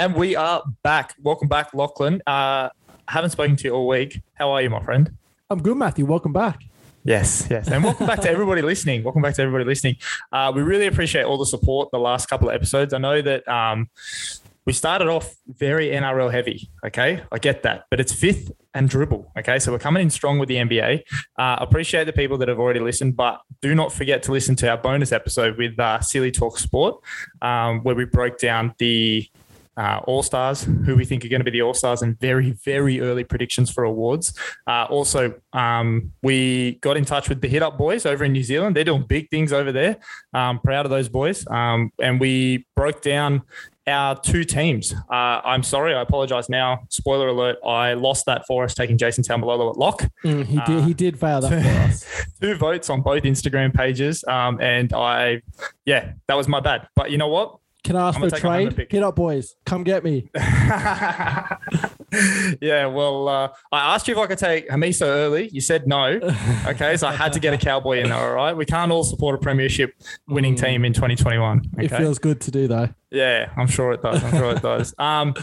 and we are back. Welcome back, Lachlan. Uh, haven't spoken to you all week. How are you, my friend? I'm good, Matthew. Welcome back. Yes, yes. And welcome back to everybody listening. Welcome back to everybody listening. Uh, we really appreciate all the support the last couple of episodes. I know that um, we started off very NRL heavy. Okay. I get that, but it's fifth and dribble. Okay. So we're coming in strong with the NBA. Uh, appreciate the people that have already listened, but do not forget to listen to our bonus episode with uh, Silly Talk Sport, um, where we broke down the uh, All Stars, who we think are going to be the All Stars, and very, very early predictions for awards. Uh, also, um, we got in touch with the Hit Up Boys over in New Zealand. They're doing big things over there. Um, proud of those boys. Um, and we broke down our two teams. Uh, I'm sorry, I apologize now. Spoiler alert: I lost that for us, taking Jason Taumalolo at lock. Mm, he did. He did fail that for us. two votes on both Instagram pages, um, and I, yeah, that was my bad. But you know what? Can I ask for a gonna take a hundred trade? Get up, boys. Come get me. yeah, well, uh, I asked you if I could take Hamiso early. You said no. Okay, so I had to get a cowboy in there. All right, we can't all support a premiership winning Mm. team in 2021. Okay, It feels good to do though. yeah, I'm sure it does. I'm sure it does. Um,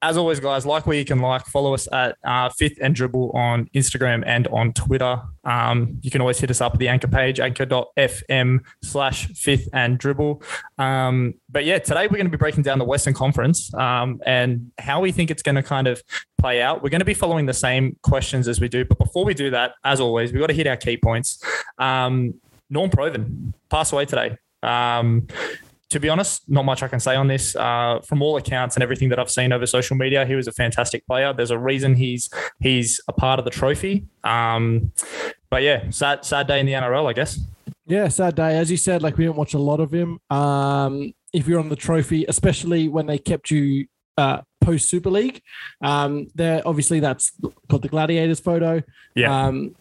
as always, guys, like where you can like, follow us at uh, Fifth and Dribble on Instagram and on Twitter. Um, you can always hit us up at the anchor page, anchor.fm slash Fifth and Dribble. Um, but yeah, today we're going to be breaking down the Western Conference um, and how we think it's going to kind of play out. We're going to be following the same questions as we do. But before we do that, as always, we've got to hit our key points. Um, Norm Provan passed away today. Um, to be honest, not much I can say on this. Uh, from all accounts and everything that I've seen over social media, he was a fantastic player. There's a reason he's he's a part of the trophy. Um, but yeah, sad sad day in the NRL, I guess. Yeah, sad day. As you said, like we didn't watch a lot of him. Um, if you're on the trophy, especially when they kept you uh, post Super League, um, there obviously that's called the Gladiators photo. Yeah. Um,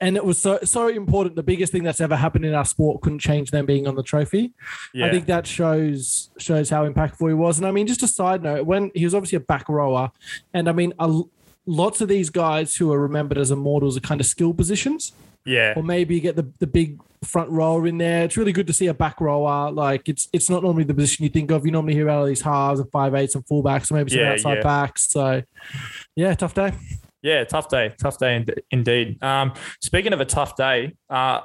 and it was so so important. The biggest thing that's ever happened in our sport couldn't change them being on the trophy. Yeah, I think that shows shows how impactful he was. And I mean, just a side note, when he was obviously a back rower, and I mean, a, lots of these guys who are remembered as immortals are kind of skill positions, yeah, or maybe you get the the big front rower in there. It's really good to see a back rower. Like it's it's not normally the position you think of. You normally hear about of these halves and five eights and fullbacks, or maybe some Yeah, outside yeah. backs. So yeah, tough day. Yeah. Tough day, tough day indeed. Um, speaking of a tough day, uh,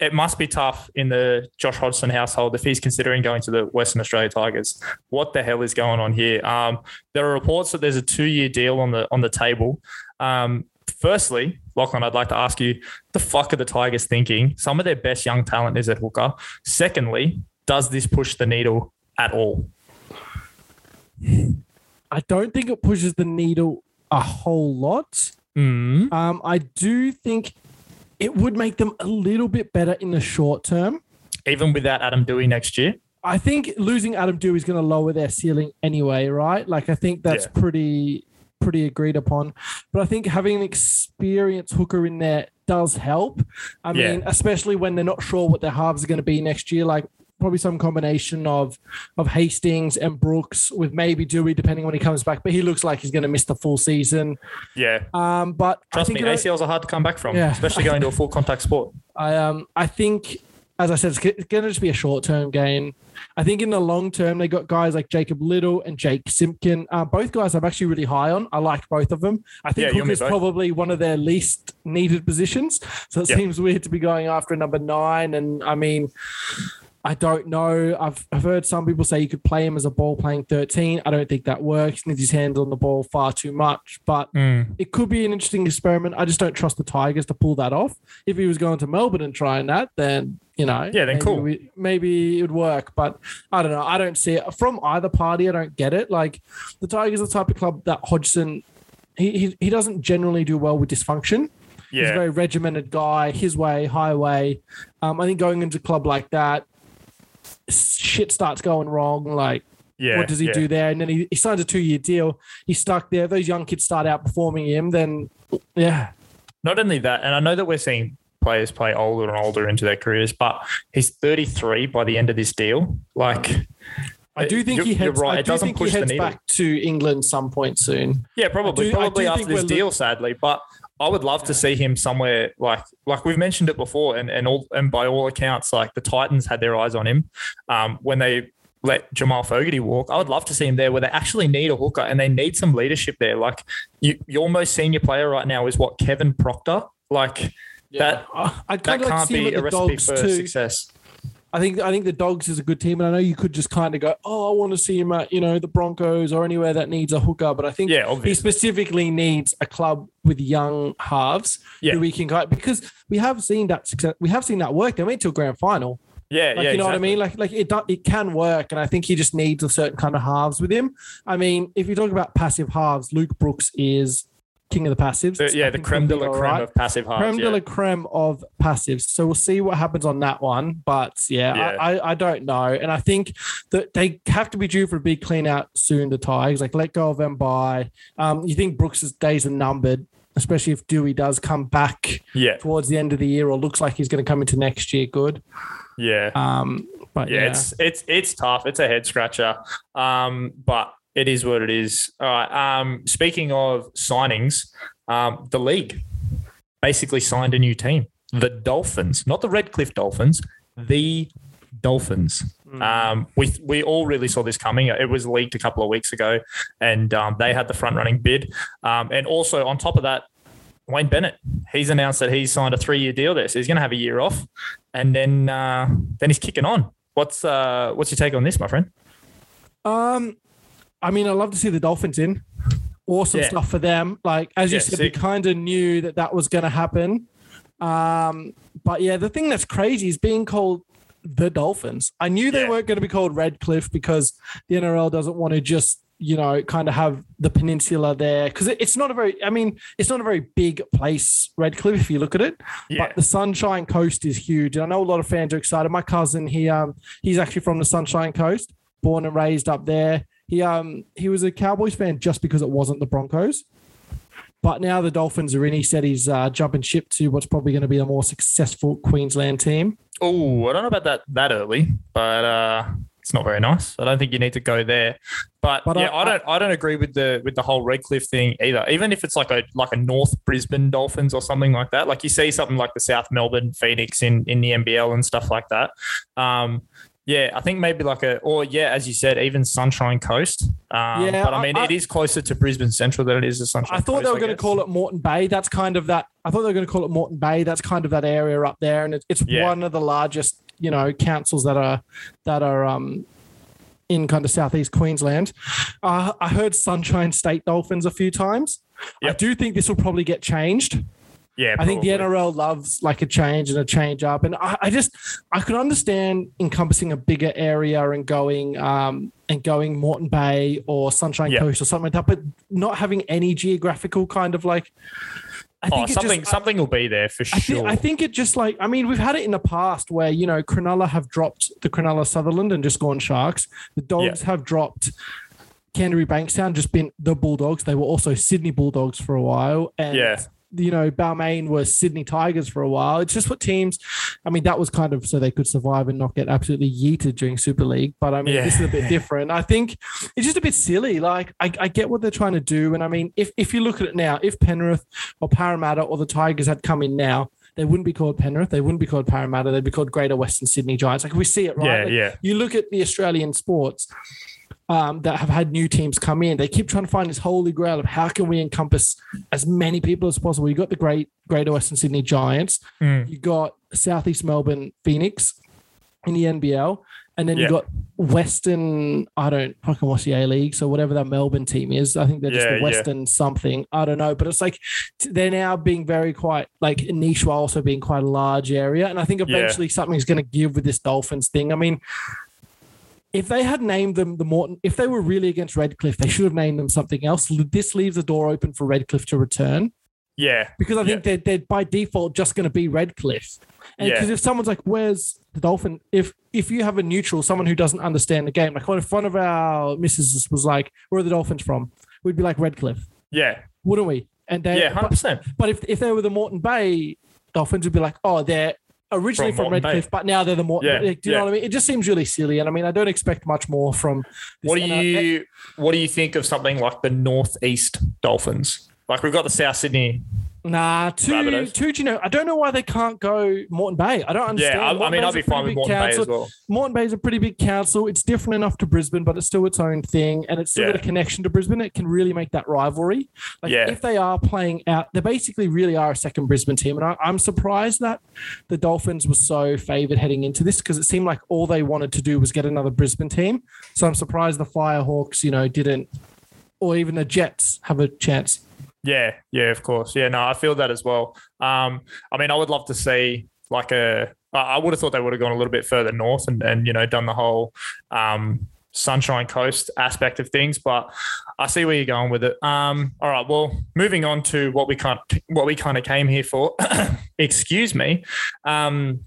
it must be tough in the Josh Hodgson household if he's considering going to the Western Australia Tigers. What the hell is going on here? Um, there are reports that there's a two-year deal on the on the table. Um, firstly, Lachlan, I'd like to ask you, the fuck are the Tigers thinking? Some of their best young talent is at hooker. Secondly, does this push the needle at all? I don't think it pushes the needle a whole lot. Mm. Um, I do think it would make them a little bit better in the short term. Even without Adam Doueihi next year? I think losing Adam Doueihi is going to lower their ceiling anyway, right? Like I think that's Yeah. pretty pretty agreed upon. But I think having an experienced hooker in there does help. I Yeah. mean, especially when they're not sure what their halves are going to be next year. Like probably some combination of of Hastings and Brooks with maybe Doueihi, depending on when he comes back. But he looks like he's going to miss the full season. Yeah. Um, but I Trust think me, ACLs are hard to come back from, Yeah. especially going to a full contact sport. I um I think as I said, it's going to just be a short term game. I think in the long term, they got guys like Jacob Liddle and Jake Simpkin. Uh, both guys I'm actually really high on. I like both of them. I think Yeah, me Hooker's both. probably one of their least needed positions. So it seems weird to be going after a number nine. And I mean, I don't know. I've, I've heard some people say you could play him as a ball playing 13. I don't think that works. He needs his hands on the ball far too much. But it could be an interesting experiment. I just don't trust the Tigers to pull that off. If he was going to Melbourne and trying that, then you know, Yeah, then maybe cool. we- maybe it would work. But I don't know. I don't see it from either party. I don't get it. Like the Tigers are the type of club that Hodgson. He, he, he doesn't generally do well with dysfunction. He's a Yeah. very regimented guy, his way, highway. Um, I think going into a club like that, shit starts going wrong. Like, Yeah. what does he yeah. do there? And then he, he signs a two year deal. He's stuck there. Those young kids start outperforming him, then yeah, Not only that, and I know that we're seeing players play older and older into their careers, but he's 33 by the end of this deal. Like, I do think he heads. right. I It do doesn't think he heads back to England some point soon. yeah, probably, do- probably after this deal, sadly. But I would love to see him somewhere like like we've mentioned it before, and and all and by all accounts, like the Titans had their eyes on him um, when they let Jamal Fogarty walk. I would love to see him there where they actually need a hooker and they need some leadership there. Like you, your most senior player right now is what Kevin Proctor. Like that, I- that like can't see be a recipe for too. success. I think I think the Dogs is a good team, and I know you could just kind of go, oh, I want to see him at you know the Broncos or anywhere that needs a hooker, but I think Yeah, he specifically needs a club with young halves Yeah. who we can go because we have seen that success. We have seen that work. They went to a grand final. Yeah, Like yeah, you know what I mean? Like like it do- it can work, and I think he just needs a certain kind of halves with him. I mean, if you talk about passive halves, Luke Brooks is king of the passives. The- yeah, I the creme de la creme right. of passive halves. creme yeah. de la creme of passives. So we'll see what happens on that one. But yeah, Yeah. I, I, I don't know. And I think that they have to be due for a big clean out soon, the Tigers. Like let go of them by. Um, you think Brooks's days are numbered, especially if Doueihi does come back yeah, towards the end of the year or looks like he's going to come into next year good. yeah. Um, but yeah, yeah, it's it's it's tough. It's a head scratcher. Um, but it is what it is. All right. Um, speaking of signings, um, the league basically signed a new team. The Dolphins, not the Redcliffe Dolphins, the Dolphins. Um, we we all really saw this coming. It was leaked a couple of weeks ago, and um, they had the front running bid. Um, and also on top of that, Wayne Bennett, he's announced that he's signed a three year deal there, so he's going to have a year off, and then uh, then he's kicking on. What's uh, what's your take on this, my friend? Um, I mean, I love to see the Dolphins in. Awesome Yeah. stuff for them. Like as you Yeah, said, sick. we kind of knew that that was going to happen. Um, but yeah, the thing that's crazy is being called the Dolphins. I knew they Yeah. weren't going to be called Redcliffe because the NRL doesn't want to just you know kind of have the peninsula there because it's not a very. I mean, it's not a very big place, Redcliffe, if you look at it. Yeah, But the Sunshine Coast is huge. And I know a lot of fans are excited. My cousin, he um he's actually from the Sunshine Coast, born and raised up there. He um he was a Cowboys fan just because it wasn't the Broncos. But now the Dolphins are in. He said he's uh, jumping ship to what's probably going to be a more successful Queensland team. Oh, I don't know about that that early, but uh, it's not very nice. I don't think you need to go there. But, But yeah, I- I, don't I don't agree with the with the whole Redcliffe thing either. Even if it's like a like a North Brisbane Dolphins or something like that, like you see something like the South Melbourne Phoenix in in the NBL and stuff like that. Um, yeah, I think maybe like a or yeah, as you said, even Sunshine Coast. Um, Yeah, but I mean, I- it is closer to Brisbane Central than it is to Sunshine. I thought Coast, they were going to call it Moreton Bay. That's kind of that. I thought they were going to call it Moreton Bay. That's kind of that area up there, and it's, it's Yeah. one of the largest, you know, councils that are that are um in kind of southeast Queensland. Uh, I heard Sunshine State Dolphins a few times. I do think this will probably get changed. Yeah, I think the. NRL loves like a change and a change up, and I, I just I could understand encompassing a bigger area and going um and going Moreton Bay or Sunshine Yeah. Coast or something like that, but not having any geographical kind of like. I Oh, something just, something will be there for I sure. think, I think it just like I mean we've had it in the past where you know Cronulla have dropped the Cronulla Sutherland and just gone Sharks. The Dogs have dropped Canterbury Bankstown, just been the Bulldogs. They were also Sydney Bulldogs for a while, and Yeah. You know Balmain were Sydney Tigers for a while. It's just what teams. I mean that was kind of so they could survive and not get absolutely yeeted during Super League. But I mean Yeah. this is a bit different. I think it's just a bit silly. Like I, I get what they're trying to do, and I mean if if you look at it now, if Penrith or Parramatta or the Tigers had come in now, they wouldn't be called Penrith. They wouldn't be called Parramatta. They'd be called Greater Western Sydney Giants. Like we see it, right? yeah, Like, yeah, You look at the Australian sports um, that have had new teams come in. They keep trying to find this holy grail of how can we encompass as many people as possible. You got the great Greater Western Sydney Giants. Mm. You got Southeast Melbourne Phoenix in the NBL. And then Yeah. you got Western, I don't fucking watch the A League, so whatever that Melbourne team is, I think they're just Yeah, the yeah. Western something. I don't know, but it's like they're now being very quite like niche while also being quite a large area. And I think Yeah. eventually something's going to give with this Dolphins thing. I mean, if they had named them the Moreton, if they were really against Redcliffe, they should have named them something else. This leaves the door open for Redcliffe to return yeah, because I think they're, they're by default just going to be Redcliffe. And Yeah. because if someone's like, "Where's the Dolphin?" If if you have a neutral, someone who doesn't understand the game, like one of one of our misses was like, "Where are the Dolphins from?" We'd be like Redcliffe, yeah, wouldn't we? And they, yeah, 100%. but if if they were the Moreton Bay Dolphins, would be like, "Oh, they're." Originally From from, Bay. Redcliffe, but now they're the more. Yeah, do you yeah. know what I mean? It just seems really silly, and I mean, I don't expect much more from. This What do NRL you what do you think of something like the Northeast Dolphins? Like we've got the South Sydney Nah, two, Rabbitohs. two. Do you know? I don't know why they can't go Moreton Bay. I don't understand. Yeah, I, I mean, Bay's I'd be fine with Moreton Bay as well. Moreton Bay is a pretty big council. It's different enough to Brisbane, but it's still its own thing, and it's still got a connection to Brisbane. It can really make that rivalry. Like Yeah. if they are playing out, they basically really are a second Brisbane team, and I, I'm surprised that the Dolphins were so favoured heading into this because it seemed like all they wanted to do was get another Brisbane team. So I'm surprised the Firehawks, you know, didn't, or even the Jets have a chance. Yeah, yeah, of course. Yeah, no, I feel that as well. Um, I mean, I would love to see like a. I would have thought they would have gone a little bit further north and and you know done the whole um, Sunshine Coast aspect of things, but I see where you're going with it. Um, all right, well, moving on to what we kind what we kind of came here for. Excuse me. Um,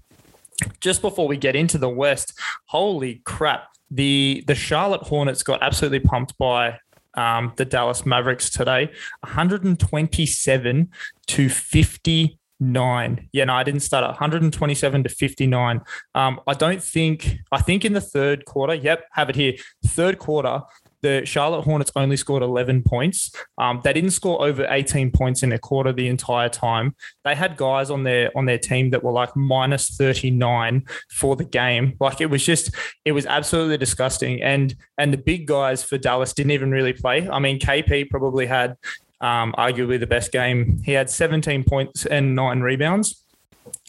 just before we get into the West, holy crap! The the Charlotte Hornets got absolutely pumped by um, the Dallas Mavericks today, 127 to 59. Yeah, no, I didn't start at 127 to 59. Um, I don't think. I think in the third quarter. Yep, have it here. Third quarter. The Charlotte Hornets only scored 11 points. Um, they didn't score over 18 points in a quarter the entire time. They had guys on their on their team that were like minus 39 for the game. Like it was just it was absolutely disgusting. And and the big guys for Dallas didn't even really play. I mean, KP probably had um, arguably the best game. He had 17 points and nine rebounds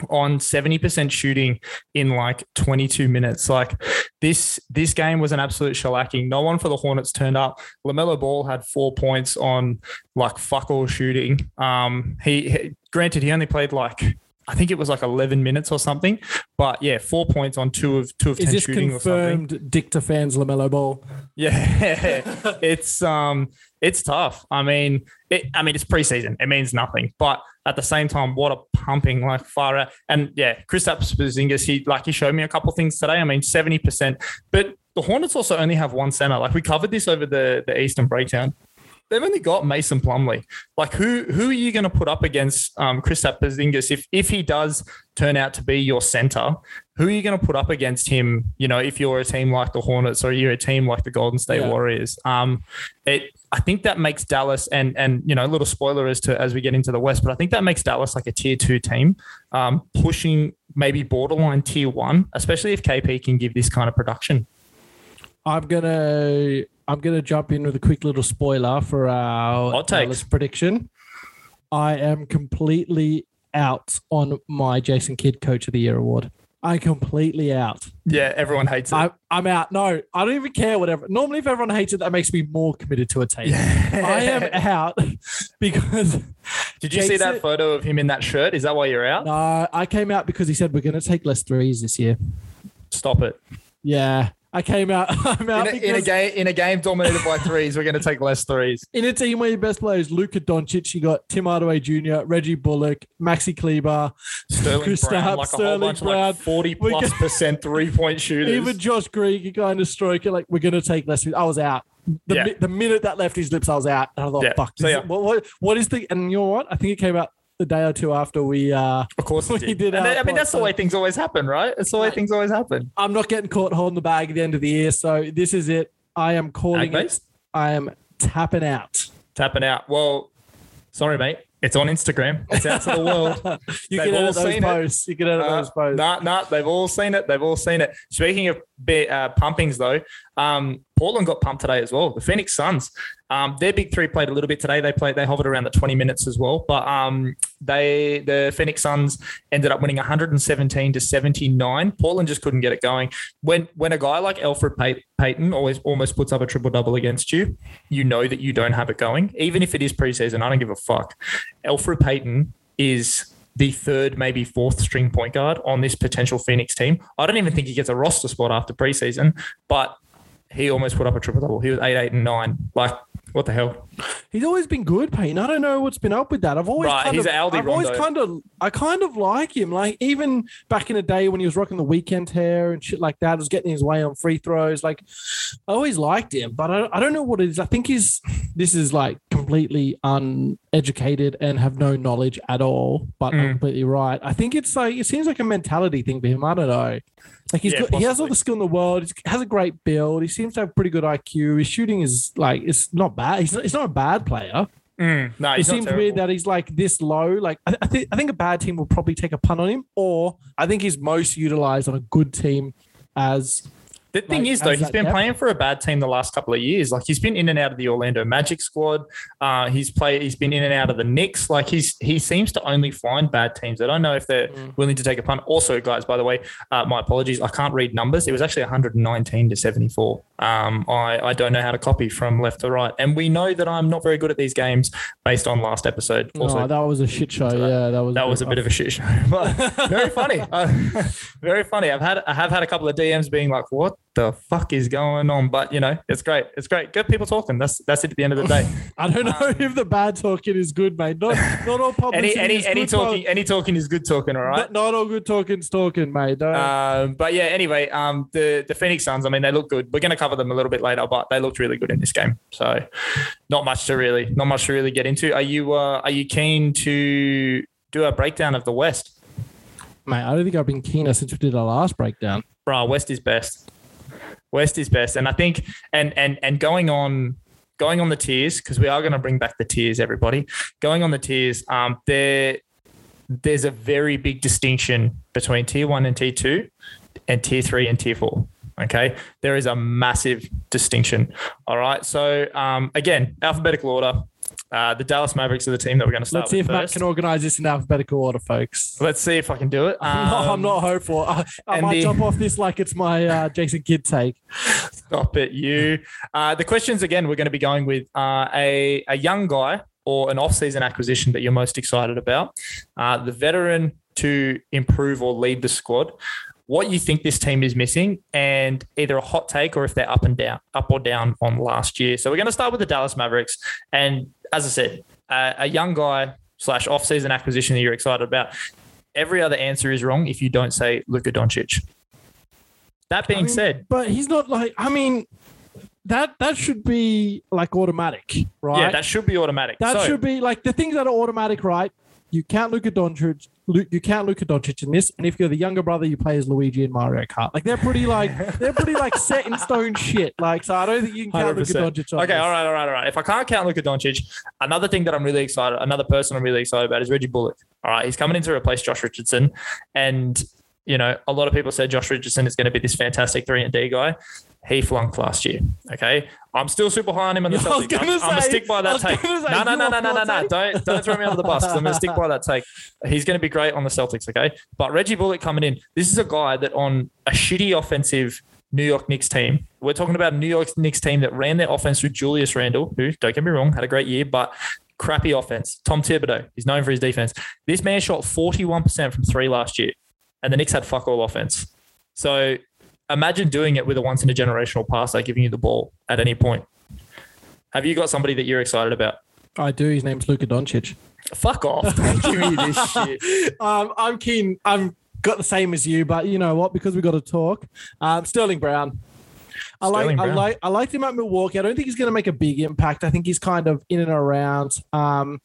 on 70% shooting in like 22 minutes. Like this this game was an absolute shellacking. No one for the Hornets turned up. LaMelo Ball had 4 points on like fuck all shooting. Um he, he granted he only played like I think it was like 11 minutes or something, but yeah, 4 points on 2 of 2 of 10 this shooting or something. confirmed? Dicta fans Lamelo Ball. Yeah, it's um, it's tough. I mean, it, I mean, it's preseason. It means nothing. But at the same time, what a pumping like far out. And yeah, Kristaps Porzingis, he like he showed me a couple things today. I mean, seventy percent. But the Hornets also only have one center. Like we covered this over the the Eastern breakdown. They've only got Mason Plumlee. Like who who are you going to put up against um, Kristaps Porzingis if if he does turn out to be your center? Who are you going to put up against him? You know, if you're a team like the Hornets or you're a team like the Golden State Yeah. Warriors. Um, it I think that makes Dallas and and you know a little spoiler as to as we get into the West, but I think that makes Dallas like a tier two team, um, pushing maybe borderline tier one, especially if KP can give this kind of production. I'm gonna I'm gonna jump in with a quick little spoiler for our Hot takes. Prediction. I am completely out on my Jason Kidd Coach of the Year award. I'm completely out. Yeah, everyone hates it. I, I'm out. No, I don't even care. Whatever. Normally, if everyone hates it, that makes me more committed to a team. I am out because Did you see that photo of him in that shirt? Is that why you're out? no, I came out because he said we're going to take less threes this year. Stop it. Yeah, I came out. I'm In a, in a game in a game dominated by threes, we're going to take less threes. in a team where your best players Luka Doncic, you got Tim Hardaway Jr., Reggie Bullock, Maxi Kleber, Sterling Brown, like a whole Sterling Brown. like forty plus percent three point shooters. even Josh Green, you kind of stroke it like we're going to take less. threes. I was out. The, Yeah. mi- the minute that left his lips, I was out. And I thought, Yeah. fuck. So, yeah. what, what, what is the, and you know what? I think it came out the day or two after we, uh, of course, we did. did our I mean, that's the way things always happen, right? That's the way Right. things always happen. I'm not getting caught holding the bag at the end of the year. So this is it. I am calling. Ag-based? I am tapping out. Tapping out. Well, sorry, mate. It's on Instagram. It's out to the world. You They've can all edit those seen it. posts. You can edit Uh, those posts. Nah, nah, they've all seen it. They've all seen it. Speaking of bit, uh, pumpings, though, um, Portland got pumped today as well. The Phoenix Suns, um, their big three played a little bit today. They played, they hovered around the 20 minutes as well. But um, they, the Phoenix Suns ended up winning 117 to 79. Portland just couldn't get it going. When when a guy like Alfred Pay- Payton always almost puts up a triple double against you, you know that you don't have it going. Even if it is preseason, I don't give a fuck. Elfrid Payton is the third, maybe fourth string point guard on this potential Phoenix team. I don't even think he gets a roster spot after preseason, but he almost put up a triple double. He was eight, eight, and nine. Like, what the hell? He's always been good, Payne. I don't know what's been up with that. I've always Right, kind he's of, Aldi I've always kind of, I kind of like him. Like even back in the day when he was rocking the weekend hair and shit like that, was getting his way on free throws. Like I always liked him, but I, I don't know what it is. I think he's this is like completely uneducated and have no knowledge at all. But I'm Mm. completely right. I think it's like it seems like a mentality thing for him. I don't know. Like he's Yeah, got, he has all the skill in the world. He has a great build. He seems to have pretty good IQ. His shooting is like it's not bad. He's not, he's not a bad player. Mm, no, It seems weird that he's like this low. Like I, I think I think a bad team will probably take a punt on him, or I think he's most utilized on a good team as The thing Like, is, though, he's been depth. playing for a bad team the last couple of years. Like he's been in and out of the Orlando Magic squad. Uh, he's played. He's been in and out of the Knicks. Like he's he seems to only find bad teams. I don't know if they're Mm. willing to take a punt. Also, guys, by the way, uh, my apologies. I can't read numbers. It was actually 119 to 74. Um, I I don't know how to copy from left to right, and we know that I'm not very good at these games based on last episode. Also, oh, that was a shit show. that. Yeah, that was that was a bit of a shit show, but very funny. Uh, very funny. I've had I have had a couple of DMs being like, "What the fuck is going on?" But you know, it's great. It's great. Good people talking. That's that's it at the end of the day. I don't know if the bad talking is good, mate. Not not all publicity any any any talking any talking is good talking. All right. Not, not all good talking's talking, mate. Um, but yeah, anyway, um, the the Phoenix Suns. I mean, they look good. We're going to cover them a little bit later, but they looked really good in this game. So, not much to really, not much to really get into. Are you uh, are you keen to do a breakdown of the West? mate, I don't think I've been keener since we did our last breakdown. Bro, West is best. West is best, and I think and and and going on going on the tiers because we are going to bring back the tiers, everybody. Going on the tiers, um, there there's a very big distinction between tier one and tier two, and tier three and tier four. Okay, there is a massive distinction. All right, so um, again, alphabetical order. Uh, the Dallas Mavericks are the team that we're going to start Let's see if Matt can organize this in alphabetical order, folks. Let's see if I can do it. I'm, not, I'm Um, not hopeful. I, I might the- jump off this like it's my uh, Jason Kidd take. Stop it, you. Uh, the questions again, we're going to be going with uh, a, a young guy or an off-season acquisition that you're most excited about, uh, the veteran to improve or lead the squad, what you think this team is missing, and either a hot take or if they're up and down, up or down on last year. So we're going to start with the Dallas Mavericks, and as I said, uh, a young guy slash off-season acquisition that you're excited about. Every other answer is wrong if you don't say Luka Doncic. That being mean, said, But he's not like, I mean, that that should be like automatic, right? yeah, that should be automatic. That So- should be like the things that are automatic, right? You can't look at Doncic. You can't look at Doncic in this, and if you're the younger brother, you play as Luigi in Mario Kart. Like they're pretty like they're pretty like set in stone shit. Like so, I don't think you can count Luka 100%. Doncic. On Okay, this. all right, all right, all right. If I can't count Luka Doncic, another thing that I'm really excited, another person I'm really excited about is Reggie Bullock. All right, he's coming in to replace Josh Richardson, and you know a lot of people said Josh Richardson is going to be this fantastic three and D guy. He flunked last year. Okay, I'm still super high on him on the Celtics. I'm, gonna I'm gonna stick by that take. say, No, no, no, no, no, no, no. Don't don't throw me under the bus. I'm gonna stick by that take. He's going to be great on the Celtics. Okay, but Reggie Bullock coming in. This is a guy that on a shitty offensive New York Knicks team. We're talking about a New York Knicks team that ran their offense through Julius Randle, who, don't get me wrong, had a great year, but crappy offense. Tom Thibodeau, he's known for his defense. This man shot 41% from three last year, and the Knicks had fuck all offense. So imagine doing it with a once in a generational passer giving you the ball at any point. Have you got somebody that you're excited about? I do. His name's Luka Doncic. Fuck off. Give me this shit. Um, I'm keen. I've got the same as you, but you know what? Because we got to talk. Um, Sterling Brown. I like, I like, I liked him at Milwaukee. I don't think he's going to make a big impact. I think he's kind of in and around. Um,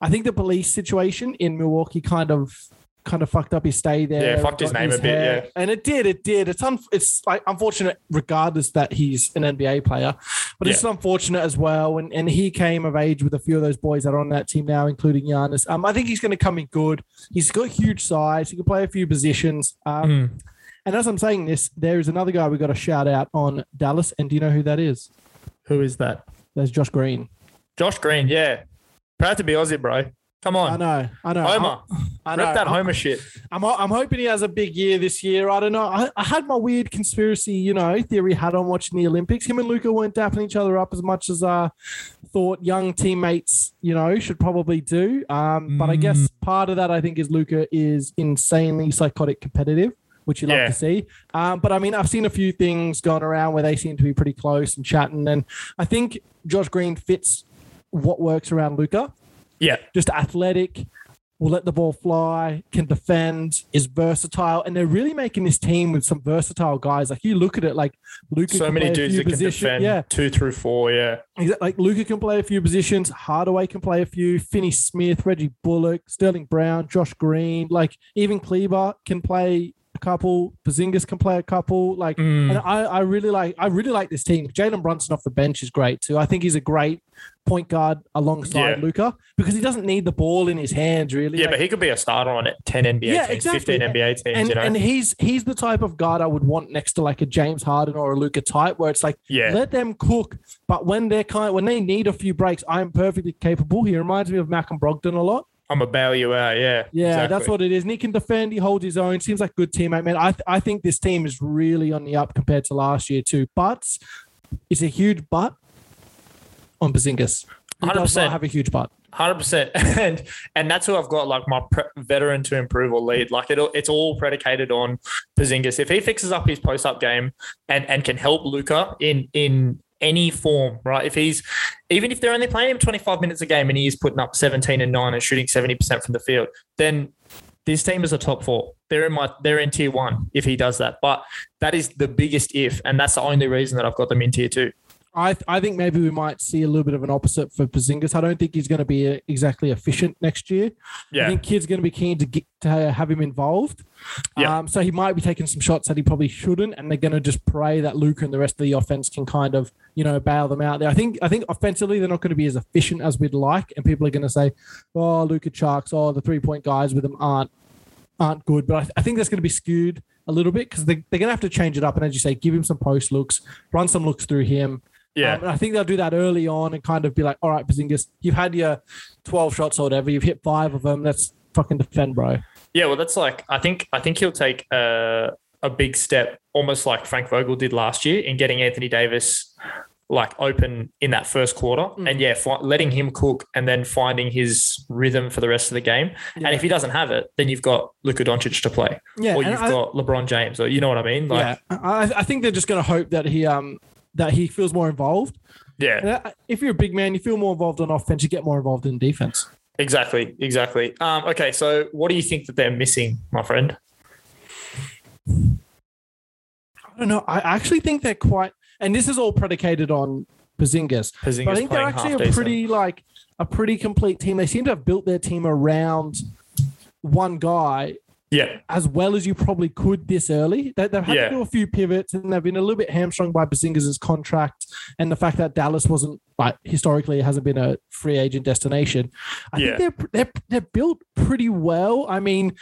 I think the police situation in Milwaukee kind of, kind of fucked up his stay there. Yeah, fucked his got name a bit, hair. yeah. and it did, it did. It's un, it's like unfortunate, regardless that he's an NBA player, but it's unfortunate as well. And and he came of age with a few of those boys that are on that team now, including Giannis. Um, I think he's going to come in good. He's got huge size. He can play a few positions. Um, Mm. and as I'm saying this, there is another guy we got to shout out on Dallas. And do you know who that is? Who is that? There's Josh Green. Josh Green, yeah. Proud to be Aussie, bro. Come on. I know. I know. Homer. I know. Rip that I'm- Homer shit. I'm, I'm hoping he has a big year this year. I don't know. I, I had my weird conspiracy, you know, theory hat on watching the Olympics. Him and Luka weren't dapping each other up as much as I thought young teammates, you know, should probably do. Um, but I guess Mm. part of that, I think, is Luka is insanely psychotic competitive. Which you love Yeah. to see, um, but I mean, I've seen a few things going around where they seem to be pretty close and chatting, and I think Josh Green fits what works around Luka Yeah. just athletic, will let the ball fly, can defend, is versatile, and they're really making this team with some versatile guys. Like you look at it, like Luka. So can many play a dudes few that can positions. defend Yeah, two through four. Yeah. Like Luka can play a few positions. Hardaway can play a few. Finney Smith, Reggie Bullock, Sterling Brown, Josh Green, like even Kleber can play couple. Porzingis can play a couple. Like, Mm. and I, I really like, I really like this team. Jalen Brunson off the bench is great too. I think he's a great point guard alongside Yeah. Luka because he doesn't need the ball in his hands really. Yeah, Like, but he could be a starter on it. Ten NBA Yeah, teams, exactly. fifteen NBA teams. and, you know, and he's he's the type of guard I would want next to like a James Harden or a Luka type, where it's like yeah, let them cook. But when they're kind, when they need a few breaks, I'm perfectly capable. He reminds me of Malcolm Brogdon a lot. I'm a bail you out. Yeah, Yeah, exactly. that's what it is. And he can defend. He holds his own. Seems like a good teammate, man. I th- I think this team is really on the up compared to last year too. But it's a huge but on Bazingas. He 100%. not have a huge but. Hundred percent, and and that's who I've got like my pre- veteran to improve or lead. Like it, it's all predicated on Porzingis. If he fixes up his post up game and and can help Luka in in any form, right? If he's even if they're only playing him twenty five minutes a game and he is putting up seventeen and nine and shooting seventy percent from the field, then this team is a top four. They're in my they're in tier one if he does that. But that is the biggest if, and that's the only reason that I've got them in tier two. I I think maybe we might see a little bit of an opposite for Porzingis. I don't think he's going to be uh, exactly efficient next year. I think kids going to be keen to get to have him involved. Yeah. Um, so he might be taking some shots that he probably shouldn't, and they're going to just pray that Luka and the rest of the offense can kind of you know bail them out there. I think I think offensively they're not going to be as efficient as we'd like, and people are going to say, "Oh, Luka Sharks, oh the three point guys with them aren't aren't good." But I, th- I think that's going to be skewed a little bit because they, they're going to have to change it up, and as you say, give him some post looks, run some looks through him. Yeah. Um, I think they'll do that early on and kind of be like, all right, Bazingas, you've had your 12 shots or whatever. You've hit five of them. Let's fucking defend, bro. Yeah, well, that's like I think I think he'll take a a big step, almost like Frank Vogel did last year, in getting Anthony Davis like open in that first quarter, Mm. and yeah, fi- letting him cook and then finding his rhythm for the rest of the game. Yeah. And if he doesn't have it, then you've got Luka Doncic to play, Yeah. or you've I, got LeBron James, or you know what I mean? Like, yeah. I, I think they're just going to hope that he, um, that he feels more involved. yeah, that- If you're a big man, you feel more involved on offense, you get more involved in defense. exactly, exactly. Um, okay, so what do you think that they're missing, my friend? I don't know. I actually think they're quite, and this is all predicated on. Porzingis But I think they're actually a decent. pretty like a pretty complete team. They seem to have built their team around one guy yeah, as well as you probably could this early. They, they've had Yeah. to do a few pivots and they've been a little bit hamstrung by Bazingas' contract and the fact that Dallas wasn't like historically hasn't been a free agent destination. I Yeah. think they're they're they're built pretty well. I mean.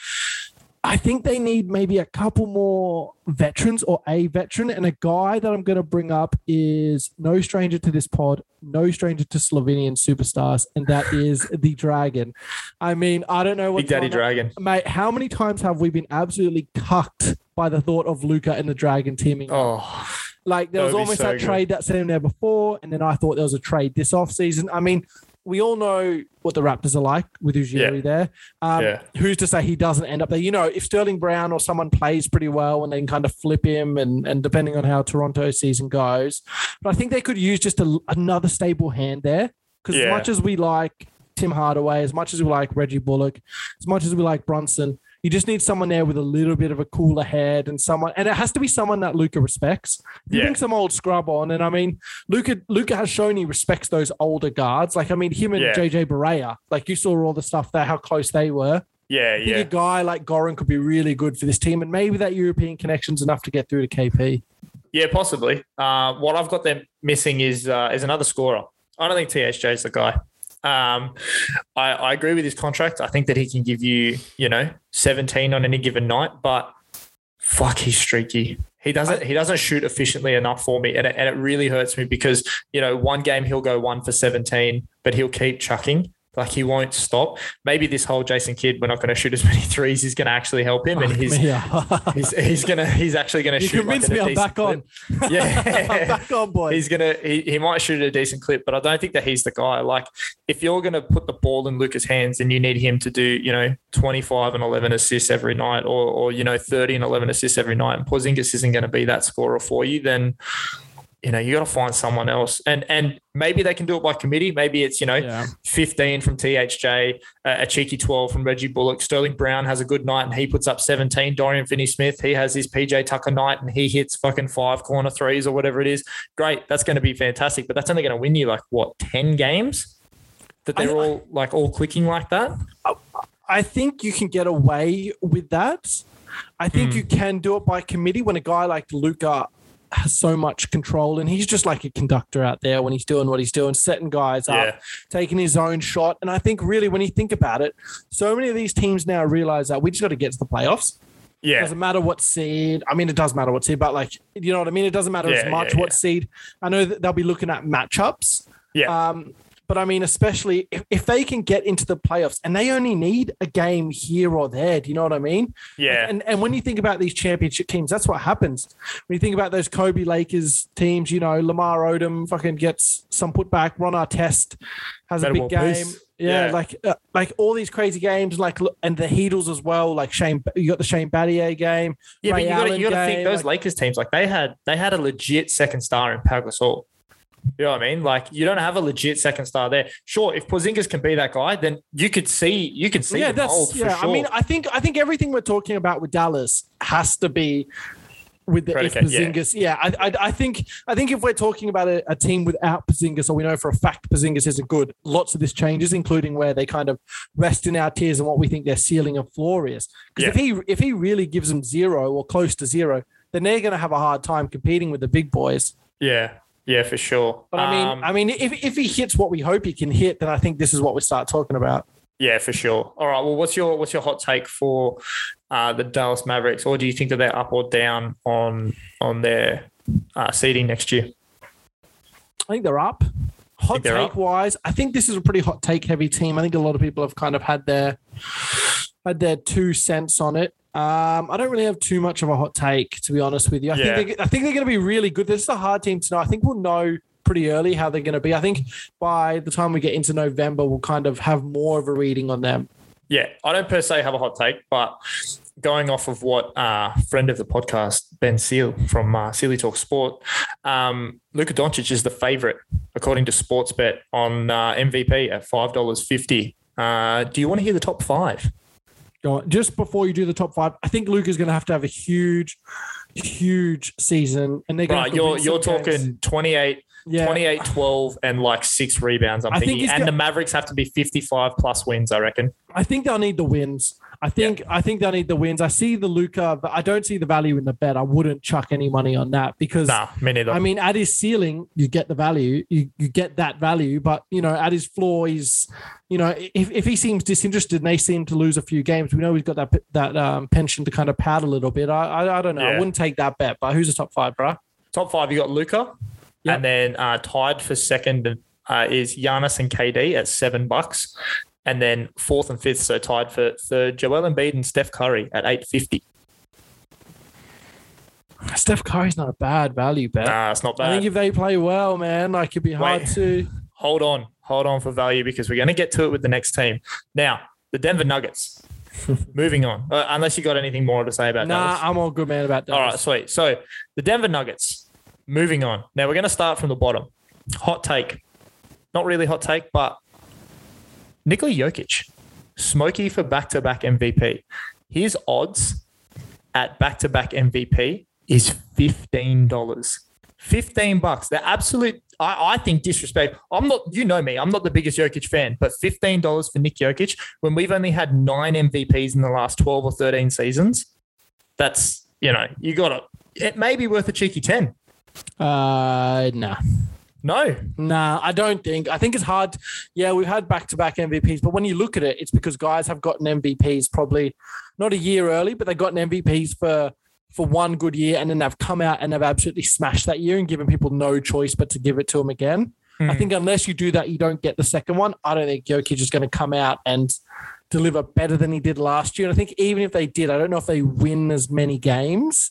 I think they need maybe a couple more veterans or a veteran. And a guy that I'm going to bring up is no stranger to this pod, no stranger to Slovenian superstars, and that is the Dragon. I mean, I don't know what Big Daddy Dragon. Mate, how many times have we been absolutely cucked by the thought of Luka and the Dragon teaming? up? Oh, like there that was almost so that good. trade that sent him there before, and then I thought there was a trade this offseason. I mean, we all know what the Raptors are like with Ujiri Yeah. there. Um, Yeah. Who's to say he doesn't end up there? You know, if Sterling Brown or someone plays pretty well and they can kind of flip him, and, and depending on how Toronto season goes, but I think they could use just a, another stable hand there because as much as we like Tim Hardaway, as much as we like Reggie Bullock, as much as we like Brunson, you just need someone there with a little bit of a cooler head and someone, and it has to be someone that Luka respects. You Yeah. bring some old scrub on, and I mean, Luka Luka has shown he respects those older guards. Like I mean, him and Yeah. JJ Barea, like you saw all the stuff there, how close they were. yeah, yeah. a guy like Goran could be really good for this team, and maybe that European connection's enough to get through to KP. Yeah, possibly. Uh, what I've got them missing is uh, is another scorer. I don't think THJ is the guy. Um, I, I agree with his contract. I think that he can give you, you know, 17 on any given night, but fuck, he's streaky. He doesn't he doesn't shoot efficiently enough for me, and it, and it really hurts me because you know one game he'll go one for 17, but he'll keep chucking. Like he won't stop. Maybe this whole Jason Kidd, we're not going to shoot as many threes. He's going to actually help him, and he's he's he's gonna he's actually going to shoot. like a me I'm decent back on. clip. Yeah. I'm back on, boy. He's gonna he, he might shoot a decent clip, but I don't think that he's the guy. Like if you're gonna put the ball in Lucas' hands and you need him to do, you know, 25 and 11 assists every night or or you know 30 and 11 assists every night, and Porzingis isn't gonna be that scorer for you, then you know, you got to find someone else. And and maybe they can do it by committee. Maybe it's, you know, yeah. 15 from THJ, uh, a cheeky 12 from Reggie Bullock. Sterling Brown has a good night and he puts up 17. Dorian Finney Smith, he has his PJ Tucker night and he hits fucking five corner threes or whatever it is. Great. That's going to be fantastic. But that's only going to win you like what, 10 games? That they're I- all like all clicking like that? I think you can get away with that I think Hmm. you can do it by committee when a guy like Luka has so much control and he's just like a conductor out there when he's doing what he's doing, setting guys Yeah. up, taking his own shot. And I think really when you think about it, so many of these teams now realize that we just got to get to the playoffs. Yeah. doesn't matter what seed. I mean, it does matter what seed, but like, you know what I mean? It doesn't matter Yeah, as much yeah, what seed. I know that they'll be looking at matchups. Yeah. Um, but I mean, especially if, if they can get into the playoffs and they only need a game here or there, do you know what I mean? yeah. And and when you think about these championship teams, that's what happens. When you think about those Kobe Lakers teams, you know, Lamar Odom fucking gets some put putback, Ron Artest has a big game. Yeah, Yeah. like uh, like all these crazy games, like and the Heatles as well. Like Shane, you got the Shane Battier game. Yeah, but Ray you got to you got to think those like- Lakers teams like they had they had a legit second star in Pau Gasol. You know what I mean? Like you don't have a legit second star there. Sure, if Porzingis can be that guy, then you could see you can see yeah, the mold that's yeah. sure. I mean, I think I think everything we're talking about with Dallas has to be with the if Predicate, yeah. Porzingis. Yeah, I, I I think I think if we're talking about a, a team without Porzingis, or we know for a fact Porzingis isn't good, lots of this changes, including where they kind of rest in our tiers and what we think their ceiling and floor is. Because if he if he really gives them zero or close to zero, then they're going to have a hard time competing with the big boys. yeah, yeah, for sure. But I mean, Um, I mean, if if he hits what we hope he can hit, then I think this is what we start talking about. yeah, for sure. All right. Well, what's your what's your hot take for uh, the Dallas Mavericks, or do you think that they're up or down on on their uh, seeding next year? I think they're up. Hot they're take up? wise, I think this is a pretty hot take heavy team. I think a lot of people have kind of had their had their two cents on it. Um, I don't really have too much of a hot take, to be honest with you. I Yeah. think they, I think they're going to be really good. This is a hard team to know. I think we'll know pretty early how they're going to be. I think by the time we get into November, we'll kind of have more of a reading on them. Yeah, I don't per se have a hot take, but going off of what uh, friend of the podcast Ben Seal from uh, Sealy Talk Sport, um, Luka Doncic is the favorite according to Sportsbet on uh, MVP at five dollars fifty. Uh, do you want to hear the top five? Go on. Just before you do the top five, I think Luke is going to have to have a huge, huge season, and they're going Right, to you're you're talking 28, yeah. 28, 12, and like six rebounds. I'm I think thinking, he's and the Mavericks have to be fifty-five plus wins. I reckon. I think they'll need the wins. I think I think they'll need the wins. I see the Luka, but I don't see the value in the bet. I wouldn't chuck any money on that because Nah, me neither. I mean at his ceiling you get the value. You you get that value, but you know, at his floor he's you know, if, if he seems disinterested and they seem to lose a few games, we know he's got that that um, pension to kind of pad a little bit. I I, I don't know. I wouldn't take that bet, but who's the top five, bro? Top five, you got Luka, Yep. and then uh, tied for second uh, is Giannis and KD at seven bucks, and then fourth and fifth, so tied for third, Joel Embiid and Steph Curry at eight fifty. Steph Curry's not a bad value bet. Nah, it's not bad. I think if they play well, man, like it'd be hard Wait. to. hold on, hold on for value because we're going to get to it with the next team. Now, the Denver Nuggets. Moving on, uh, unless you got anything more to say about Nah, Dallas. I'm all good, man. About that. All right, sweet. So the Denver Nuggets. Moving on. Now we're going to start from the bottom. Hot take. Not really hot take, but Nikola Jokic, smoky for back-to-back MVP. His odds at back-to-back MVP is fifteen dollars. Fifteen bucks. The absolute. I, I think disrespect. I'm not. You know me. I'm not the biggest Jokic fan, but fifteen dollars for Nick Jokic when we've only had nine MVPs in the last twelve or thirteen seasons. That's you know you got to. It may be worth a cheeky ten. Uh, nah. No, Nah, I don't think. I think it's hard. Yeah, we've had back to back MVPs, but when you look at it, it's because guys have gotten MVPs probably not a year early, but they've gotten MVPs for for one good year, and then they've come out and they've absolutely smashed that year and given people no choice but to give it to them again. I Hmm. think unless you do that, you don't get the second one. I don't think Jokic is going to come out and deliver better than he did last year. And I think even if they did, I don't know if they win as many games.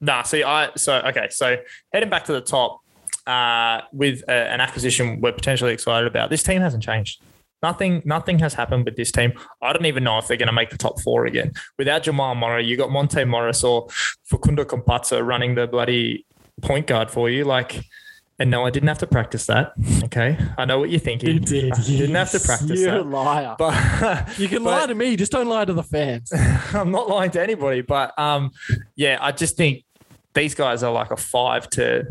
Nah, see, I so okay. So heading back to the top uh, with a, an acquisition we're potentially excited about. This team hasn't changed. Nothing, nothing has happened with this team. I don't even know if they're going to make the top four again. Without Jamal Murray, you got Monte Morris or Facundo Campazzo running the bloody point guard for you. Like, and no, I didn't have to practice that. Okay, I know what you're thinking. I didn't have to practice You that. A liar. But You can but- lie to me, just don't lie to the fans. I'm not lying to anybody, but um, yeah, I just think these guys are like a five to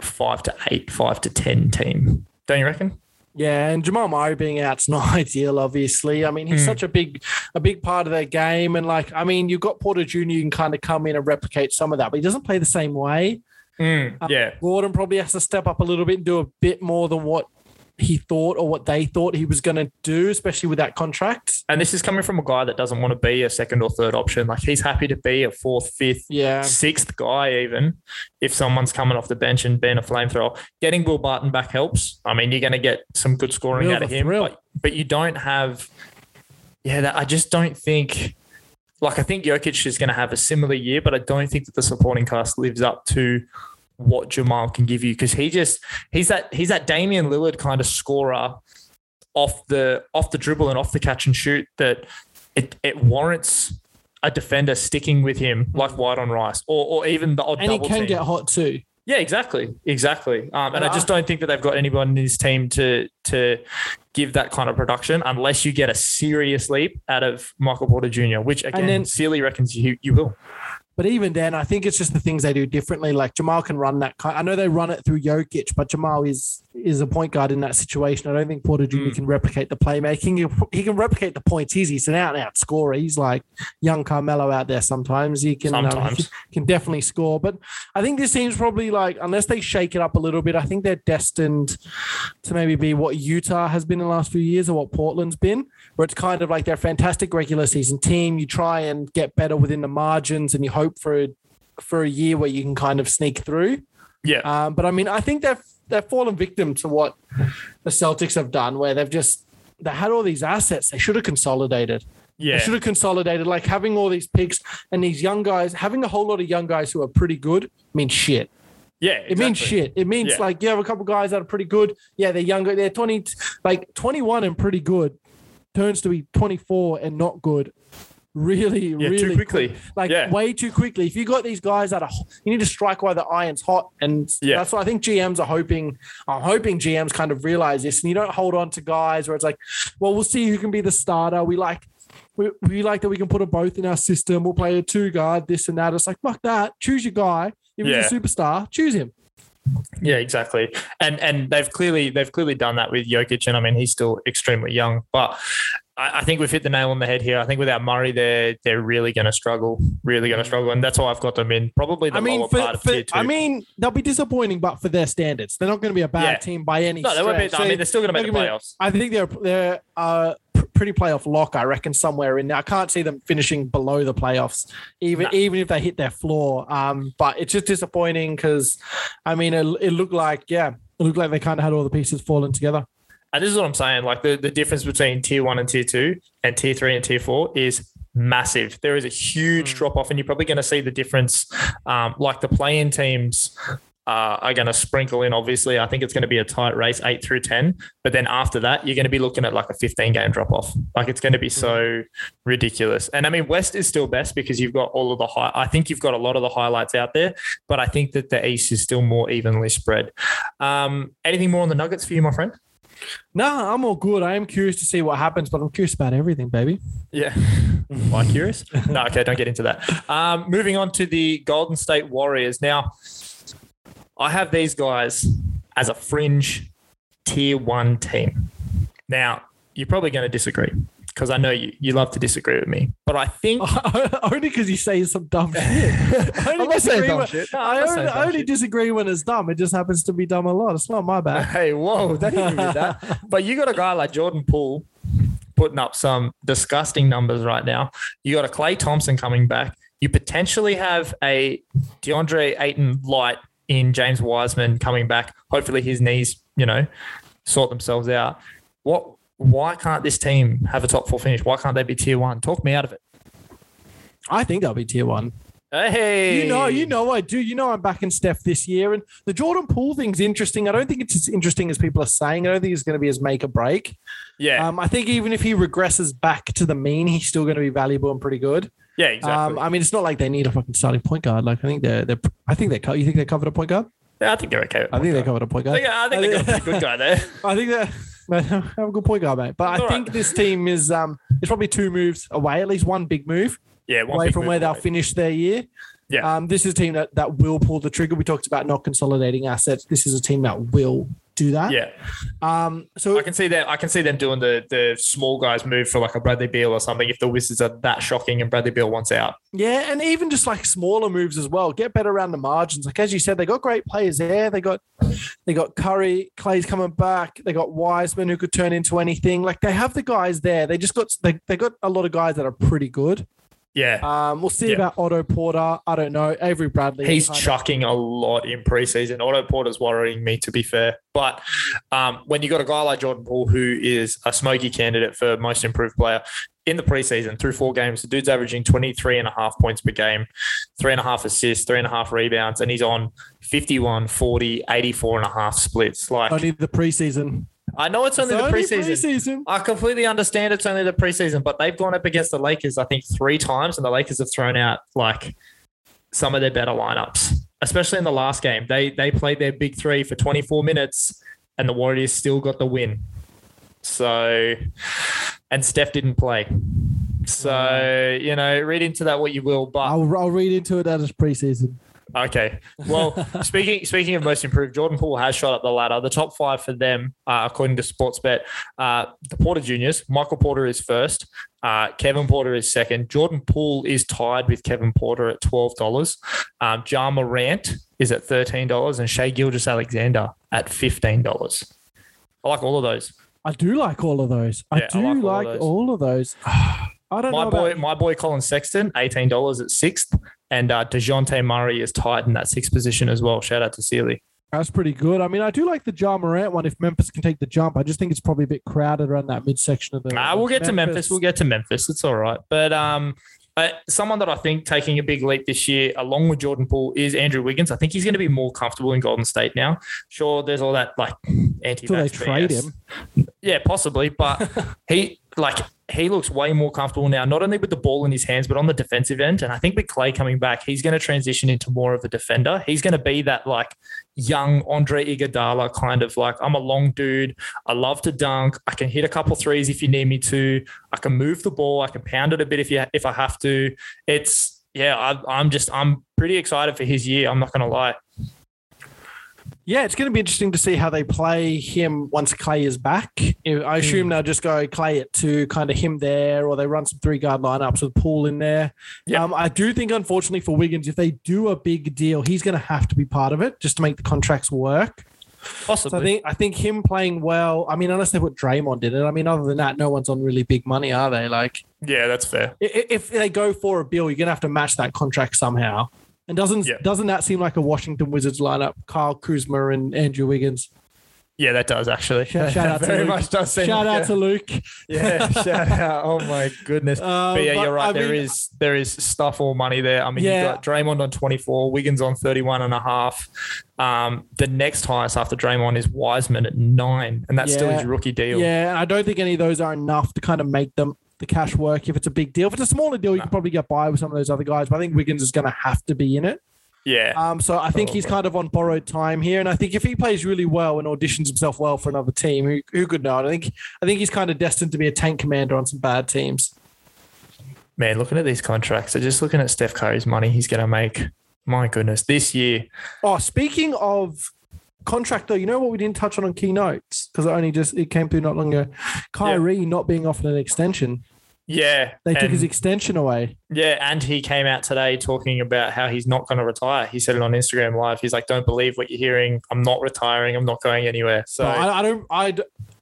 five to eight, five to ten team. Don't you reckon? Yeah, and Jamal Murray being out's not ideal, obviously. I mean, he's Mm. such a big, a big part of their game, and like, I mean, you've got Porter Jr. You can kind of come in and replicate some of that, but he doesn't play the same way. Mm, yeah. Gordon probably has to step up a little bit and do a bit more than what he thought or what they thought he was going to do, especially with that contract. And this is coming from a guy that doesn't want to be a second or third option. Like he's happy to be a fourth, fifth, Yeah, sixth guy, even if someone's coming off the bench and being a flamethrower. Getting Will Barton back helps. I mean, you're going to get some good scoring Real out of him, but, but you don't have. Yeah, that, I just don't think. Like I think Jokic is going to have a similar year, but I don't think that the supporting cast lives up to what Jamal can give you because he just he's that he's that Damian Lillard kind of scorer off the off the dribble and off the catch and shoot that it it warrants a defender sticking with him like white on rice or or even the odd and he can team. get hot too. yeah, exactly, exactly. Um, and I just don't think that they've got anyone in this team to to give that kind of production unless you get a serious leap out of Michael Porter Jr., which again, then- Sealy reckons you you will. But even then, I think it's just the things they do differently. Like Jamal can run that. I know they run it through Jokic, but Jamal is is a point guard in that situation. I don't think Porter Jr. Mm. can replicate the playmaking. He, he can replicate the points easy. He's an out and out scorer. He's like young Carmelo out there. Sometimes he can um, he can, definitely score. But I think this team's probably like unless they shake it up a little bit, I think they're destined to maybe be what Utah has been in the last few years or what Portland's been, where it's kind of like they're a fantastic regular season team. You try and get better within the margins and you hope for a, for a year where you can kind of sneak through. Yeah, Um, but I mean, I think they've they've fallen victim to what the Celtics have done, where they've just they had all these assets. They should have consolidated. Yeah. They should have consolidated, like having all these picks and these young guys, having a whole lot of young guys who are pretty good means shit. yeah. It means shit. It means Yeah. like you have a couple guys that are pretty good. Yeah, they're younger. They're 20, like 21 and pretty good turns to be 24 and not good. Really, Yeah, really too quickly. like Yeah. way too quickly. If you got these guys that are, you need to strike while the iron's hot, and Yeah. that's what I think GMs are hoping. I'm hoping GMs kind of realize this, and you don't hold on to guys where it's like, well, we'll see who can be the starter. We like, we, we like that we can put them both in our system. We'll play a two guard, this and that. It's like fuck that. Choose your guy. If he's Yeah. a superstar, choose him. Yeah, exactly. And and they've clearly they've clearly done that with Jokic, and I mean he's still extremely young, but I, I think we've hit the nail on the head here. I think without Murray, they're they're really going to struggle, really going to struggle, and that's why I've got them in probably the I mean, lower for, part of for- tier two. I mean, they'll be disappointing, but for their standards, they're not going to be a bad Yeah. team by any. no, they won't be. stretch. I mean, they're still going to make the gonna be- playoffs. I think they're they're uh, pretty playoff lock. I reckon somewhere in there. I can't see them finishing below the playoffs, even No. even if they hit their floor. Um, but it's just disappointing because, I mean, it, it looked like yeah, it looked like they kind of had all the pieces falling together. And this is what I'm saying. Like the, the difference between tier one and tier two and tier three and tier four is massive. There is a huge Mm. drop off, and you're probably going to see the difference. Um, like the play-in teams uh, are going to sprinkle in. Obviously, I think it's going to be a tight race, eight through ten. But then after that, you're going to be looking at like a 15 game drop off. Like it's going to be so ridiculous. And I mean, West is still best because you've got all of the high. I think you've got a lot of the highlights out there, but I think that the East is still more evenly spread. Um, anything more on the Nuggets for you, my friend? No, I'm all good. I am curious to see what happens, but I'm curious about everything, baby. Yeah. Why curious? No, okay, don't get into that. Um, moving on to the Golden State Warriors. Now, I have these guys as a fringe tier one team. Now, you're probably going to disagree because I know you, you love to disagree with me, but I think. only because you say some dumb shit. I only I'm not saying disagree dumb when- shit. No, I I'm not only, I only shit. disagree when it's dumb. It just happens to be dumb a lot. It's not my bad. Hey, whoa, don't even that. But you got a guy like Jordan Poole putting up some disgusting numbers right now. You got a Klay Thompson coming back. You potentially have a DeAndre Ayton light in James Wiseman coming back. Hopefully his knees, you know, sort themselves out. What why can't this team have a top four finish? Why can't they be tier one? Talk me out of it. I think they'll be tier one. Hey, You know, you know I do. You know I'm backing Steph this year. And the Jordan Poole thing's interesting. I don't think it's as interesting as people are saying. I don't think it's going to be as make or break. Yeah, Um, I think even if he regresses back to the mean, he's still going to be valuable and pretty good. yeah, exactly. Um, I mean, it's not like they need a fucking starting point guard. Like I think they're, they're I think they co- you think they're covered a point guard? yeah, I think they're okay. I think they guard. covered a point I guard. think, I think they got a good guy there. I think that they have a good point guard, mate. But I think right. this team is um it's probably two moves away, at least one big move Yeah, one away from where they'll finish their year. Yeah. Um, this is a team that, that will pull the trigger. We talked about not consolidating assets. This is a team that will do that. Yeah, Um. So I can see that. I can see them doing the the small guys move for like a Bradley Beal or something. If the Wizards are that shocking and Bradley Beal wants out, Yeah, and even just like smaller moves as well. Get better around the margins. Like as you said, they got great players there. They got they got Curry, Klay's coming back. They got Wiseman who could turn into anything. Like they have the guys there. They just got they, they got a lot of guys that are pretty good. Yeah, Um, we'll see Yeah. about Otto Porter. I don't know. Avery Bradley. He's kind of- chucking a lot in preseason. Otto Porter's worrying me, to be fair. But um, when you got a guy like Jordan Poole, who is a smoky candidate for most improved player in the preseason through four games, the dude's averaging 23 and a half points per game, three and a half assists, three and a half rebounds, and he's on 51, 40, 84 and a half splits. Like, only the preseason. I know it's only It's the only preseason. preseason. I completely understand it's only the preseason, but they've gone up against the Lakers, I think, three times, and the Lakers have thrown out like some of their better lineups, especially in the last game. They they played their big three for 24 minutes, and the Warriors still got the win. So, and Steph didn't play. So, mm. you know, read into that what you will, but I'll, I'll read into it as preseason. Okay. Well, speaking speaking of most improved, Jordan Poole has shot up the ladder. The top five for them, uh, according to Sportsbet, uh, the Porter Juniors. Michael Porter is first. Uh, Kevin Porter is second. Jordan Poole is tied with Kevin Porter at twelve dollars. Um, Ja Morant is at thirteen dollars, and Shai Gilgeous Alexander at fifteen dollars. I like all of those. I do like all of those. I Yeah, I do like like, all of those. all of those. I don't My know. boy, about- my boy Collin Sexton, eighteen dollars at sixth, and uh, Dejounte Murray is tied in that sixth position as well. Shout out to Sealy. That's pretty good. I mean, I do like the John Morant one. If Memphis can take the jump, I just think it's probably a bit crowded around that midsection of the. Nah, we'll get to Memphis. We'll get to Memphis. It's all right. But um, uh, someone that I think taking a big leap this year, along with Jordan Poole, is Andrew Wiggins. I think he's going to be more comfortable in Golden State now. Sure, there's all that like anti. Till they trade him. Yeah, possibly, but he like he looks way more comfortable now, not only with the ball in his hands, but on the defensive end. And I think with Klay coming back, he's going to transition into more of a defender. He's going to be that like young Andre Iguodala kind of like I'm a long dude. I love to dunk. I can hit a couple threes if you need me to. I can move the ball. I can pound it a bit if you if I have to. It's yeah. I, I'm just I'm pretty excited for his year. I'm not going to lie. Yeah, it's going to be interesting to see how they play him once Klay is back. I assume Hmm. they'll just go Klay it to kind of him there, or they run some three guard lineups with Paul in there. Yeah. Um, I do think, unfortunately for Wiggins, if they do a big deal, he's going to have to be part of it just to make the contracts work. Possibly. So I think I think him playing well. I mean, unless they put Draymond in it. I mean, other than that, no one's on really big money, are they? Like, yeah, that's fair. if they go for a bill, you're going to have to match that contract somehow. And doesn't Yeah. doesn't that seem like a Washington Wizards lineup? Kyle Kuzma and Andrew Wiggins. Yeah, that does actually. Shout- shout out to Very Luke. much does seem Shout like out a- to Luke. Yeah, shout out. Oh my goodness. Uh, but yeah, but you're right. I There mean- is there is stuff or money there. I mean, Yeah. you've got Draymond on 24, Wiggins on 31 and a half. Um, the next highest after Draymond is Wiseman at nine, and that's still his rookie deal. Yeah, and I don't think any of those are enough to kind of make them the cash work. If it's a big deal, if it's a smaller deal, you No. can probably get by with some of those other guys. But I think Wiggins is going to have to be in it. Yeah. Um, so I think he's kind of on borrowed time here, and I think if he plays really well and auditions himself well for another team, who, who could know? I think I think he's kind of destined to be a tank commander on some bad teams. Man, looking at these contracts, so just looking at Steph Curry's money he's going to make. My goodness, this year. Oh, speaking of contract though, you know what we didn't touch on on keynotes because it only just it came through not long ago. Kyrie not being offered an extension. Yeah. They took his extension away. Yeah, and he came out today talking about how he's not going to retire. He said it on Instagram Live. He's like, "Don't believe what you're hearing. I'm not retiring. I'm not going anywhere." So So I, I don't. I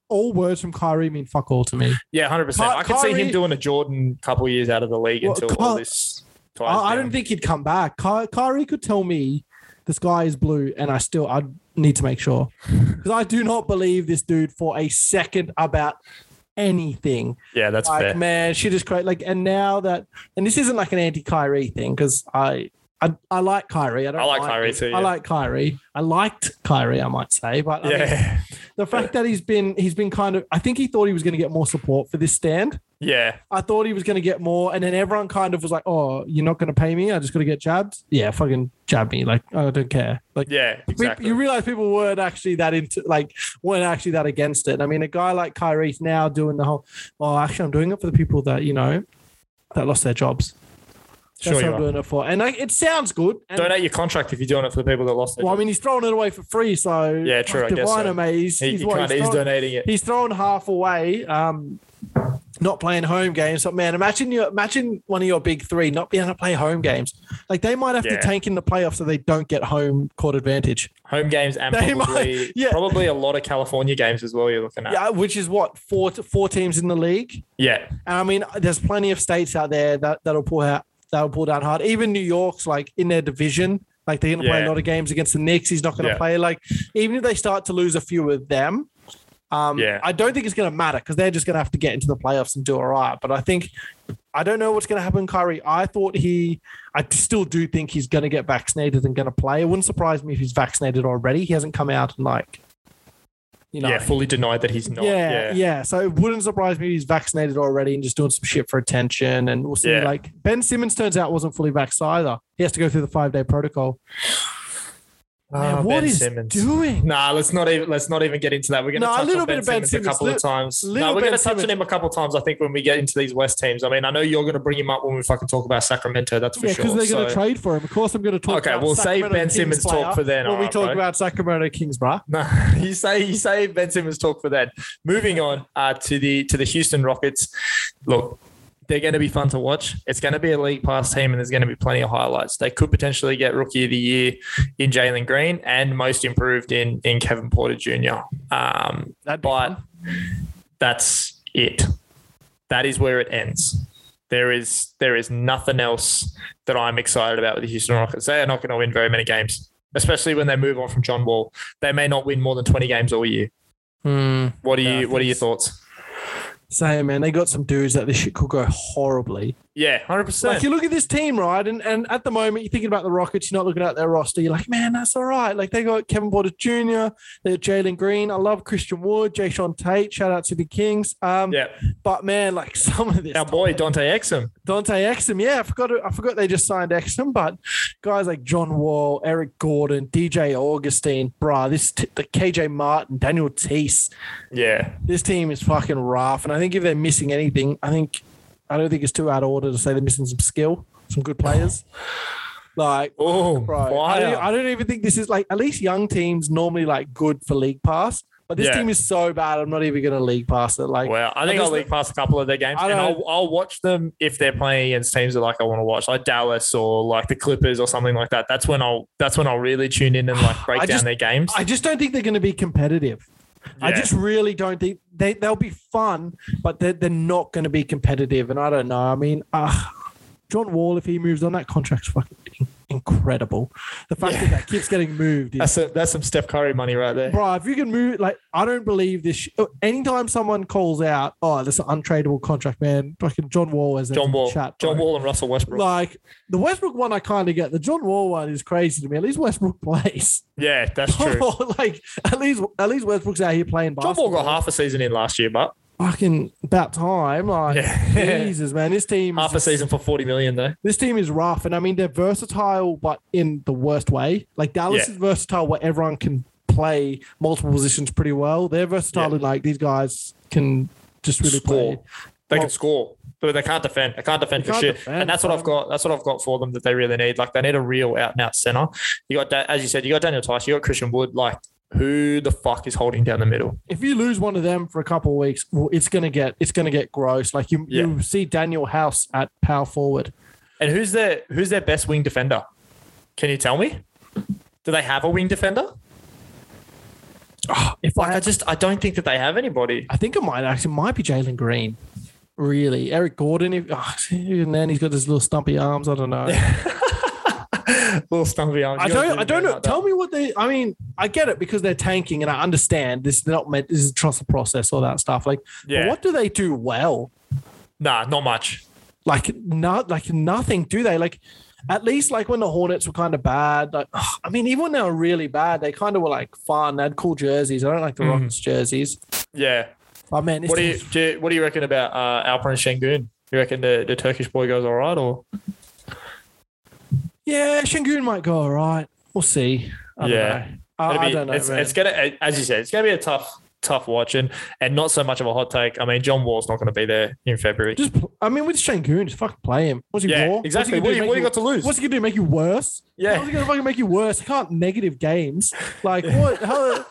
all words from Kyrie mean fuck all to me. yeah, hundred percent. Ky- I could see him doing a Jordan couple years out of the league Well, until Ky- all this. I, I don't think he'd come back. Ky- Kyrie could tell me the sky is blue, and I still I need to make sure because I do not believe this dude for a second about anything. Yeah, that's like fair. man, she is crazy. Like, and now that, and this isn't like an anti Kyrie thing because I, I, I like Kyrie. I don't. I like mind Kyrie too, I like Kyrie. I liked Kyrie. I might say, but I mean, Yeah, the fact that he's been, he's been kind of. I think he thought he was going to get more support for this stand. Yeah, I thought he was going to get more, and then everyone kind of was like, "Oh, you're not going to pay me? I just got to get jabbed." Yeah, fucking jab me. Like I don't care. Like yeah. we- Exactly. you realize people weren't actually that into, like, weren't actually that against it. I mean, a guy like Kyrie's now doing the whole. Oh, actually, I'm doing it for the people that you know that lost their jobs. Sure That's you what I'm are. doing it for. And like, it sounds good. And, Donate your contract if you're doing it for the people that lost their well, I mean, he's throwing it away for free. So Yeah, true, I fuck, guess Diviner, so. mate. He's, he, he's, he what, he's throwing- donating it. he's throwing half away. Um, not playing home games. So man, imagine you imagine one of your big three not being able to play home games. Like they might have Yeah. to tank in the playoffs so they don't get home court advantage. Home games and They probably, might- yeah. probably a lot of California games as well. You're looking at. Yeah, which is what four four teams in the league. Yeah. And I mean, there's plenty of states out there that that'll pull out that'll pull down hard. Even New York's like in their division, like they're gonna play a lot of games against the Knicks. He's not gonna Yeah. play. Like even if they start to lose a few of them, um, Yeah. I don't think it's gonna matter because they're just gonna have to get into the playoffs and do all right. But I think I don't know what's gonna happen, with Kyrie. I thought he, I still do think he's gonna get vaccinated and gonna play. It wouldn't surprise me if he's vaccinated already. He hasn't come out and like, you know, yeah. Fully denied that he's not. yeah, yeah, So it wouldn't surprise me if he's vaccinated already and just doing some shit for attention. And we'll see. Yeah. Like Ben Simmons turns out wasn't fully vaxxed either. He has to go through the five day protocol. Man, Ah, what Ben is Simmons. doing? Nah, let's not even let's not even get into that. We're going to No, a little on bit Ben of Ben Simmons, Simmons, a couple of times. No, we're going to touch on him a couple of times. I think when we get into these West teams. I mean, I know you're going to bring him up when we fucking talk about Sacramento. That's for Yeah, sure. because they're going to trade for him. Of course, I'm going to talk. Okay, we'll save Ben Kings Simmons talk for then, When we talk bro. about Sacramento Kings, bruh. No, you say you say Ben Simmons talk for that. Moving on uh, to the to the Houston Rockets. Look, they're going to be fun to watch. It's going to be a league pass team, and there's going to be plenty of highlights. They could potentially get Rookie of the Year in Jalen Green and Most Improved in in Kevin Porter Jr. Um, That'd be but fun. that's it. That is where it ends. There is there is nothing else that I'm excited about with the Houston Rockets. They are not going to win very many games, especially when they move on from John Wall. They may not win more than 20 games all year. Hmm. What are Yeah, you What are think your so. thoughts? Same man. They got some dudes that this shit could go horribly. Yeah, hundred percent. Like you look at this team, right? And and at the moment you're thinking about the Rockets, you're not looking at their roster. You're like, man, that's all right. Like they got Kevin Porter Jr., they got Jalen Green. I love Christian Wood, Jae'Sean Tate. Shout out to the Kings. Um, Yeah, but man, like some of this our boy Dante Exum. Dante Exum, yeah, I forgot. I forgot they just signed Exum, but guys like John Wall, Eric Gordon, DJ Augustin, bruh, this t- the KJ Martin, Daniel Theis. Yeah, This team is fucking rough, and I think if they're missing anything, I think I don't think it's too out of order to say they're missing some skill, some good players. Like, oh, bro, I don't, I don't even think this is like at least young teams normally like good for league pass, but this Yeah. team is so bad. I'm not even going to league pass it. Like, Well, I think I'll league pass a couple of their games, and I'll, I'll watch them if they're playing against teams that like I want to watch, like Dallas or like the Clippers or something like that. That's when I'll that's when I'll really tune in and like break I down just- their games. I just don't think they're going to be competitive. I just really don't think they they'll be fun, but they're, they're not going to be competitive. And I don't know. I mean, uh, John Wall, if he moves on, that contract's fucking in- incredible. The fact that that keeps getting moved is that's a, that's some Steph Curry money right there. Bro, if you can move, like, I don't believe this. Sh- oh, anytime someone calls out, oh, this is an untradeable contract, man, fucking John Wall is John Wall, Chat. John Wall, and Russell Westbrook. Like, the Westbrook one, I kind of get. The John Wall one is crazy to me. At least Westbrook plays. yeah, that's true. Like, at least, at least Westbrook's out here playing John. Wall got half a season in last year, but Fucking about time. Like, Yeah. Jesus, man. This team, is half a season for forty million though. This team is rough. And I mean, they're versatile, but in the worst way. Like, Dallas Yeah. is versatile where everyone can play multiple positions pretty well. They're versatile Yeah. like these guys can just really Score. play. They Well- can score, but they can't defend. They can't defend They for can't shit. defend, and that's what I've um, got. That's what I've got for them that they really need. Like they need a real out and out center. You got, as you said, you got Daniel Theis, you got Christian Wood. Like who the fuck is holding down the middle? If you lose one of them for a couple of weeks, well, it's gonna get it's gonna get gross. Like you, Yeah. you see Daniel House at power forward. And who's their who's their best wing defender? Can you tell me? Do they have a wing defender? Ah, if Like I, I just I don't think that they have anybody. I think it might actually might be Jalen Green. Really, Eric Gordon. If, oh, and then he's got his little stumpy arms. I don't know. Little stumpy. I don't. I don't know. like Tell that. me what they. I mean, I get it because they're tanking, and I understand this. They're not meant. This is trust the process, all that stuff. Like, Yeah. what do they do well? Nah, not much. Like, not like nothing. Do they like? At least like when the Hornets were kind of bad. Like, I mean, even when they were really bad, they kind of were like fun. They had cool jerseys. I don't like the Mm. Rockets jerseys. Yeah. Oh man, this What do you, do you what do you reckon about uh, and Şengün? You reckon the, the Turkish boy goes all right or yeah, Şengün might go all right. We'll see. I Yeah. don't know. I, It'll I don't know. It's, it's gonna, as you said, it's gonna be a tough, tough watching, and not so much of a hot take. I mean, John Wall's not going to be there in February. Just, I mean, with Şengün, just fucking play him. What's he yeah, more? exactly. What's What do you, what you got to lose? What's he gonna do? Make you worse? yeah, How's he gonna fucking make you worse? He can't negative games. Like what? How,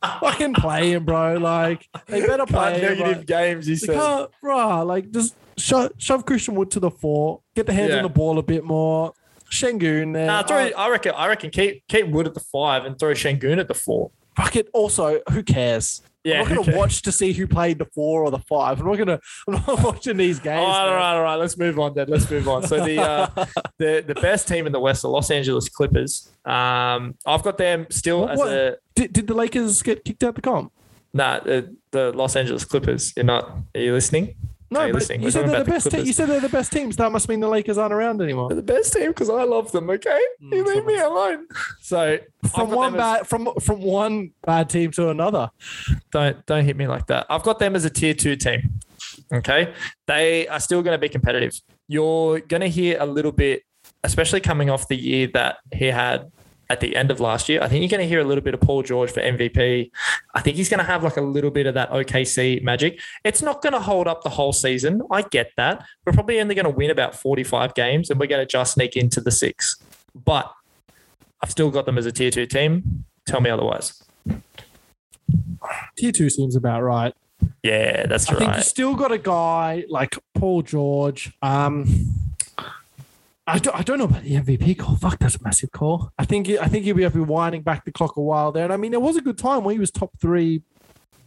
fucking play him, bro. Like they better play Can't him. negative Like, games. He they said. bruh, like just shove, shove Christian Wood to the fore. Get the hands Yeah. on the ball a bit more. Şengün there. Nah, throw, Uh, I reckon. I reckon keep keep Wood at the five and throw Şengün at the four. fuck it. Also, who cares? Yeah, I'm not gonna watch to see who played the four or the five. I'm not gonna. I'm not watching these games. All right, all right, all right. Let's move on, then. Let's move on. So the uh, the the best team in the West, the Los Angeles Clippers. Um, I've got them still What- as what? a Did, did the Lakers get kicked out the comp? nah. The, the Los Angeles Clippers. You're not. Are you listening? No, you but you said they're the about the best. Te- you said they're the best teams. That must mean the Lakers aren't around anymore. They're the best team because I love them. Okay, you Mm, leave me alone. So From one as- bad from from one bad team to another. don't don't hit me like that. I've got them as a tier two team. Okay, they are still going to be competitive. You're going to hear a little bit, especially coming off the year that he had at the end of last year. I think you're going to hear a little bit of Paul George for MVP. I think he's going to have like a little bit of that OKC magic. It's not going to hold up the whole season. I get that. We're probably only going to win about 45 games, and we're going to just sneak into the six. But I've still got them as a tier two team. Tell me otherwise. Tier two seems about right. Yeah, that's right. I think you still got a guy like Paul George. Um, I don't, I don't know about the MVP call. Fuck, that's a massive call. I think I think he'll be up winding back the clock a while there. And I mean, there was a good time where he was top three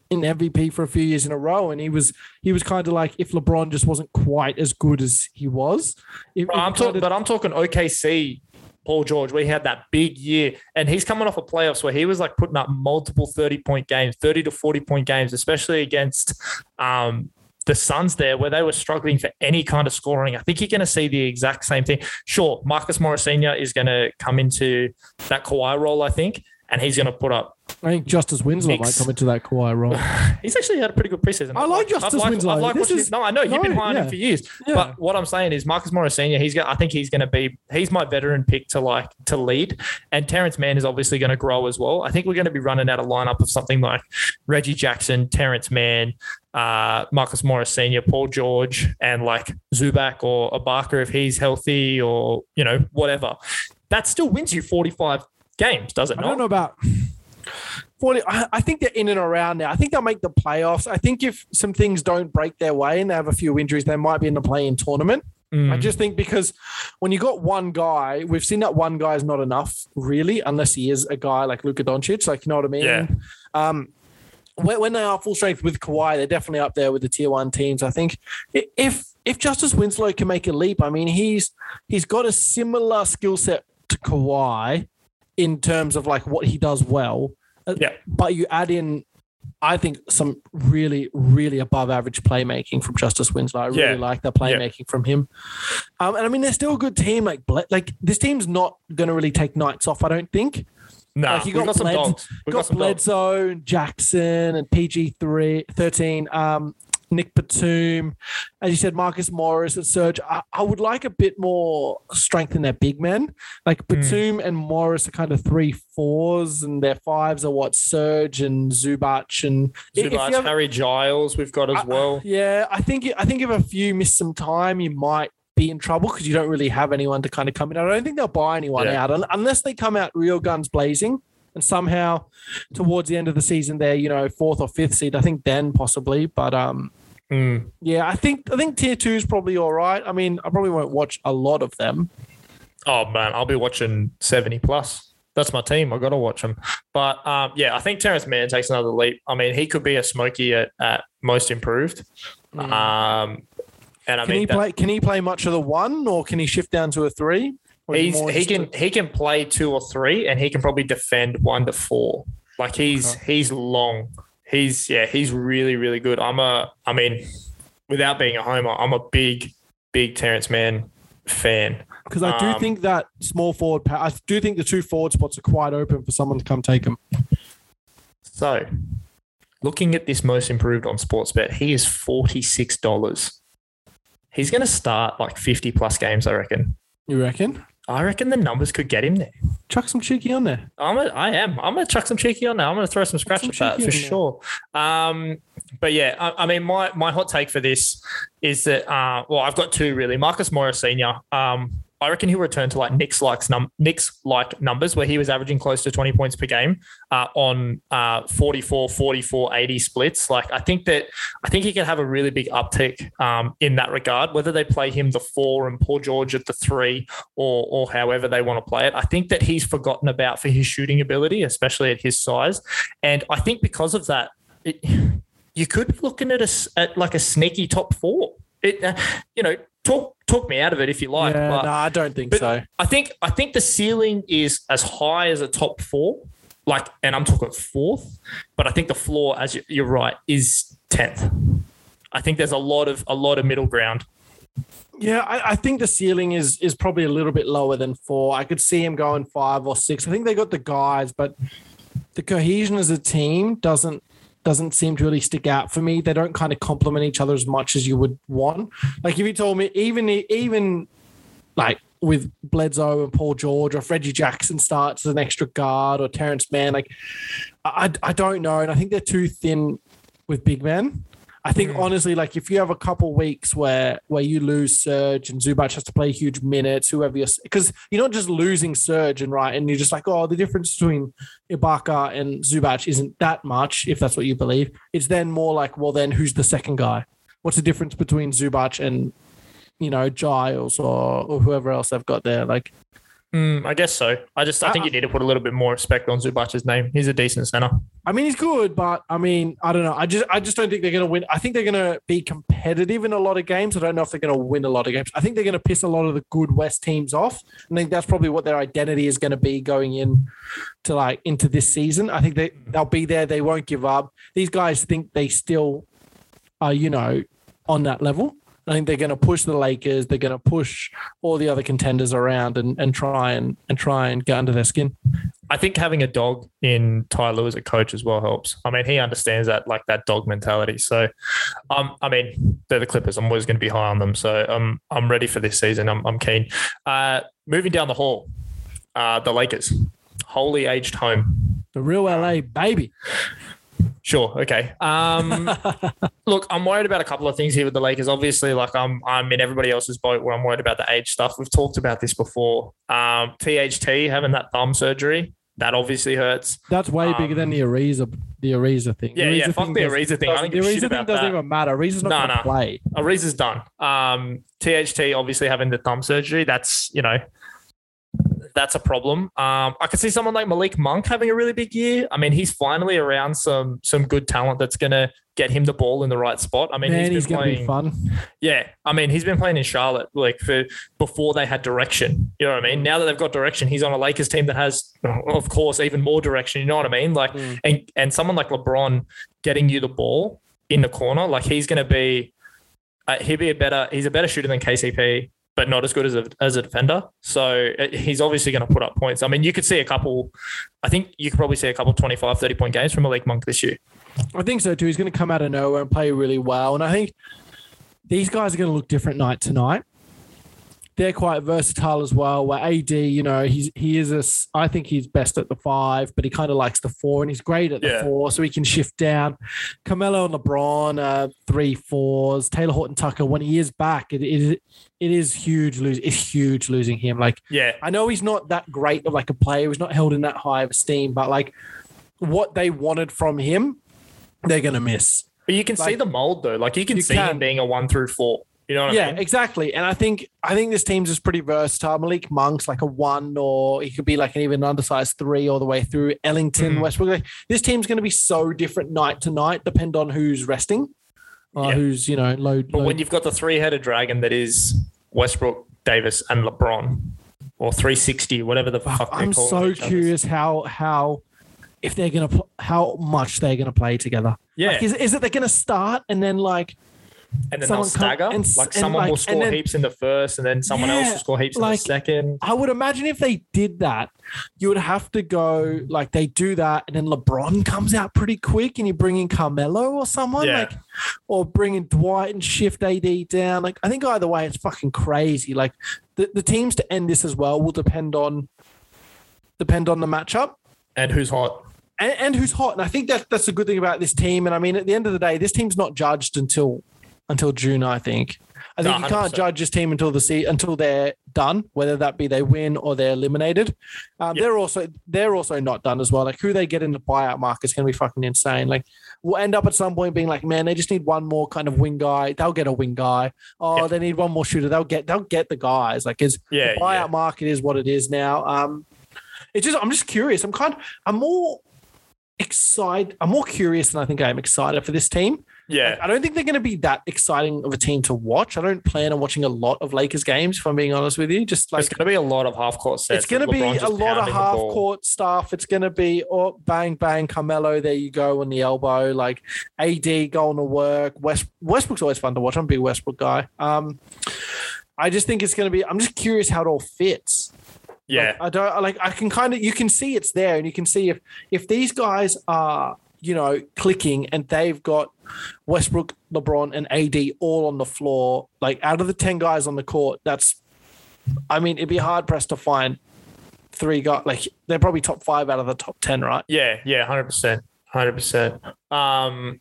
in MVP for a few years in a row, and he was he was kind of like if LeBron just wasn't quite as good as he was. Bro, I'm talking, kinda- but I'm talking OKC. Paul George, we had that big year, and he's coming off a playoffs where he was like putting up multiple 30 point games, 30 to 40 point games, especially against um, the Suns there, where they were struggling for any kind of scoring. I think you're going to see the exact same thing. Sure, Marcus Morris Sr. is going to come into that Kawhi role, I think, and he's going to put up. I think Justice Winslow might come into that Kawhi role. He's actually had a pretty good preseason. I like I've Justice liked- Winslow. I've liked watching- is- no, I know you've been high on him for years. Yeah. But what I'm saying is Marcus Morris Senior, he's got I think he's gonna be he's my veteran pick to like to lead. And Terance Mann is obviously gonna grow as well. I think we're gonna be running out a lineup of something like Reggie Jackson, Terance Mann, uh, Marcus Morris Senior, Paul George, and like Zubac or Ibaka if he's healthy or you know, whatever. That still wins you 45 games, does it I not? don't know about 40. I, think they're in and around now. I think they'll make the playoffs. I think if some things don't break their way and they have a few injuries, they might be in the play in tournament. Mm. I just think because when you got one guy, we've seen that one guy is not enough, really, unless he is a guy like Luka Doncic. Like, you know what I mean? Yeah. Um, when, when they are full strength with Kawhi, they're definitely up there with the tier one teams. I think if if Justice Winslow can make a leap, I mean, he's he's got a similar skill set to Kawhi in terms of like what he does well. Uh, Yeah. But you add in, I think, some really, really above average playmaking from Justice Winslow. I really Yeah. like the playmaking from him. Um, and I mean, they're still a good team. Like, like this team's not going to really take nights off. I don't think. Nah, like, you got got some Bled- dogs. We've got got some dogs. Bledsoe, and Jackson, and PG three thirteen. Um, Nick Batum, as you said, Marcus Morris and Serge. I, I would like a bit more strength in their big men. Like Hmm. Batum and Morris are kind of three fours, and their fives are what Serge and Zubac and Zubac, have- Harry Giles, we've got as I- well. yeah, I think I think if a few miss some time, you might be in trouble because you don't really have anyone to kind of come in. I don't think they'll buy anyone Yeah. out unless they come out real guns blazing. And somehow, towards the end of the season, they're you know fourth or fifth seed. I think then possibly, but um, Mm. yeah, I think I think tier two is probably all right. I mean, I probably won't watch a lot of them. Oh man, I'll be watching seventy plus. That's my team. I got to watch them. But um, yeah, I think Terance Mann takes another leap. I mean, he could be a smoky at, at most improved. Um, and I Can mean, he that- play? Can he play much of the one, or can he shift down to a three? He's he can he can play two or three, and he can probably defend one to four. Like he's he's long. He's yeah, he's really really good. I'm a I mean, without being a homer, I'm a big big Terance Mann fan. because I do um, think that small forward. I do think the two forward spots are quite open for someone to come take them. So, looking at this most improved on Sportsbet, he is $46. He's going to start like 50 plus games, I reckon. You reckon? I reckon the numbers could get him there. Chuck some cheeky on there. I'm a, I am. I'm gonna chuck some cheeky on there. I'm gonna throw some scratch some at that for sure. Um, but yeah, I, I mean, my my hot take for this is that uh, well, I've got two really. Marcus Morris Senior. Um, I reckon he'll return to like Knicks likes num Knicks like numbers where he was averaging close to 20 points per game uh, on uh, 44, 44, 80 splits. Like I think that I think he can have a really big uptick um, in that regard. Whether they play him the four and Paul George at the three, or or however they want to play it, I think that he's forgotten about for his shooting ability, especially at his size. And I think because of that, it, you could be looking at a at like a sneaky top four. It, uh, you know, talk talk me out of it if you like. yeah, but no, I don't think so. I think I think the ceiling is as high as a top four, like, and I'm talking fourth. But I think the floor, as you- you're right, is tenth. I think there's a lot of a lot of middle ground. Yeah, I, I think the ceiling is is probably a little bit lower than four. I could see him going five or six. I think they got the guys, but the cohesion as a team doesn't doesn't seem to really stick out for me. They don't kind of complement each other as much as you would want. Like if you told me even even like with Bledsoe and Paul George, or if Reggie Jackson starts as an extra guard, or Terance Mann, like I I don't know, and I think they're too thin with big men. I think Mm. honestly, like if you have a couple weeks where where you lose Serge and Zubac has to play huge minutes, whoever you're, because you're not just losing Serge and right, and you're just like, oh, the difference between Ibaka and Zubac isn't that much, if that's what you believe. It's then more like, well, then who's the second guy? What's the difference between Zubac and you know Giles or, or whoever else they've got there? Like, Mm, I guess so. I just I think you need to put a little bit more respect on Zubac's name. He's a decent center. I mean, he's good, but I mean, I don't know. I just, I just don't think they're going to win. I think they're going to be competitive in a lot of games. I don't know if they're going to win a lot of games. I think they're going to piss a lot of the good West teams off. I think that's probably what their identity is going to be going in to like into this season. I think they they'll be there. They won't give up. These guys think they still are, you know, on that level. I think they're going to push the Lakers. They're going to push all the other contenders around and, and try and and try and get under their skin. I think having a dog in Ty Lue as a coach as well helps. I mean, he understands that like that dog mentality. So, um, I mean, they're the Clippers. I'm always going to be high on them. So, um, I'm ready for this season. I'm, I'm keen. Uh, moving down the hall, uh, the Lakers, wholly aged home. The real LA baby. Sure. Okay. Um, look, I'm worried about a couple of things here with the Lakers. Obviously, like I'm, I'm in everybody else's boat where I'm worried about the age stuff. We've talked about this before. Um, THT having that thumb surgery that obviously hurts. That's way bigger than the Ariza, the Ariza thing. Yeah, the yeah, fuck the Ariza thing. I don't give The Ariza thing doesn't that. even matter. Ariza's not No, to no. play. Ariza's done. Um, THT obviously having the thumb surgery. That's you know, that's a problem. Um, I could see someone like Malik Monk having a really big year. I mean, he's finally around some some good talent that's gonna get him the ball in the right spot. I mean, Man, he's he's been going to be playing. fun. Yeah, I mean, he's been playing in Charlotte like for before they had direction. You know what I mean? Now that they've got direction, he's on a Lakers team that has, of course, even more direction. You know what I mean? Like, Mm. and and someone like LeBron getting you the ball in the corner, like he's going to be, uh, he'll be a better, he's a better shooter than KCP, but not as good as a as a defender. So uh, he's obviously going to put up points. I mean, you could see a couple. I think you could probably see a couple 25, 30 point games from Malik Monk this year. I think so too. He's going to come out of nowhere and play really well. And I think these guys are going to look different night to night. They're quite versatile as well. Where AD, you know, he's he is a. I think he's best at the five, but he kind of likes the four, and he's great at the Yeah. four, so he can shift down. Carmelo and LeBron, uh, three fours. Talen Horton Tucker, when he is back, it is it is huge. Lose it's huge losing him. Like Yeah, I know he's not that great of like a player. He's not held in that high of esteem, but like what they wanted from him, they're gonna miss. but you can see the mold though. Like you can You see him being a one through four. You know yeah, I mean? exactly. And I think I think this team's just pretty versatile. Malik Monk's like a one, or he could be like an even undersized three all the way through. Ellington, Mhm. Westbrook. This team's going to be so different night to night, depend on who's resting, or Yeah. who's you know low. But low- when you've got the three headed dragon that is Westbrook, Davis, and LeBron, or 360, whatever the fuck I'm call so curious how how if they're gonna pl- how much they're gonna play together. Yeah, Like, is, is it they're gonna start and then like and then they'll stagger. and like and someone like- will score then- heaps in the first, and then someone else will score heaps in like- the second. I would imagine if they did that, you would have to go like they do that, and then LeBron comes out pretty quick, and you bring in Carmelo or someone Yeah. like, or bring in Dwight and shift AD down. Like I think either way, it's fucking crazy. Like the, the teams to end this as well will depend on depend on the matchup And who's hot? and, and who's hot. And I think that that's a good thing about this team. And I mean, at the end of the day, this team's not judged until until June. I think. I think No, you can't judge this team until the se- until they're done, whether that be they win or they're eliminated. Um, Yeah. They're also they're also not done as well. Like who they get in the buyout market is going to be fucking insane. Like we'll end up at some point being like, man, they just need one more kind of wing guy. They'll get a wing guy. Oh, Yeah. they need one more shooter. They'll get they'll get the guys. Like it's Yeah, the buyout yeah. market is what it is now. Um, it's just I'm just curious. I'm kind of, I'm more excited. I'm more curious than I think I am excited for this team. Yeah. I don't think they're going to be that exciting of a team to watch. I don't plan on watching a lot of Lakers games. If I'm being honest with you, just like There's going to be a lot of half court sets. it's going to be a lot of half court stuff. It's going to be oh bang bang Carmelo. There you go on the elbow. Like AD going to work. West Westbrook's always fun to watch. I'm a big Westbrook guy. Um, I just think it's going to be. I'm just curious how it all fits. Yeah. Like, I don't like. I can kind of. You can see it's there, and you can see if if these guys are you know clicking and they've got Westbrook, LeBron, and AD all on the floor. Like out of the ten guys on the court, that's. I mean, it'd be hard pressed to find three guys. Like they're probably top five out of the top ten, right? Yeah, yeah, hundred percent, hundred percent. Um,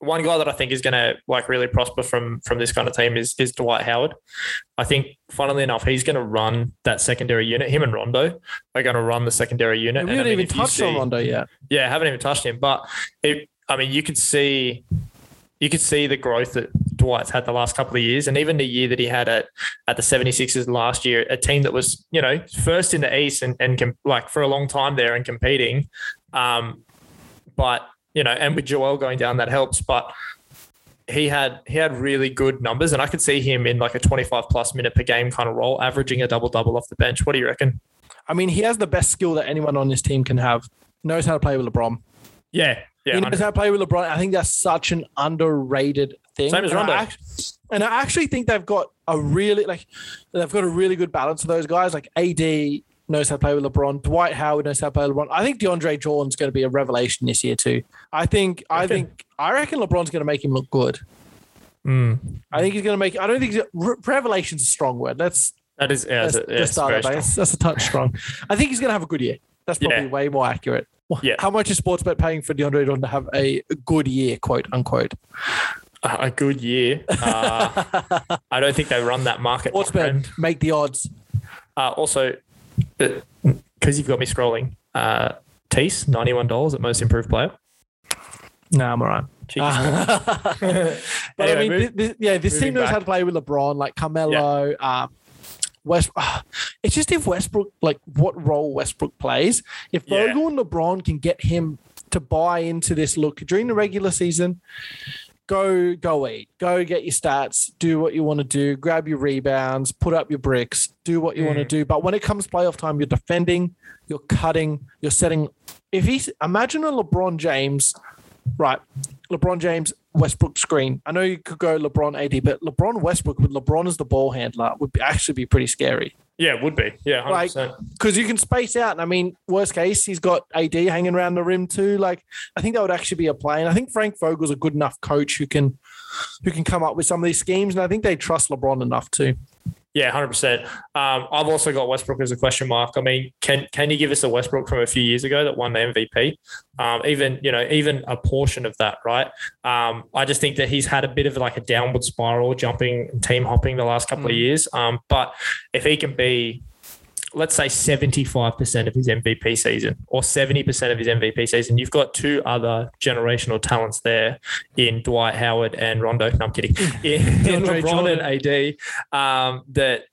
one guy that I think is going to like really prosper from from this kind of team is is Dwight Howard. I think, funnily enough, he's going to run that secondary unit. Him and Rondo are going to run the secondary unit. we haven't mean, even touched on Rondo yet. Yeah, haven't even touched him, but it. I mean, you could see, you could see the growth that Dwight's had the last couple of years, and even the year that he had at at the 76ers last year, a team that was you know first in the East and and com- like for a long time there and competing. Um, but you know, and with Joel going down, that helps. But he had he had really good numbers, and I could see him in like a 25 plus minute per game kind of role, averaging a double double off the bench. What do you reckon? I mean, he has the best skill that anyone on this team can have. Knows how to play with LeBron. Yeah, yeah, he knows how to play with LeBron. I think that's such an underrated thing. Same as And I Rondo. and I actually think they've got a really like they've got a really good balance of those guys. Like AD knows how to play with LeBron. Dwight Howard knows how to play with LeBron. I think DeAndre Jordan's going to be a revelation this year too. I think I Reckon? think I reckon LeBron's going to make him look good. Mm, I think he's going to make. I don't think he's, re- revelation's a strong word. Let's that is yeah, let's, it's, yeah, let's it's start very that. strong. That's, that's a touch strong. I think he's going to have a good year. That's probably Yeah. way more accurate. Yeah. How much is Sportsbet paying for DeAndre Jordan to have a good year, quote unquote? a a good year. Uh, I don't think they run that market. my Sportsbet make the odds. Uh, also, because you've got me scrolling, uh, Theis, $91 at most improved player. No, I'm all right. Cheeky but Anyway, I mean, move- thi- thi- yeah, this team knows back. how to play with LeBron, like Carmelo, um, West. it's just if Westbrook, like what role Westbrook plays. If Yeah. Vogel and LeBron can get him to buy into this look during the regular season, go go eat, go get your stats, do what you want to do, grab your rebounds, put up your bricks, do what you want to Mm. do. But when it comes playoff time, you're defending, you're cutting, you're setting. If he's imagine a LeBron James, right? LeBron James, Westbrook screen. I know you could go LeBron AD, but LeBron Westbrook with LeBron as the ball handler would be, actually be pretty scary Yeah, it would be. Yeah, 100%. because you can space out. And I mean, worst case, he's got AD hanging around the rim too. Like, I think that would actually be a play. And I think Frank Vogel's a good enough coach who can who can come up with some of these schemes. And I think they trust LeBron enough too. Yeah, hundred percent. Um, I've also got Westbrook as a question mark. I mean, can can you give us a Westbrook from a few years ago that won the MVP? Um, even you know, even a portion of that, right? Um, I just think that he's had a bit of like a downward spiral, jumping, team hopping the last couple of Mm. years. Um, but if he can be, let's say seventy five percent of his MVP season or seventy percent of his MVP season, you've got two other generational talents there in Dwight Howard and Rondo. No, I'm kidding. In, in LeBron and AD, um, that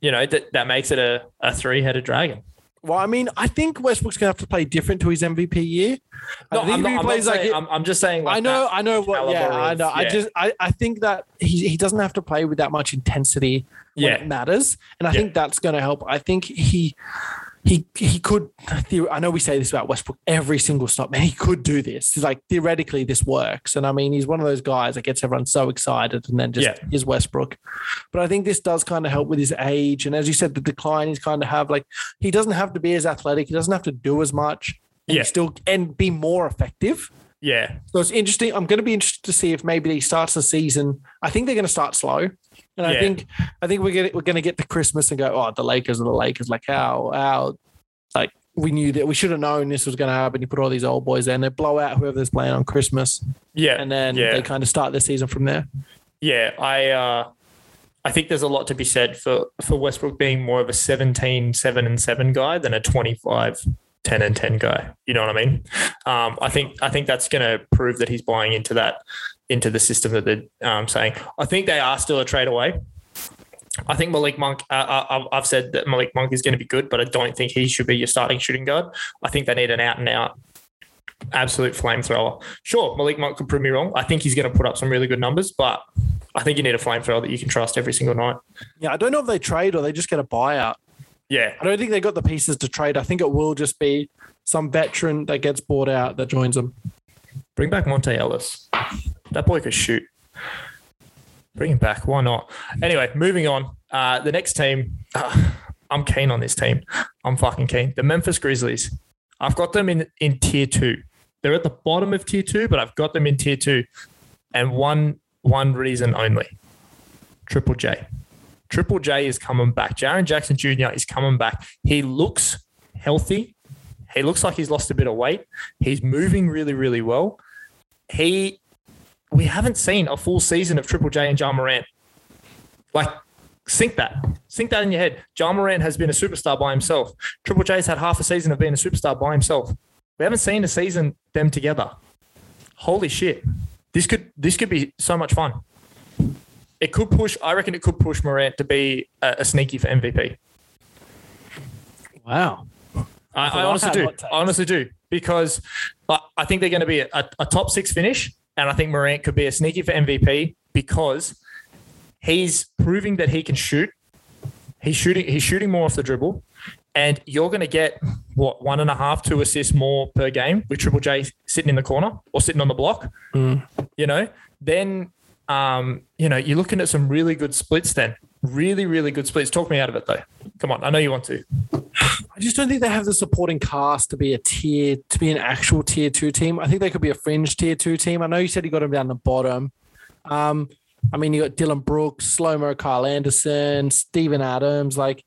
you know that that makes it a, a three headed dragon. Well, I mean, I think Westbrook's gonna have to play different to his MVP year. No, I think I'm not, I'm, plays like saying, it- I'm, I'm just saying. Like I know, I know what. Yeah, caliber I of- know. I just, I, I think that he he doesn't have to play with that much intensity when Yeah. it matters, and I Yeah. think that's going to help. I think he. He, he could. I know we say this about Westbrook every single stop, man. He could do this. He's like theoretically, this works, and I mean, he's one of those guys that gets everyone so excited, and then just Yeah. is Westbrook. But I think this does kind of help with his age, and as you said, the decline he's kind of have. Like he doesn't have to be as athletic. He doesn't have to do as much. And Yeah. still and be more effective. yeah, So it's interesting. I'm going to be interested to see if maybe he starts the season. I think they're going to start slow. And I think I think we're gonna we're gonna get to Christmas and go, oh, the Lakers are the Lakers. Like how how like we knew that we should have known this was gonna happen. You put all these old boys there and they blow out whoever's playing on Christmas, Yeah, and then yeah. they kind of start the season from there. Yeah, I uh, I think there's a lot to be said for for Westbrook being more of a 17 7 and 7 guy than a 25 10 and 10 guy. You know what I mean? Um, I think I think that's going to prove that he's buying into that into the system that they're um, saying. I think they are still a trade away. I think Malik Monk. Uh, I've- I've said that Malik Monk is going to be good, but I don't think he should be your starting shooting guard. I think they need an out and out absolute flamethrower. Sure, Malik Monk could prove me wrong. I think he's going to put up some really good numbers, but I think you need a flamethrower that you can trust every single night. Yeah, I don't know if they trade or they just get a buyout. Yeah, I don't think they got the pieces to trade. I think it will just be some veteran that gets bought out that joins them. bring back Monta Ellis. That boy could shoot. Bring him back. Why not? Anyway, moving on. Uh, the next team, uh, I'm keen on this team. I'm fucking keen. The Memphis Grizzlies. I've got them in, in tier two. They're at the bottom of tier two, but I've got them in tier two. And one one reason only. Triple J. Triple J is coming back. Jaren Jackson Jr. is coming back. He looks healthy. He looks like he's lost a bit of weight. He's moving really, really well. He, we haven't seen a full season of Triple J and Ja Morant. Like, sink that. Sink that in your head. Ja Morant has been a superstar by himself. Triple J's had half a season of being a superstar by himself. We haven't seen a season them together. Holy shit. This could this could be so much fun. It could push, I reckon it could push Morant to be a, a sneaky for MVP. Wow. I, a I honestly do. I honestly do because I, I think they're going to be a, a top six finish, and I think Morant could be a sneaky for MVP because he's proving that he can shoot. He's shooting. He's shooting more off the dribble, and you're going to get what one and a half, two assists more per game with Triple J sitting in the corner or sitting on the block. Mm. You know, then um, you know you're looking at some really good splits. Then really, really good splits. Talk me out of it though. Come on, I know you want to. I just don't think they have the supporting cast to be a tier to be an actual tier two team. I think they could be a fringe tier two team. I know you said you got them down the bottom. Um, I mean, you got Dillon Brooks, Slow Mo, Carl Anderson, Steven Adams. Like,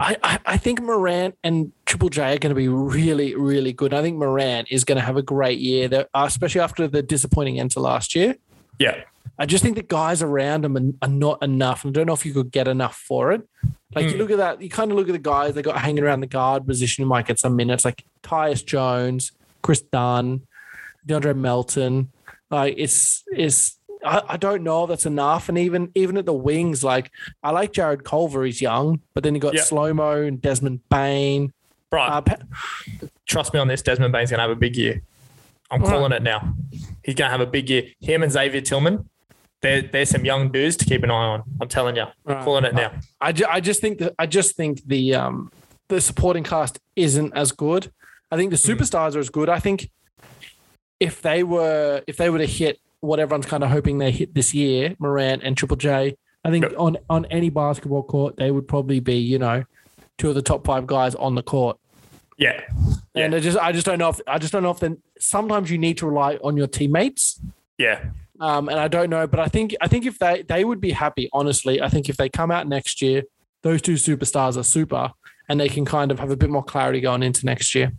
I, I, I think Morant and Triple J are going to be really, really good. I think Morant is going to have a great year, especially after the disappointing end to last year. Yeah, I just think the guys around him are, not enough. And I don't know if you could get enough for it. Like you Hmm. look at that, you kind of look at the guys they got hanging around the guard position might get some minutes, like Tyus Jones, Kris Dunn, De'Anthony Melton. Like it's it's I, I don't know if that's enough. And even even at the wings, like I like Jarrett Culver, he's young, but then you got Yeah. Slow Mo and Desmond Bane. right. Uh, Pa- trust me on this, Desmond Bane's going to have a big year. I'm All right. calling it now. He's going to have a big year. Him and Xavier Tillman, they're, they're some young dudes to keep an eye on. I'm telling you. Right. Calling it now. I, ju- I just think that I just think the um the supporting cast isn't as good. I think the Hmm. superstars are as good. I think if they were if they were to hit what everyone's kind of hoping they hit this year, Morant and Triple J, I think Yep. on on any basketball court they would probably be you know two of the top five guys on the court. Yeah. Yeah. And I just I just don't know if I just don't know if then sometimes you need to rely on your teammates. Yeah. Um, and I don't know, but I think I think if they they would be happy, honestly. I think if they come out next year, those two superstars are super, and they can kind of have a bit more clarity going into next year.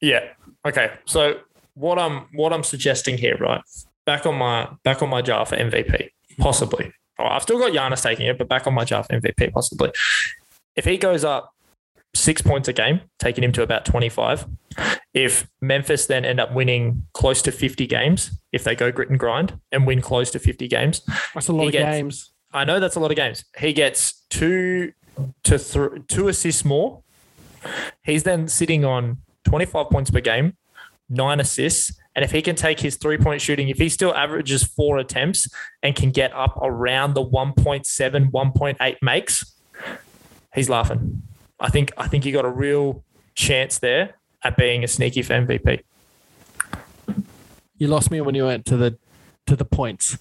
Yeah. Okay. So what I'm what I'm suggesting here, right? Back on my back on my jar for MVP, possibly. Oh, I've still got Giannis taking it, but back on my jar for MVP, possibly. If he goes up six points a game, taking him to about 25. If Memphis then end up winning close to 50 games, if they go grit and grind and win close to 50 games, That's a lot of gets- games. I know that's a lot of games. He gets two to th- two assists more. He's then sitting on 25 points per game, nine assists. And if he can take his three point shooting, if he still averages four attempts and can get up around the 1.7, 1.8 makes, he's laughing. I think I think you got a real chance there at being a sneaky for MVP. You lost me when you went to the to the points.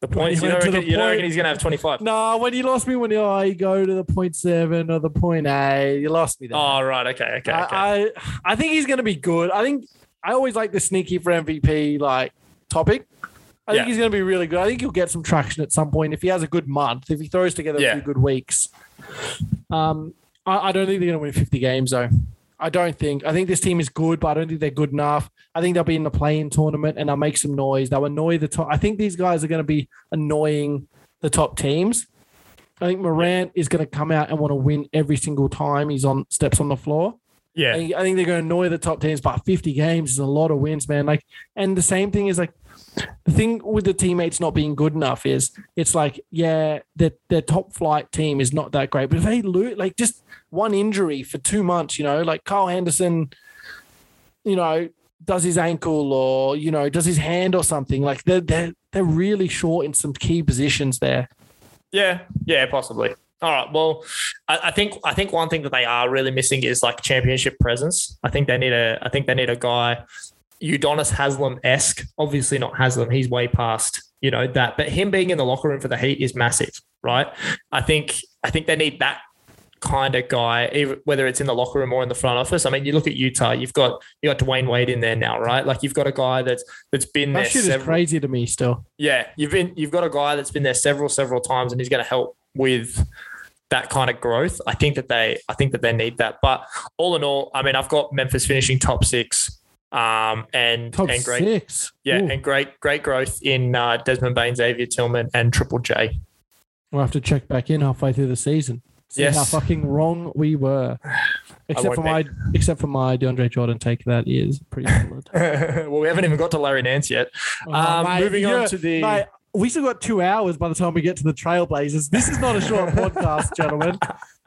The points, you, went don't reckon, the you don't point- reckon he's going to have 25? No, when you lost me when you, oh, you go to the point seven or the point eight, you lost me there. Oh, right. Okay. Okay. okay. I, I I think he's going to be good. I think I always like the sneaky for MVP like topic. I Yeah. think he's going to be really good. I think he'll get some traction at some point if he has a good month. If he throws together Yeah. a few good weeks. Um, I, I don't think they're going to win 50 games though. I don't think. I think this team is good, but I don't think they're good enough. I think they'll be in the playing tournament and they'll make some noise. They'll annoy the top. I think these guys are going to be annoying the top teams. I think Morant is going to come out and want to win every single time he's on steps on the floor. I Yeah. think, I think they're going to annoy the top teams, but 50 games is a lot of wins, man. Like, and the same thing is like the thing with the teammates not being good enough is it's like, yeah, their their top flight team is not that great, but if they lose, like just one injury for two months, you know, like Carl Henderson, you know, does his ankle or you know does his hand or something, like they're they're they're really short in some key positions there. Yeah, yeah, possibly. All right. Well, I, I think I think one thing that they are really missing is like championship presence. I think they need a I think they need a guy, Udonis Haslam esque. Obviously not Haslam. He's way past you know that. But him being in the locker room for the Heat is massive, right? I think I think they need that kind of guy, whether it's in the locker room or in the front office. I mean, you look at Utah. You've got you got Dwyane Wade in there now, right? Like you've got a guy that's that's been there. That shit is several- crazy to me still. yeah, you've been you've got a guy that's been there several several times, and he's going to help with that kind of growth. I think that they I think that they need that. But all in all, I mean, I've got Memphis finishing top six, um, and Top and great six. yeah, Ooh. and great great growth in uh, Desmond Bane, Xavier Tillman, and Triple J. We'll have to check back in halfway through the season. See Yes. how fucking wrong we were. Except for be. my except for my DeAndre Jordan take that is pretty solid. well, we haven't even got to Larry Nance yet. Um, moving on to the- mate, we still got two hours by the time we get to the Trailblazers. This is not a short podcast, gentlemen.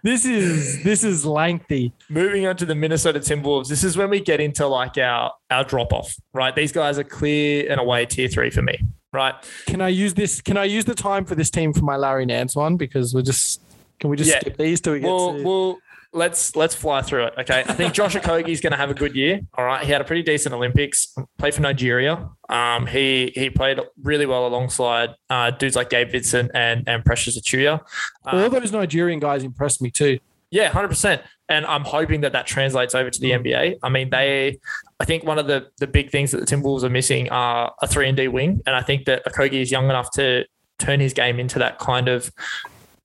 This is this is lengthy. Moving on to the Minnesota Timberwolves, this is when we get into like our our drop off, right? These guys are clear and away tier three for me, right? Can I use this? Can I use the time for this team for my Larry Nance one? Because we're just can we just Yeah. skip these till we get Well, to well, let's let's fly through it. Okay, I think Josh is going to have a good year. All right, he had a pretty decent Olympics. Played for Nigeria. Um, he he played really well alongside uh, dudes like Gabe Vincent and and Precious Achiuwa. all Uh, those Nigerian guys impressed me too. yeah, hundred percent. And I'm hoping that that translates over to the NBA. I mean, they. I think one of the the big things that the Timberwolves are missing are a three and D wing, and I think that Okogie is young enough to turn his game into that kind of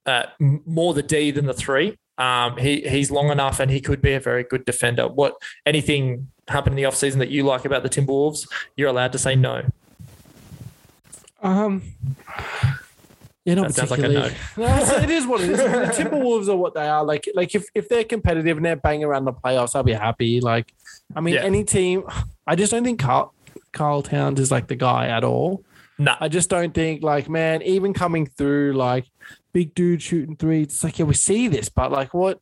uh, more the D than the three. Um, he he's long enough, and he could be a very good defender. What anything happened in the offseason that you like about the Timberwolves? You're allowed to say no. Um, yeah, not That sounds like a no. it's- it is what it is. the Timberwolves are what they are. Like, like if, if they're competitive and they're banging around the playoffs, I'll be happy. Like, I mean, Yeah. any team. I just don't think Karl, Karl Towns is like the guy at all. No, I just don't think like, man, even coming through like big dude shooting threes. It's like, yeah, we see this, but like, what?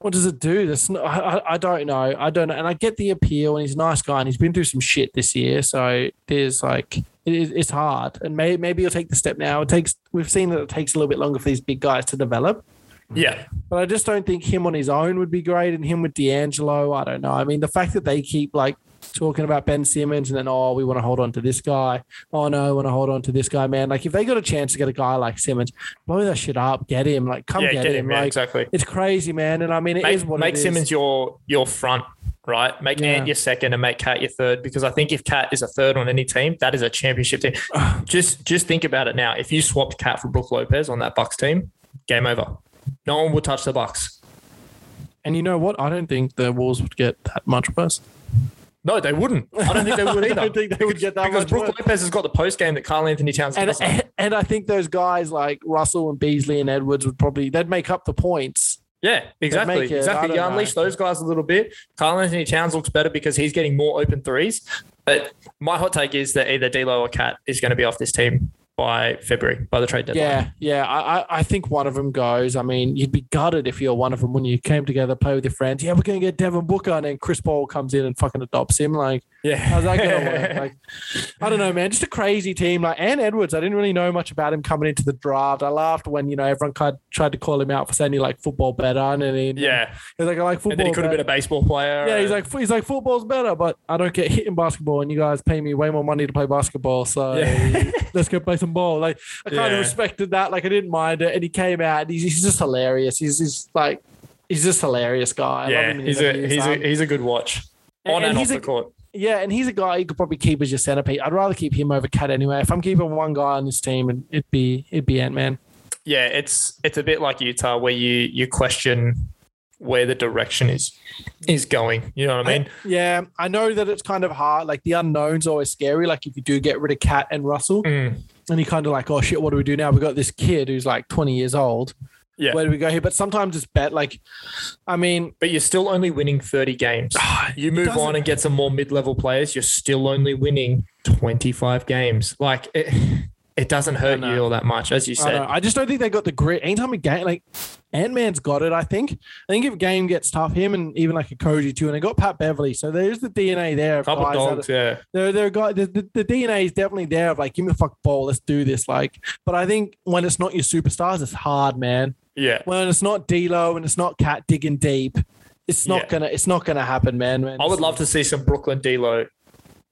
What does it do? That's not, I, I- don't know. I don't know. And I get the appeal, and he's a nice guy, and he's been through some shit this year. So there's like, it it's hard. And maybe maybe he'll take the step now. It takes. We've seen that it takes a little bit longer for these big guys to develop. yeah, But I just don't think him on his own would be great, and him with D'Angelo. I don't know. I mean, the fact that they keep like talking about Ben Simmons and then oh, we want to hold on to this guy. Oh no, we want to hold on to this guy, man. Like if they got a chance to get a guy like Simmons, blow that shit up, get him. Like come yeah, get, get him. him. Yeah, Like exactly. it's crazy, man. And I mean, it is make, what make it is. Simmons your your front, right? Make Yeah. Ant your second and make Cat your third because I think if Cat is a third on any team, that is a championship team. just just think about it now. If you swapped Cat for Brook Lopez on that Bucks team, game over. No one would touch the Bucks. And you know what? I don't think the Wolves would get that much worse. No, they wouldn't. I don't think they would either. I don't think they would get that because Brook. Lopez has got the post game that Karl-Anthony Towns And, and and I think those guys like Russell and Beasley and Edwards would probably they'd make up the points. Yeah, exactly. it. Exactly. You know. unleash those guys a little bit. Karl-Anthony Towns looks better because he's getting more open threes. But my hot take is that either D'Lo or Cat is going to be off this team by February, by the trade deadline. Yeah, yeah. I, I think one of them goes. I mean, you'd be gutted if you're one of them when you came together, play with your friends. Yeah, we're gonna get Devin Booker, and then Chris Paul comes in and fucking adopts him. Like, Yeah. how's that gonna work? Like, I don't know, man. Just a crazy team. Like, and Edwards, I didn't really know much about him coming into the draft. I laughed when you know everyone tried, tried to call him out for saying he like football better, and then he, yeah. he's like, I like football. And then he could have been a baseball player. Yeah, he's like he's like football's better, but I don't get hit in basketball, and you guys pay me way more money to play basketball. So Yeah. let's go play some ball. Like I kind Yeah. of respected that. Like I didn't mind it, and he came out. And he's, he's just hilarious. He's, he's like he's just hilarious guy. I love yeah, him he's a he's a he's a good watch and- on and and, off he's the a- court. Yeah, and he's a guy you could probably keep as your centerpiece. I'd rather keep him over Cat anyway. If I'm keeping one guy on this team, and it'd be it'd be Ant Man. Yeah, it's it's a bit like Utah where you you question where the direction is is going. You know what I mean? Yeah, I know that it's kind of hard. Like the unknown's always scary. Like if you do get rid of Cat and Russell, Mm. and you're kind of like, oh shit, what do we do now? We got this kid who's like 20 years old. Yeah. Where do we go here? But sometimes it's bet. Like, I mean, But you're still only winning 30 games. Ah, you move on and get some more mid-level players, you're still only winning 25 games. Like it, it doesn't hurt you all that much, as you said. know. I just don't think they got the grit. Anytime a game, like Ant Man's got it, I think. I think if a game gets tough, him and even like Okogie too, and they got Pat Beverley, so there's the DNA there. Of Couple guys that dogs, are- yeah. They're, they're the, the, the DNA is definitely there of like, give me the fuck ball, let's do this. Like, but I think when it's not your superstars, it's hard, man. Yeah. When it's not D'Lo and it's not Cat digging deep, it's not Yeah. gonna, it's not gonna happen, man. man. I would love to see some Brooklyn D'Lo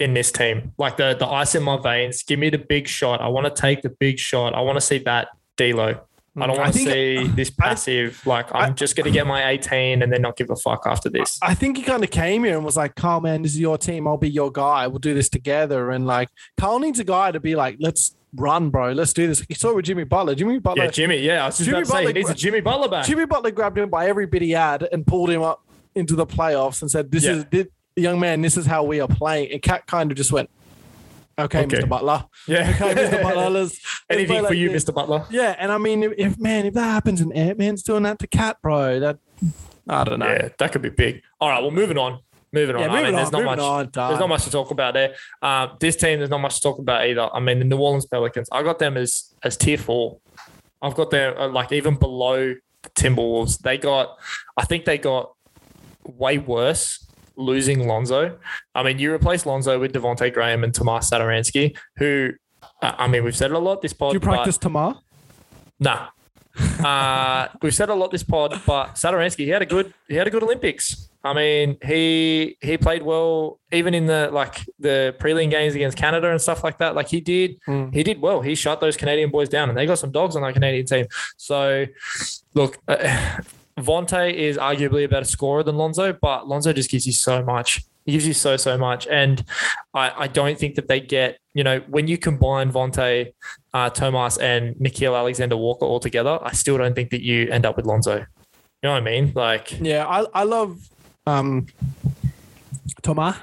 in this team. Like the the ice in my veins. Give me the big shot. I want to take the big shot. I want to see that D'Lo. I don't mm, I want to see this passive. like I'm just going to get my 18 and then not give a fuck after this. I think he kind of came here and was like, Karl, man, this is your team. I'll be your guy. We'll do this together. And like, Karl needs a guy to be like, let's run, bro. Let's do this. You saw it with Jimmy Butler. Jimmy Butler. Yeah, Jimmy. Yeah, I was just Jimmy about to say Butler- needs a Jimmy Butler back. Jimmy Butler grabbed him by every bit he had and pulled him up into the playoffs and said, "This Yeah. is this, young man. This is how we are playing." And Cat kind of just went, "Okay, Okay. Mr. Butler. yeah, Okay, Mr. Butler. Let's, let's Anything for like you, this." Mr. Butler. Yeah, and I mean, if, if man, if that happens and Ant Man's doing that to Cat, bro, that I don't know. Yeah, that could be big. All right, well, moving on. Moving on. Yeah, I mean, moving there's on, not much. on. There's not much to talk about there. Uh, this team, there's not much to talk about either. I mean, the New Orleans Pelicans, I got them as as tier four. I've got them uh, like even below the Timberwolves. They got, I think they got way worse losing Lonzo. I mean, you replace Lonzo with Devonte Graham and Tomas Satoransky, who, uh, I mean, we've said it a lot this pod. Do you practice Tamar? Nah. uh, we've said a lot this pod, but Sadaransky, he had a good he had a good Olympics. I mean, he he played well even in the like the prelim games against Canada and stuff like that. Like he did Mm. he did well. He shut those Canadian boys down, and they got some dogs on that Canadian team. So, look, uh, Vontae is arguably a better scorer than Lonzo, but Lonzo just gives you so much. He gives you so so much, and I, I don't think that they get you know when you combine Vontae, uh, Tomas, and Nickeil Alexander-Walker all together. I still don't think that you end up with Lonzo. You know what I mean? Like, Yeah, I I love um Tamar.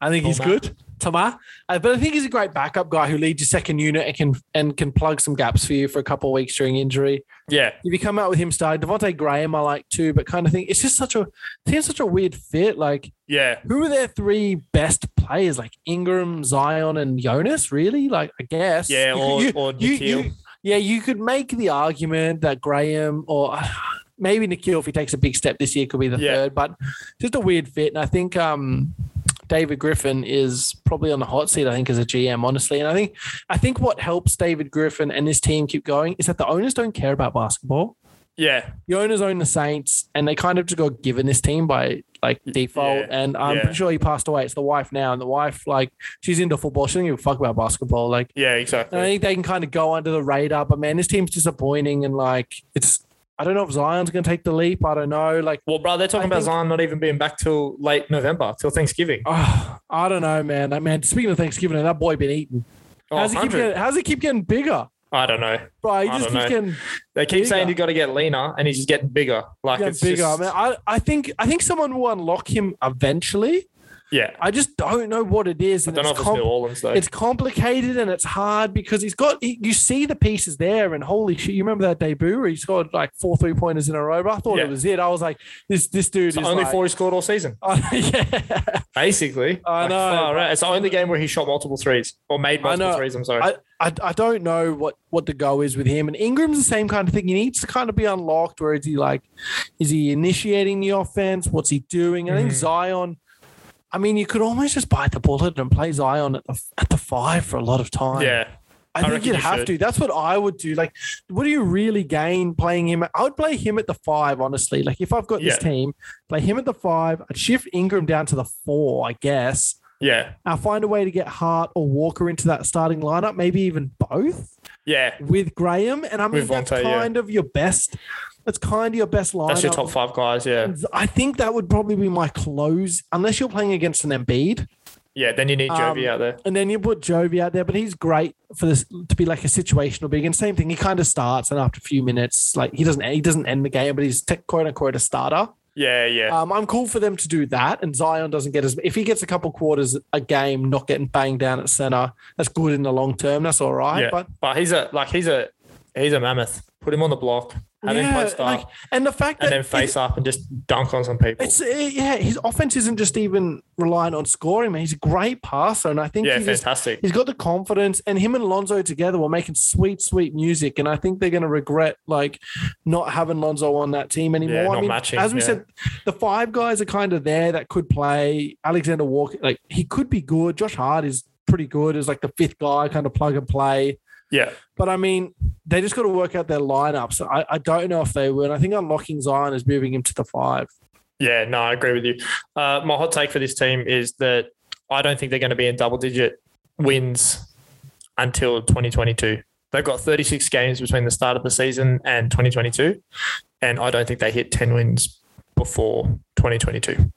I think he's good. Tamar. Uh, but I think he's a great backup guy who leads your second unit and can and can plug some gaps for you for a couple of weeks during injury. yeah, If you come out with him starting, Devonte Graham I like too, but kind of think it's just such a seems such a weird fit. Like yeah, who are their three best players? Like Ingram, Zion, and Jonas, really? Like I guess. yeah, You or could- you- or you- you- yeah, you could make the argument that Graham or maybe Nickeil, if he takes a big step this year, could be the Yeah. third. But just a weird fit, and I think um, David Griffin is probably on the hot seat. I think as a GM, honestly, and I think I think what helps David Griffin and his team keep going is that the owners don't care about basketball. yeah, The owners own the Saints, and they kind of just got given this team by like default. Yeah. And I'm Yeah. pretty sure he passed away. It's the wife now, and the wife like she's into football. She doesn't give a fuck about basketball. Like yeah, exactly. I think they can kind of go under the radar, but man, this team's disappointing and like it's. I don't know if Zion's going to take the leap. I don't know. Like, well, bro, they're talking I about think- Zion not even being back till late November, till Thanksgiving. oh, I don't know, man. Like, man, speaking of Thanksgiving, that boy been eating. Oh, how's he keep getting? How's he keep getting bigger? I don't know. Bro, he I just keeps know. getting, They keep saying Bigger. you got to get leaner, and he's just getting bigger. Like getting it's bigger. just- I mean, I, I think I think someone will unlock him eventually. Yeah. I just don't know what it is. I don't know if it's it's com- New Orleans though. it's complicated and it's hard because he's got he- you see the pieces there and holy shit you remember that debut where he scored like four three pointers in a row but I thought Yeah. it was it I was like this this dude It's is only like, four he scored all season. yeah Basically, I Like, know, far out. It's the only game where he shot multiple threes or made multiple threes. I'm sorry. I, I I don't know what what the go is with him and Ingram's the same kind of thing he needs to kind of be unlocked where is he like is he initiating the offense what's he doing I think Mhm. Zion I mean you could almost just bite the bullet and play Zion at the at the five for a lot of time yeah, I, I think you'd you have should. to. That's what I would do. Like, what do you really gain playing him? I would play him at the five, honestly. Like, if I've got this team, play him at the five. I'd shift Ingram down to the four, I guess. yeah, I'll find a way to get Hart or Walker into that starting lineup, maybe even both yeah. with Graham. And I mean, that's Vontae, yeah. kind of your best. That's kind of your best lineup. That's your top five guys. Yeah, I think that would probably be my close, unless you're playing against an Embiid. Yeah, then you need Jovi Um, out there. And then you put Jovi out there, but he's great for this to be like a situational big. And same thing, he kind of starts, and after a few minutes, like he doesn't he doesn't end the game, but he's te- quote unquote a starter. Yeah, yeah. Um, I'm cool for them to do that, and Zion doesn't get as if he gets a couple quarters a game, not getting banged down at center. That's good in the long term. That's all right. yeah. But But, he's a like he's a he's a mammoth. Put him on the block, yeah, like, and the fact and that then face up and just dunk on some people. It's uh, yeah, his offense isn't just even reliant on scoring, man. He's a great passer, and I think Yeah, he's just, fantastic. he's got the confidence. And him and Lonzo together were making sweet, sweet music. And I think they're going to regret like not having Lonzo on that team anymore. Yeah, I mean, matching, as we yeah. said, the five guys are kind of there that could play. Alexander Walker, like he could be good. Josh Hart is pretty good as like the fifth guy, kind of plug and play. Yeah, But I mean, they just got to work out their lineups. I, I don't know if they will. And I think unlocking Zion is moving him to the five. yeah. No, I agree with you. Uh, my hot take for this team is that I don't think they're going to be in double digit wins until 2022. They've got 36 games between the start of the season and 2022, and I don't think they hit 10 wins before 2022. They're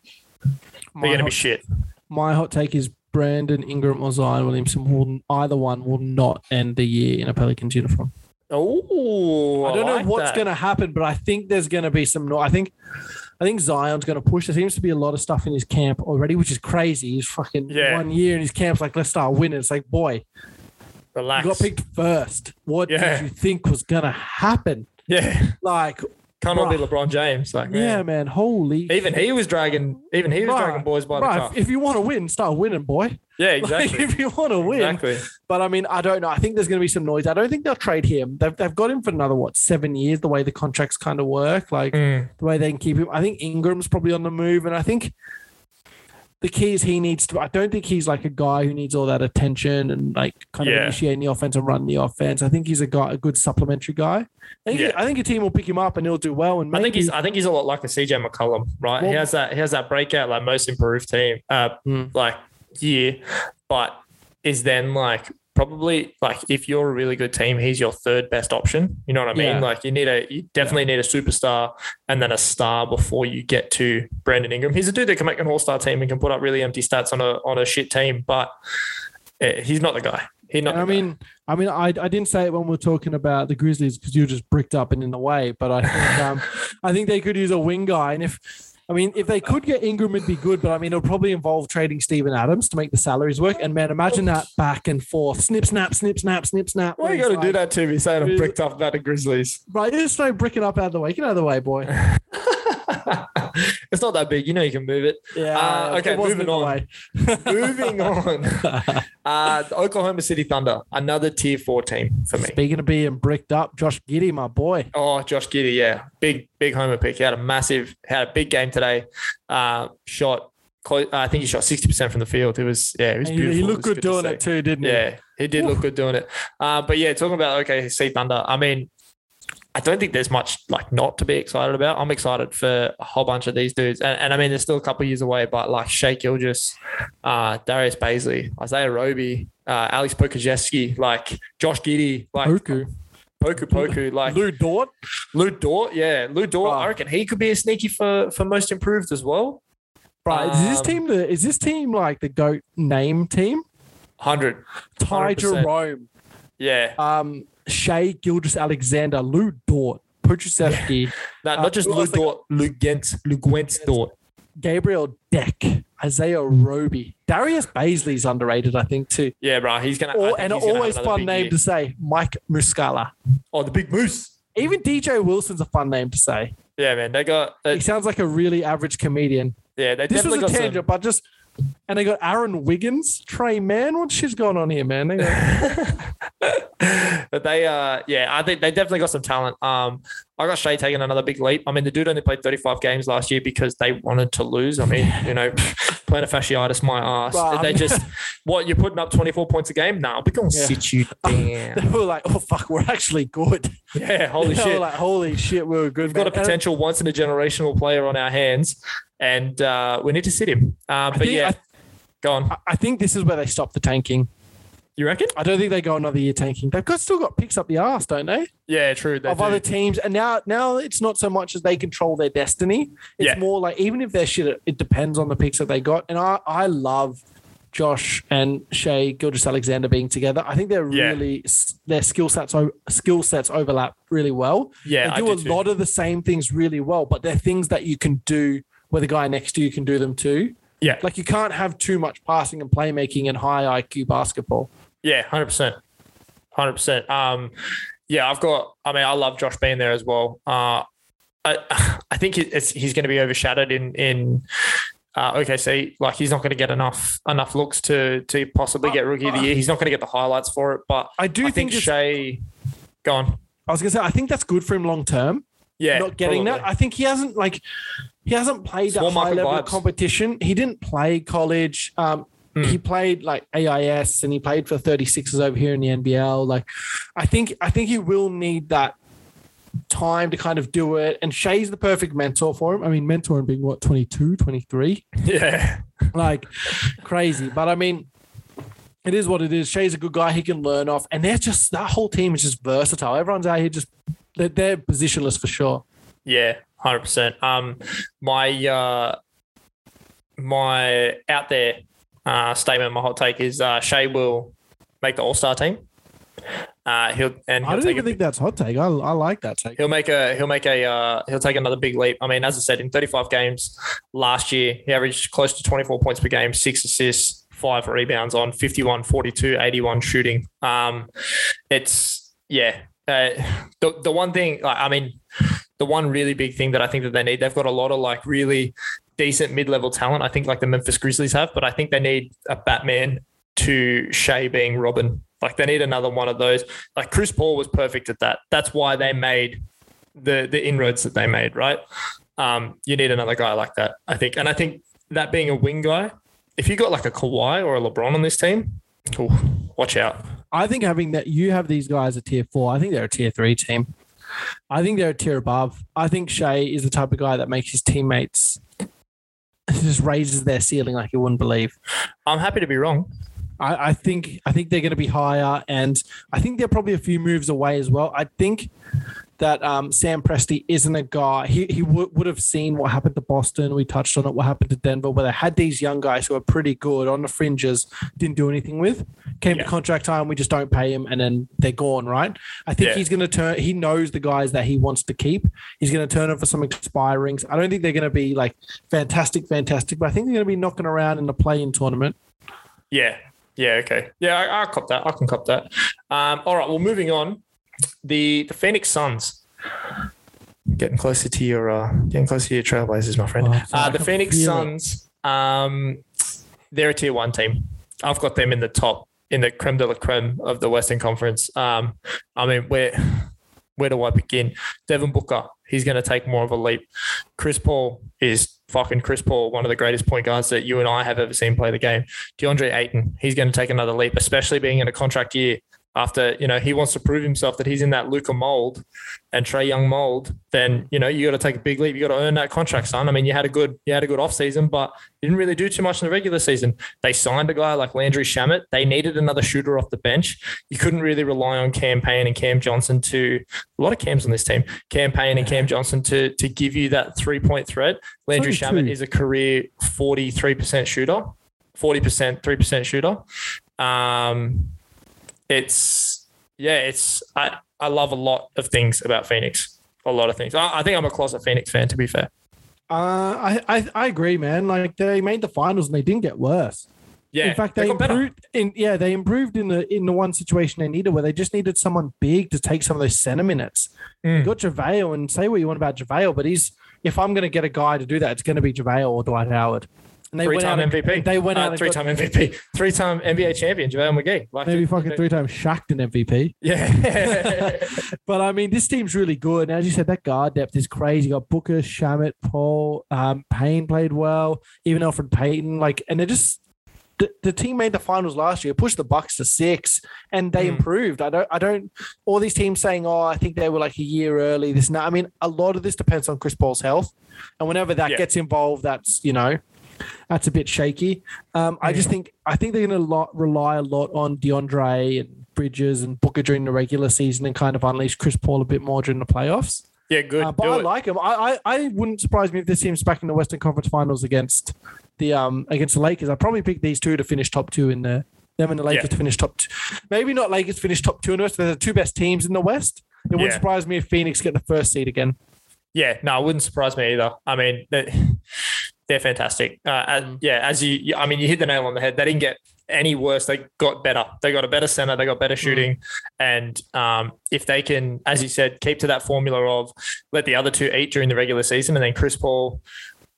My going to hot- be shit. My hot take is Brandon Ingram or Zion Williamson will either one will not end the year in a Pelicans uniform. Oh, I don't know what's going to happen, but I think there's going to be some. I think, I think Zion's going to push. There seems to be a lot of stuff in his camp already, which is crazy. He's fucking Yeah. one year in his camp's like, let's start winning. It's like, boy, relax. you got picked first. What Yeah. did you think was going to happen? Yeah, Like, can't all be LeBron James. Like, man. yeah, man, holy. Even he was dragging. Even he was Bruh, dragging boys by the cuff. if you want to win, start winning, boy. Yeah, Like, exactly. if you want to win, Exactly. But I mean, I don't know. I think there's going to be some noise. I don't think they'll trade him. They've, they've got him for another, what, seven years, the way the contracts kind of work, like Mm. the way they can keep him. I think Ingram's probably on the move. And I think the key is he needs to, I don't think he's like a guy who needs all that attention and like kind of Yeah. initiating the offense and running the offense. I think he's a guy, a good supplementary guy. I think, Yeah. I think a team will pick him up and he'll do well. And I think he's. I think he's a lot like a CJ McCollum, right? he has that. He has that breakout, like most improved team, uh, Mm. like year, but is then like probably like if you're a really good team, he's your third best option. You know what I mean? Yeah. Like you need a, you definitely need a superstar and then a star before you get to Brandon Ingram. He's a dude that can make an all star team and can put up really empty stats on a on a shit team, but eh, he's not the guy. He's not. I the guy. mean, I mean, I, I didn't say it when we are talking about the Grizzlies because you were just bricked up and in the way. But I think um, I think they could use a wing guy, and if I mean if they could get Ingram, it'd be good. But I mean, it'll probably involve trading Steven Adams to make the salaries work. And man, imagine that back and forth, snip, snap, snip, snap, snip, snap. why you got to do that to me? Saying I'm bricked up about the Grizzlies. Right, just throw bricking up out of the way. Get out of the way, boy. it's not that big. You know you can move it. Yeah. Uh, okay, it moving on. Moving on. Uh, Oklahoma City Thunder, another tier four team for me. Speaking of being bricked up, Josh Giddey, my boy. Oh, Josh Giddey, yeah, big big homer pick. He had a massive, had a big game today. Uh, shot, close, I think he shot sixty percent from the field. It was yeah, it was beautiful. he looked was good doing see. it too, didn't he? Yeah, he did look good doing it. Uh, but yeah, talking about okay, see Thunder. I mean, I don't think there's much like not to be excited about. I'm excited for a whole bunch of these dudes, and, and I mean, they're still a couple of years away. But like Shai Gilgeous, uh, Darius Bazley, Isaiah Roby, uh, Alex Pokusevski, like Josh Giddey, like Poku. Poku Poku, like Lu Dort. Lu Dort, yeah, Lu Dort. I reckon he could be a sneaky for for most improved as well. Right. is this Um, team the is this team like the GOAT name team? Hundred, Ty 100%. Jerome, yeah. um, Shea Gildress Alexander, Lu Dort, Pokusevski, No, Uh, not just who Lu Dort, Lou Gentz, Luguentz Dort. Gabriel Deck, Isaiah Roby, Darius Bazley's underrated, I think too. Yeah, bro, he's Or, think and always fun name year. to say, Mike Muscala. Oh, the big moose. Even DJ Wilson's a fun name to say. Yeah, man, they got. He Uh, sounds like a really average comedian. yeah, they This was a got some. tangent, but just and they got Aaron Wiggins, Tre Mann. What shit's going on here, man? They got- but they, uh, yeah, I think they definitely got some talent. Um, I got Shai taking another big leap. I mean, the dude only played 35 games last year because they wanted to lose. I mean, you know, plantar fasciitis, my ass. They just, what, you're putting up 24 points a game? Nah, we're going to Yeah. sit you down. they were like, oh fuck, we're actually good. yeah, holy They were shit. like, holy shit, we were good. We've got a potential once in a generational player on our hands, and uh, we need to sit him. Uh, but think- yeah, I- go on. I- I think this is where they stop the tanking. You reckon? I don't think they go another year tanking. They've got still got picks up the arse, don't they? Yeah, true. They of do. other teams, and now now it's not so much as they control their destiny. It's Yeah. more like even if they're shit, it, depends on the picks that they got. And I I love Josh and Shai Gilgeous-Alexander being together. I think they're Yeah. really their skill sets skill sets overlap really well. Yeah, they I do do a too. lot of the same things really well, but they're things that you can do where the guy next to you can do them too. Yeah. Like you can't have too much passing and playmaking in high IQ basketball. Yeah, hundred percent, hundred percent. Um, yeah, I've got. I mean, I love Josh being there as well. Uh, I I think it's, he's going to be overshadowed in in. Uh, OKC, like he's not going to get enough enough looks to to possibly get rookie of the year. He's not going to get the highlights for it, but I do I think, think Shai. Go on. I was gonna say I think that's good for him long term. Yeah, not getting that. I think he hasn't like he hasn't played that Small high level of vibes. competition. He didn't play college. Um, Hmm. He played like AIS and he played for 36ers over here in the NBL. Like, I think I think he will need that time to kind of do it. And Shai's the perfect mentor for him. I mean, mentor him being what 22, 23, Yeah, like crazy. But I mean. It is what it is. Shai's a good guy. He can learn off, and they're just that whole team is just versatile. Everyone's out here just they're, they're positionless for sure. Yeah, hundred percent. Um, my uh, my out there uh, statement, my hot take is uh, Shai will make the All Star team. Uh, he'll and I he'll don't even a, think that's hot take. I, I like that take. he'll make a he'll make a uh, he'll take another big leap. I mean, as I said, in 35 games last year, he averaged close to 24 points per game, six assists, five rebounds on 51, 42, 81 shooting. Um, it's yeah. Uh, the the one thing, I mean, the one really big thing that I think that they need, they've got a lot of like really decent mid level talent. I think like the Memphis Grizzlies have, but I think they need a Batman to Shai being Robin. Like they need another one of those. Like Chris Paul was perfect at that. That's why they made the the inroads that they made, right? Um, you need another guy like that, I think. And I think that being a wing guy, if you got like a Kawhi or a LeBron on this team, watch out. I think having that you have these guys a tier four, I think they're a tier three team. I think they're a tier above. I think Shai is the type of guy that makes his teammates just raises their ceiling like you wouldn't believe. I'm happy to be wrong. I, I think I think they're going to be higher, and I think they're probably a few moves away as well. I think that um, Sam Presti isn't a guy. He he w- would have seen what happened to Boston. We touched on it. What happened to Denver, where they had these young guys who are pretty good on the fringes, didn't do anything with. Came Yeah. to contract time, we just don't pay him, and then they're gone. Right? I think Yeah. he's going to turn. He knows the guys that he wants to keep. He's going to turn over some expirings. I don't think they're going to be like fantastic, fantastic, but I think they're going to be knocking around in the play-in tournament. Yeah. Yeah. Okay. Yeah, I, I'll cop that. I can cop that. Um, all right. Well, moving on. The the Phoenix Suns. Getting closer to your uh, getting closer to your Trailblazers, my friend. Oh, uh, the Phoenix. Suns. Um, they're a tier one team. I've got them in the top in the creme de la creme of the Western Conference. Um, I mean, where where do I begin? Devin Booker, he's going to take more of a leap. Chris Paul is fucking Chris Paul, one of the greatest point guards that you and I have ever seen play the game. DeAndre Ayton, he's going to take another leap, especially being in a contract year. After you know he wants to prove himself that he's in that Luka mold and Trae Young mold, then you know you got to take a big leap. You got to earn that contract, son. I mean, you had a good you had a good off season, but you didn't really do too much in the regular season. They signed a guy like Landry Shamet. They needed another shooter off the bench. You couldn't really rely on Cam Payne and Cam Johnson to a lot of Cams on this team. Cam Payne and Cam Johnson to to give you that three point threat. Landry Shamet is a career forty three percent shooter, forty percent three percent shooter. Um, it's yeah, it's I I love a lot of things about Phoenix. A lot of things. I, I think I'm a closet Phoenix fan. To be fair. Uh, I, I I agree, man. Like they made the finals and they didn't get worse. Yeah. in fact, they better. improved. In yeah, they improved in the in the one situation they needed where they just needed someone big to take some of those center minutes. Mm. You got JaVale and say what you want about JaVale, but he's if I'm going to get a guy to do that, it's going to be JaVale or Dwight Howard. And they Three-time out and- MVP. They went out and three-time MVP, three-time NBA champion, JaVale McGee. Like, maybe fucking three times Shaq an MVP. Yeah. But I mean, this team's really good. And as you said, that guard depth is crazy. You got Booker, Shamet, Paul, um, Payne played well, even Elfrid Payton. Like, and they're just the, the team made the finals last year, pushed the Bucks to six, and they Mm. improved. I don't, I don't. All these teams saying, "Oh, I think they were like a year early." This, and that. I mean, a lot of this depends on Chris Paul's health, and whenever that Yeah. gets involved, that's you know. That's a bit shaky. Um, I just think I think they're going to rely a lot on DeAndre and Bridges and Booker during the regular season and kind of unleash Chris Paul a bit more during the playoffs. yeah, good. Uh, but Do I it. like him. I, I I wouldn't surprise me if this team's back in the Western Conference Finals against the um against the Lakers, I'd probably pick these two to finish top two in the them and the Lakers Yeah. to finish top two. Maybe not Lakers finish top two in the West. They're the two best teams in the West. It wouldn't Yeah. surprise me if Phoenix get the first seed again. Yeah, no, it wouldn't surprise me either. I mean, they, they're fantastic. Uh, as- Mm. yeah, as you, you- I mean, you hit the nail on the head. They didn't get any worse. They got better. They got a better center. They got better Mm. shooting. And um, if they can, as you said, keep to that formula of let the other two eat during the regular season, and then Chris Paul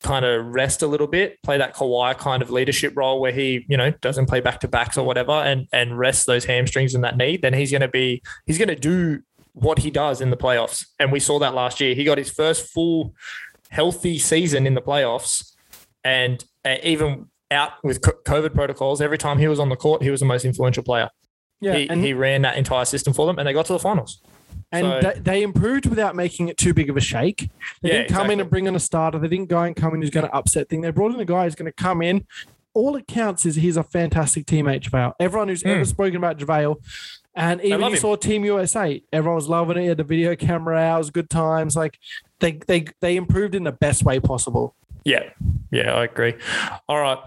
kind of rest a little bit, play that Kawhi kind of leadership role where he, you know, doesn't play back to backs or whatever, and and rest those hamstrings and that knee, then he's going to be he's going to do what he does in the playoffs. And we saw that last year. He got his first full healthy season in the playoffs, and uh, even out with COVID protocols, every time he was on the court, he was the most influential player. Yeah, he, and he ran that entire system for them, and they got to the finals. And So- they, they improved without making it too big of a shake. They Yeah, didn't come in and bring in a starter. They didn't go and come in who's going to upset thing. They brought in a guy who's going to come in. All it counts is he's a fantastic teammate, JaVale. Everyone who's ever Mm. spoken about JaVale, and even you him. saw Team USA, everyone was loving it. He had the video camera out, it was good times. Like they they they improved in the best way possible. Yeah, yeah, I agree. All right,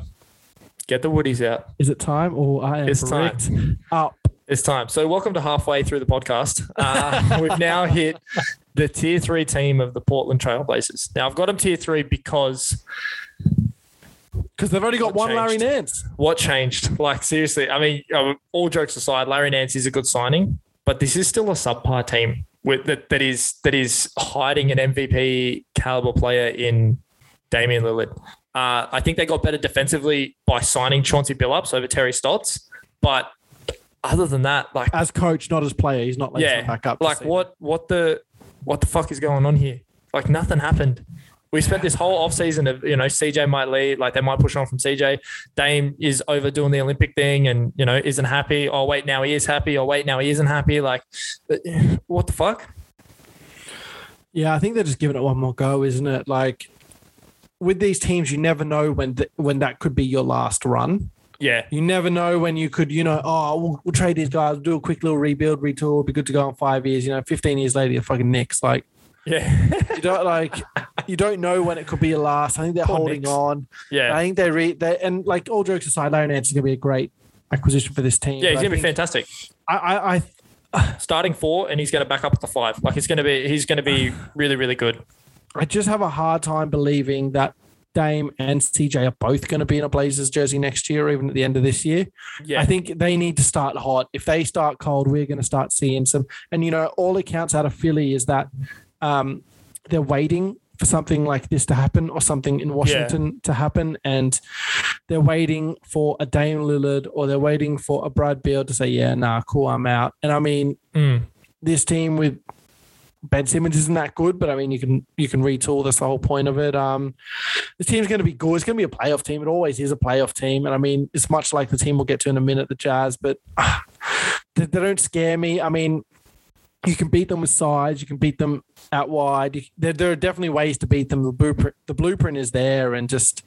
get the woodies out. Is it time or I am It's time. up? It's time. So, welcome to halfway through the podcast. Uh, we've now hit the tier three team of the Portland Trailblazers. Now, I've got them tier three because Because they've only got What one Larry? Nance. what changed? Like, seriously, I mean, uh, all jokes aside, Larry Nance is a good signing, but this is still a subpar team with that, that is that is hiding an MVP caliber player in Damian Lillard. Uh, I think they got better defensively by signing Chauncey Billups over Terry Stotts, but other than that, like As coach, not as player. He's not like Yeah, back up. like what what the what the fuck is going on here? Like nothing happened. We spent this whole offseason of, you know, CJ might leave, like they might push on from CJ. Dame is overdoing the Olympic thing and, you know, isn't happy. Oh, wait, now he is happy. Oh, wait, now he isn't happy. Like, what the fuck? Yeah, I think they're just giving it one more go, isn't it? Like with these teams, you never know when th- when that could be your last run. Yeah. You never know when you could, you know, oh, we'll, we'll trade these guys, do a quick little rebuild, retool, be good to go in five years. You know, fifteen years later, you're fucking Knicks. Like Yeah. you don't like, you don't know when it could be your last. I think they're Poor holding Knicks. on. yeah. I think they re they and like all jokes aside, Larry Nance is gonna be a great acquisition for this team. Yeah, he's going to be fantastic. I, I, I Starting four, and he's going to back up at the five. Like, it's going to be, he's going to be really, really good. I just have a hard time believing that Dame and CJ are both going to be in a Blazers jersey next year, even at the end of this year. Yeah. I think they need to start hot. If they start cold, we're going to start seeing some. And you know, all accounts out of Philly is that um, they're waiting for something like this to happen or something in Washington to happen, and they're waiting for a Dame Lillard or they're waiting for a Brad Beal to say, "Yeah, nah, cool, I'm out." And I mean, Mm. this team with Ben Simmons isn't that good, but I mean you can you can retool. That's the whole point of it. Um, this team's going to be good. It's going to be a playoff team. It always is a playoff team, and I mean it's much like the team we'll get to in a minute, the Jazz. But ah, they, they don't scare me. I mean, you can beat them with size. You can beat them out wide. You, there, there are definitely ways to beat them. The blueprint the blueprint is there, and just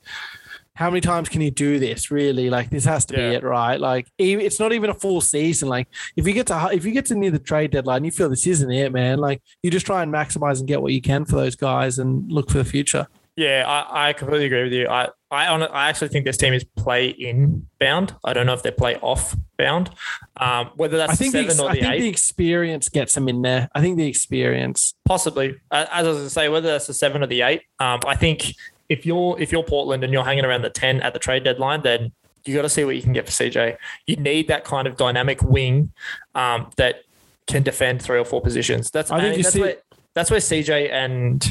how many times can you do this? Really, like this has to Yeah. be it, right? Like it's not even a full season. Like if you get to if you get to near the trade deadline, you feel this isn't it, man. Like you just try and maximize and get what you can for those guys and look for the future. Yeah, I, I completely agree with you. I I, on, I actually think this team is play in bound. I don't know if they're play off bound. Um, whether that's I think the, seven ex- or I think eight, the experience gets them in there. I think the experience. possibly. As I was going to say, whether that's the seven or the eight. Um, I think if you're if you're Portland and you're hanging around the ten at the trade deadline, then you got to see what you can get for CJ. You need that kind of dynamic wing um, that can defend three or four positions. That's I think you that's see- where that's where CJ and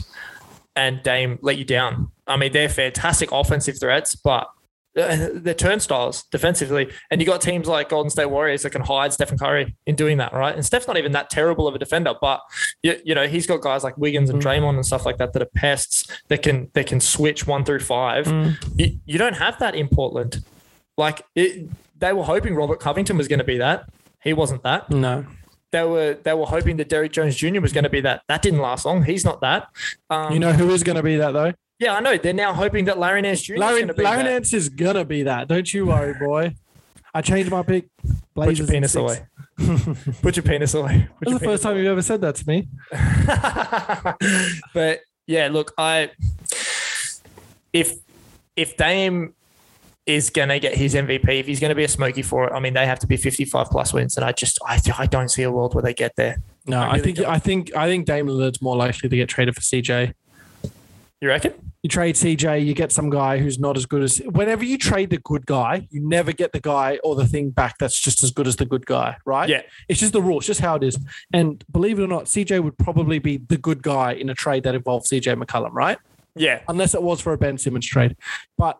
and Dame let you down. I mean, they're fantastic offensive threats, but they're turnstiles defensively. And you got teams like Golden State Warriors that can hide Stephen Curry in doing that, right? And Steph's not even that terrible of a defender, but you, you know he's got guys like Wiggins and Mm. Draymond and stuff like that that are pests that can that can switch one through five. You, you don't have that in Portland. Like it, they were hoping Robert Covington was going to be that. He wasn't that No. they were they were hoping that Derrick Jones Jr. was going to be that. That didn't last long. He's not that. Um, You know who is going to be that though? Yeah, I know. They're now hoping that Larry Nance Jr. is Larry, going to be Larry that. Nance is to be that. Don't you worry, boy. I changed my pick. Put your penis away. Put your penis away. Put That's the first time you've ever said that to me. but yeah, look, I if if Dame is going to get his MVP, if he's going to be a smoky for it, I mean, they have to be 55 plus wins. And I just, I, I don't see a world where they get there. No, I I, think don't. I think I think Dame Lillard's more likely to get traded for CJ. You reckon? You trade CJ, you get some guy who's not as good as. Whenever you trade the good guy, you never get the guy or the thing back that's just as good as the good guy, right? Yeah. It's just the rule. It's just how it is. And believe it or not, CJ would probably be the good guy in a trade that involves CJ McCollum, right? Yeah. Unless it was for a Ben Simmons trade. But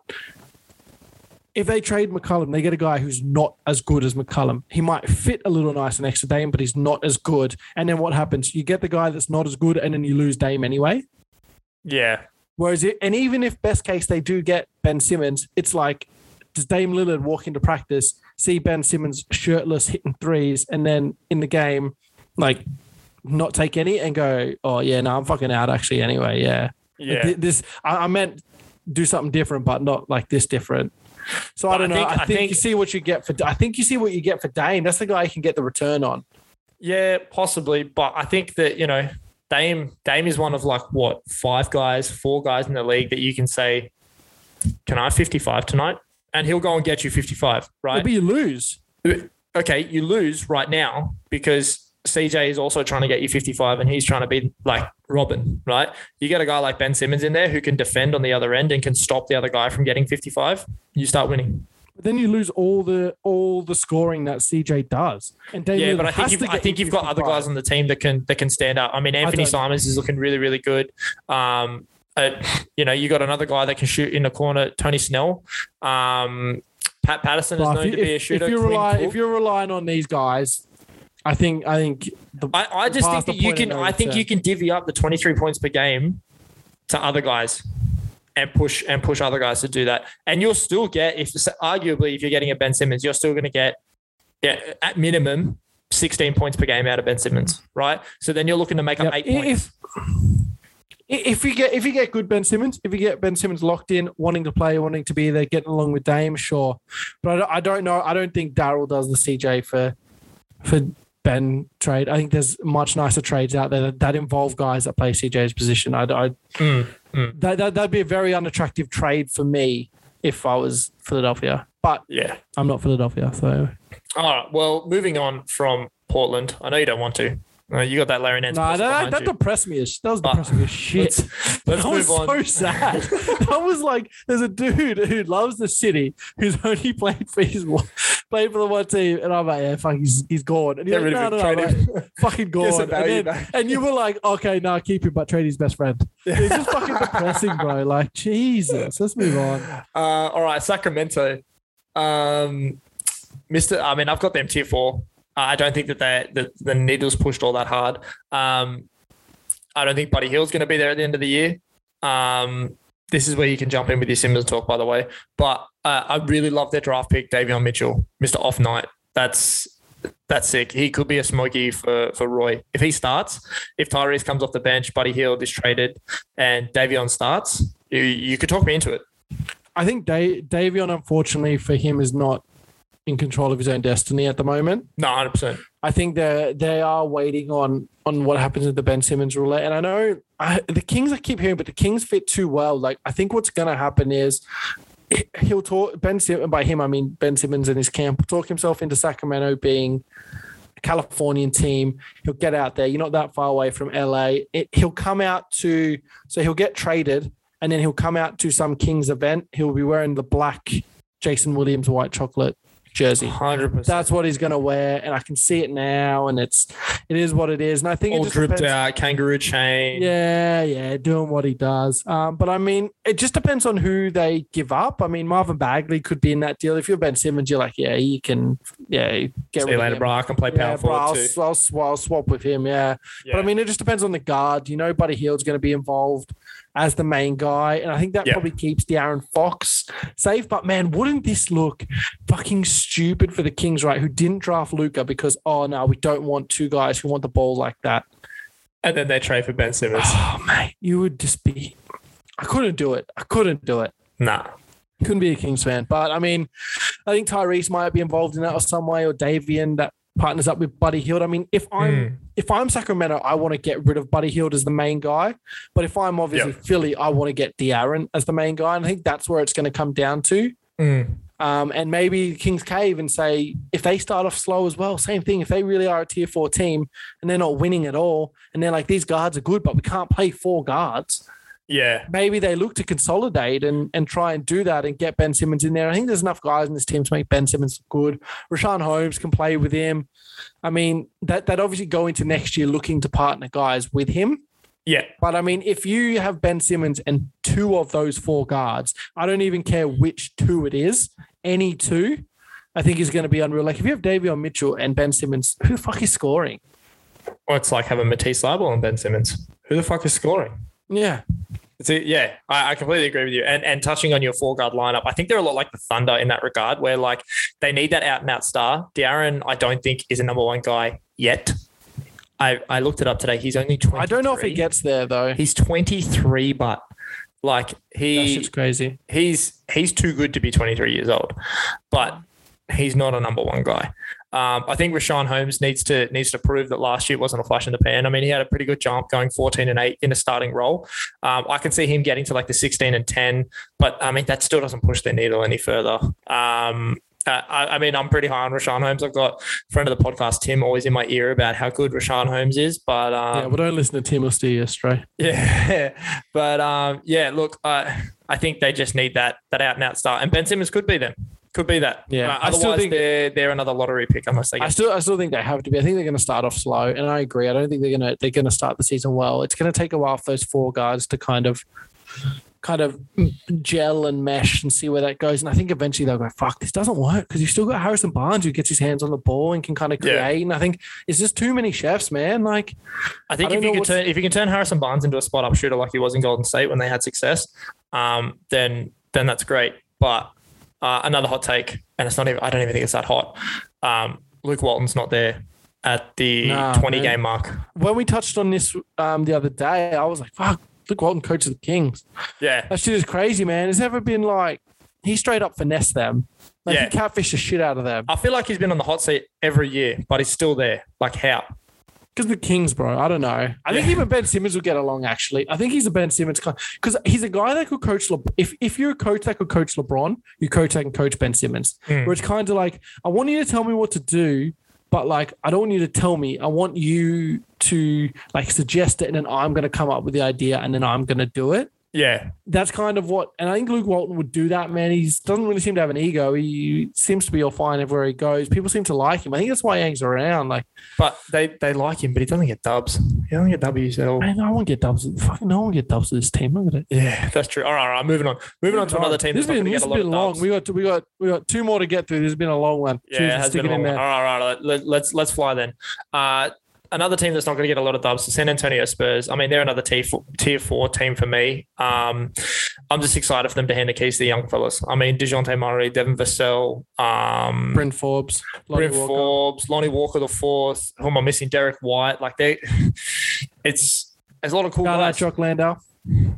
if they trade McCollum, they get a guy who's not as good as McCollum. He might fit a little nice next to Dame, but he's not as good. And then what happens? You get the guy that's not as good, and then you lose Dame anyway. Yeah. Whereas, it, and even if best case they do get Ben Simmons, it's like, does Dame Lillard walk into practice, see Ben Simmons shirtless hitting threes, and then in the game, like, not take any and go, oh yeah, no, I'm fucking out actually anyway. Yeah, Yeah. Th- This I, I meant do something different, but not like this different. So I don't I know. think- I I think, think- you see what you get for. I think you see what you get for Dame. That's the guy you can get the return on. Yeah, possibly, but I think that you know Dame Dame is one of like what five guys, four guys in the league that you can say, "Can I have 55 tonight?" And he'll go and get you 55, right? But you lose. okay, you lose right now because CJ is also trying to get you 55 and he's trying to be like Robin, right? You get a guy like Ben Simmons in there who can defend on the other end and can stop the other guy from getting 55. You start winning. But then you lose all the all the scoring that CJ does. And Dame Yeah, but I think you've, I think you you've got other 55. guys on the team that can that can stand up. I mean, Anthony don't- Simons is looking really really good. Um, uh, you know, you got another guy that can shoot in the corner, Tony Snell. Um, Pat Patterson is known if, to be a shooter. if you're relying, if you're relying on these guys, I think I think the, I, I just think that you can. I think you can divvy up the 23 points per game to other guys, and push and push other guys to do that. And you'll still get, if arguably, if you're getting a Ben Simmons, you're still going to get, yeah, at minimum, 16 points per game out of Ben Simmons, right? So then you're looking to make up Yep. eight points. if if you get if you get good Ben Simmons, if you get Ben Simmons locked in, wanting to play, wanting to be there, getting along with Dame, sure. But I don't, I don't know. I don't think Daryl does the CJ for for Ben trade. I think there's much nicer trades out there that, that involve guys that play CJ's position. I, I Mm, mm. that, that that'd be a very unattractive trade for me if I was Philadelphia. But Yeah. I'm not Philadelphia, so All right. Well, moving on from Portland. I know you don't want to. Uh, you got that Larry Nance. nah, that, that depressed me. As, that was But depressing as shit. Let's, let's that move was on. so sad. that was like there's a dude who loves the city who's only played for his one, played for the one team, and I'm like, yeah, fuck, he's he's gone. And Get you're rid like, no, no, no, like, fucking Get gone. And, then, back. and you were like, okay, no, keep him, but trade his best friend. It's just fucking depressing, bro. Like Jesus, let's move on. Uh, all right, Sacramento. Um, Mister, I mean, I've got them tier four. I don't think that they, the the needles pushed all that hard. Um, I don't think Buddy Hield's going to be there at the end of the year. Um, this is where you can jump in with your Simmons talk, by the way. But uh, I really love their draft pick, Davion Mitchell, Mister Off Night. That's that's sick. He could be a smoky for for Roy if he starts. If Tyrese comes off the bench, Buddy Hield is traded, and Davion starts. You, you could talk me into it. I think da- Davion, unfortunately for him, is not in control of his own destiny at the moment. No, hundred percent. I think they they are waiting on on what happens with the Ben Simmons roulette. And I know I, the Kings I keep hearing, but the Kings fit too well. Like I think what's going to happen is he- he'll talk Ben Simmons. By him, I mean Ben Simmons and his camp. Talk himself into Sacramento being a Californian team. He'll get out there. You're not that far away from LA. It, he'll come out to so he'll get traded, and then he'll come out to some Kings event. He'll be wearing the black Jason Williams white chocolate jersey. Hundred percent. That's what he's going to wear, and I can see it now, and it's it is what it is. And I think it all just dripped depends- out, kangaroo chain. Yeah, yeah, doing what he does. Um, but I mean, it just depends on who they give up. I mean, Marvin Bagley could be in that deal. If you're Ben Simmons, you're like, yeah, you can, yeah, get See rid you of later, him. bro. I can play Yeah, power bro, I'll, too. I'll, sw- I'll swap with him. Yeah. But I mean, it just depends on the guard. You know, Buddy Hield's going to be involved as the main guy. And I think that Yeah. probably keeps De'Aaron Fox safe. But man, wouldn't this look fucking stupid for the Kings, right? Who didn't draft Luka because, oh, no, we don't want two guys who want the ball like that. and then they trade for Ben Simmons. Oh, mate, you would just be. I couldn't do it. I couldn't do it. nah. Couldn't be a Kings fan. But I mean, I think Tyrese might be involved in that or some way, or Davion that partners up with Buddy Hield. I mean, if I'm Mm. if I'm Sacramento, I want to get rid of Buddy Hield as the main guy. But if I'm obviously Yep. Philly, I want to get De'Aaron as the main guy. And I think that's where it's going to come down to. Mm. Um, and maybe Kings Cave and say if they start off slow as well, same thing. If they really are a tier four team and they're not winning at all, and they're like these guards are good, but we can't play four guards. Yeah. Maybe they look to consolidate and and try and do that and get Ben Simmons in there. I think there's enough guys in this team to make Ben Simmons look good. Richaun Holmes can play with him. I mean, that that obviously go into next year looking to partner guys with him. Yeah. But I mean, if you have Ben Simmons and two of those four guards, I don't even care which two it is, any two, I think is going to be unreal. Like if you have Davion Mitchell and Ben Simmons, who the fuck is scoring? Well, it's like having Matisse Thybulle and Ben Simmons. Who the fuck is scoring? Yeah. Yeah, I, I completely agree with you. And and touching on your four guard lineup, I think they're a lot like the Thunder in that regard, where like they need that out and out star. De'Aaron, I don't think is a number one guy yet. I, I looked it up today. He's only 23. I don't know if he gets there though. He's 23, but like he crazy. he's he's too good to be 23 years old, but he's not a number one guy. Um, I think Richaun Holmes needs to needs to prove that last year wasn't a flash in the pan. I mean, he had a pretty good jump going 14 and 8 in a starting role. Um, I can see him getting to like the 16 and 10, but I mean that still doesn't push their needle any further. Um, uh, I, I mean, I'm pretty high on Richaun Holmes. I've got a friend of the podcast, Tim, always in my ear about how good Richaun Holmes is. But um, yeah, well, don't listen to Tim or steer you astray. yeah, but um, yeah. Look, uh, I think they just need that that out and out start, and Ben Simmons could be them. Could be that. Yeah, Uh, I still otherwise, think- they're they're another lottery pick unless they I get. still, I still think they have to be. I think they're going to start off slow, and I agree. I don't think they're going to they're going to start the season well. It's going to take a while for those four guards to kind of, kind of gel and mesh and see where that goes. And I think eventually they'll go, "Fuck, this doesn't work," because you've still got Harrison Barnes who gets his hands on the ball and can kind of create. Yeah. And I think it's just too many chefs, man. Like, I think I if you can turn if you can turn Harrison Barnes into a spot up shooter like he was in Golden State when they had success, um, then then that's great. But uh, another hot take, and it's not even I don't even think it's that hot. Um, Luke Walton's not there at the Nah, 20 man. game mark. when we touched on this um, the other day, I was like, "Fuck." Luke Walton, coach of the Kings. Yeah, That shit is crazy, man. It's never been like he straight up finesse them. Like Yeah. he catfished the shit out of them. I feel like he's been on the hot seat every year, but he's still there. Like how? Because the Kings, bro. I don't know. I think Yeah. even Ben Simmons would get along. Actually, I think he's a Ben Simmons kind. Because he's a guy that could coach. Le- if if you're a coach that could coach LeBron, you coach that can coach Ben Simmons. Hmm. Where it's kind of like, I want you to tell me what to do, but like, I don't want you to tell me. I want you to like suggest it, and then I'm going to come up with the idea, and then I'm going to do it. Yeah, That's kind of what, and I think Luke Walton would do that. Man, he doesn't really seem to have an ego. He seems to be all fine everywhere he goes. People seem to like him. I think that's why he hangs around. Like. but they they like him, but he doesn't get dubs. He doesn't get W's at all. Man, no one get dubs. Fucking no one get dubs to this team. Look at it. Yeah, that's true. All right, all right. Moving on. Moving on to another team This that's has not been, going to this get a has lot been of long. dubs. We got we got we got two more to get through. This has been a long one. Yeah, Choose it to has stick been it a in long there. All right, all right. Let, let's let's fly then. Uh, another team that's not going to get a lot of dubs, the San Antonio Spurs. I mean, they're another tier four, tier four team for me. Um, I'm just excited for them to hand the keys to the young fellas. I mean, Dejounte Murray, Devin Vassell, um, Bryn Forbes, Lonnie Bryn Walker. Forbes, Lonnie Walker the fourth. Who am I missing? Derrick White. Like they, it's there's a lot of cool Shout out guys. Jock Landale.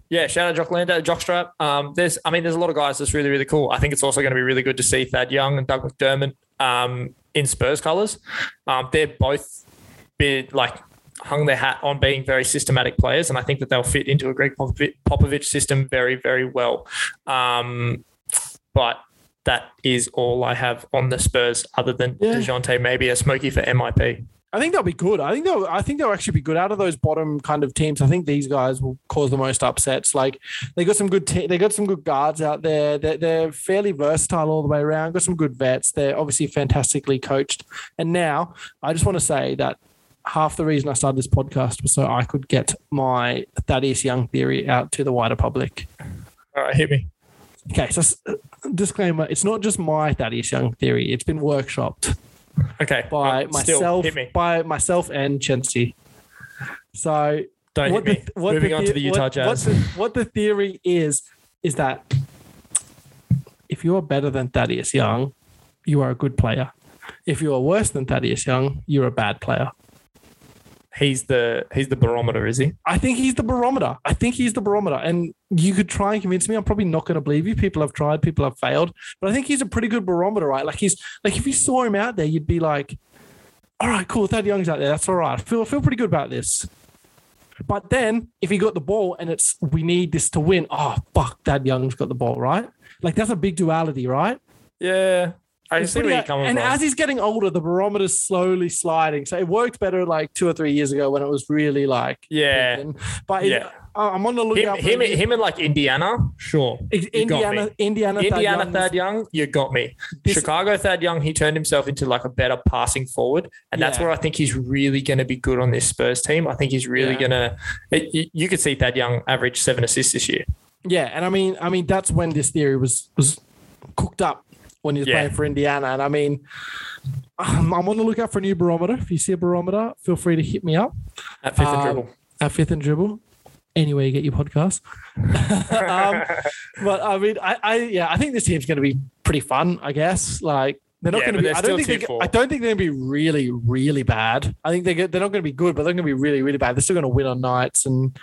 Yeah, shout out Jock Landale, Jockstrap. Um, there's, I mean, there's a lot of guys that's really, really cool. I think it's also going to be really good to see Thad Young and Doug McDermott um, in Spurs colours. Um, they're both been like hung their hat on being very systematic players, and I think that they'll fit into a Gregg Popovich, system very, very well. Um, but that is all I have on the Spurs, other than Yeah. Dejounte, maybe a smoky for MIP. I think they'll be good. I think they'll. I think they'll actually be good out of those bottom kind of teams. I think these guys will cause the most upsets. Like they got some good. Te- they got some good guards out there. They're, they're fairly versatile all the way around. Got some good vets. They're obviously fantastically coached. And now I just want to say that half the reason I started this podcast was so I could get my Thaddeus Young theory out to the wider public. All right, hit me. Okay, so uh, disclaimer: it's not just my Thaddeus Young theory. It's been workshopped Okay, by still, myself, hit me. by myself and Chelsea. So Don't what hit me. the, what Moving on to the- the Utah what, Jazz. What the, what the theory is is that if you are better than Thaddeus Young, you are a good player. If you are worse than Thaddeus Young, you're a bad player. He's the he's the barometer, is he? I think he's the barometer. I think he's the barometer. And you could try and convince me. I'm probably not going to believe you. People have tried, people have failed. But I think he's a pretty good barometer, right? Like he's like if you saw him out there, you'd be like, all right, cool. Thad Young's out there. That's all right. I feel I feel pretty good about this. But then if he got the ball and it's we need this to win, oh fuck, Thad Young's got the ball, right? Like that's a big duality, right? Yeah. I see where you're coming and from. as he's getting older, the barometer's slowly sliding. So it worked better like two or three years ago when it was really like yeah. peaking. But Yeah. I- I'm on the lookout. him, him, him and like Indiana, sure. Indiana. Indiana, Thad Indiana Young Thad Young, you got me. This- Chicago Thad Young, he turned himself into like a better passing forward, and that's Yeah. where I think he's really going to be good on this Spurs team. I think he's really Yeah. going to. You, you could see Thad Young average seven assists this year. Yeah, and I mean, I mean that's when this theory was was cooked up when he was Yeah. playing for Indiana. And I mean, I'm, I'm on the lookout for a new barometer. If you see a barometer, feel free to hit me up At fifth and Um, dribble. at Fifth and Dribble. Anywhere you get your podcast. um, but I mean, I, I yeah, I think this team's going to be pretty fun. I guess like. They're not Yeah, going to be. I don't think. they, I don't think they're going to be really, really bad. I think they get, they're not going to be good, but they're going to be really, really bad. They're still going to win on nights, and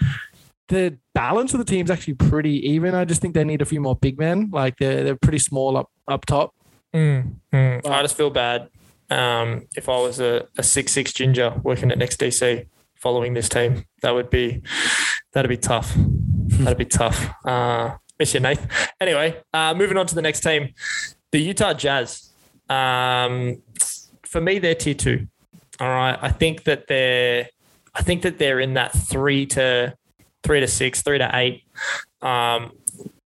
the balance of the team's actually pretty even. I just think they need a few more big men. Like they're they're pretty small up up top. Mm, mm. I just feel bad um, if I was a, a six six ginger working at Next DC following this team. That would be that'd be tough. That'd be tough. Uh, miss you, Nath. Anyway, uh, moving on to the next team, the Utah Jazz. Um, for me, they're tier two. All right, I think that they're I think that they're in that three to three to six, three to eight. Um,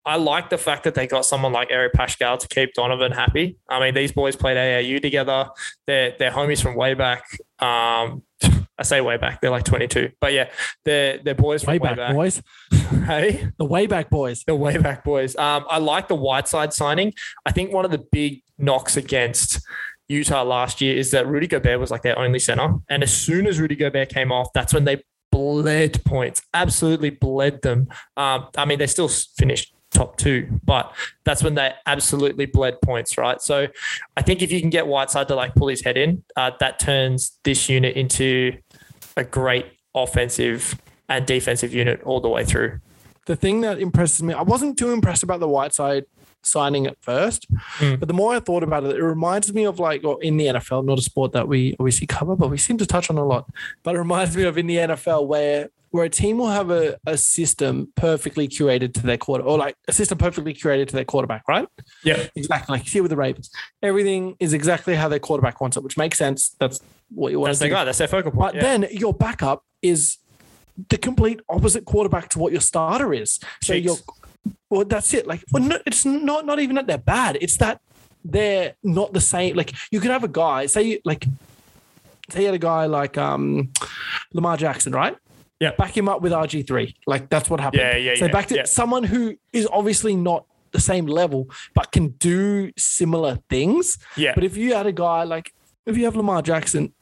I like the fact that they got someone like Eric Paschall to keep Donovan happy. I mean, these boys played AAU together. They're they're homies from way back. Um, I say way back. They're like 22, but yeah, they're they're boys from Way way, back, boys. Hey, The way back boys. the way back boys. Um, I like the Whiteside signing. I think one of the big knocks against Utah last year is that Rudy Gobert was like their only center, and as soon as Rudy Gobert came off, that's when they bled points. Absolutely bled them. Um, I mean, they still finished top two, but that's when they absolutely bled points, right? So I think if you can get Whiteside to like pull his head in, uh, that turns this unit into a great offensive and defensive unit all the way through. The thing that impresses me, I wasn't too impressed about the Whiteside signing at first, Mm. but the more I thought about it, it reminds me of like, or in the NFL, not a sport that we obviously cover, but we seem to touch on a lot. But it reminds me of in the NFL where where a team will have a, a system perfectly curated to their quarter, or like a system perfectly curated to their quarterback, right? Yeah. Exactly. Like you see with the Ravens, everything is exactly how their quarterback wants it, which makes sense. That's what you want That's their guy. That's their focal point. But yeah. then your backup is the complete opposite quarterback to what your starter is. So Cheeks. Well, that's it. Like, well, no, it's not not even that they're bad. It's that they're not the same. Like, you could have a guy say you like say you had a guy like um Lamar Jackson, right? Yeah. Back him up with RG three. Like that's what happened. Yeah, yeah, So yeah, back to yeah. someone who is obviously not the same level, but can do similar things. yeah. But if you had a guy like, if you have Lamar Jackson,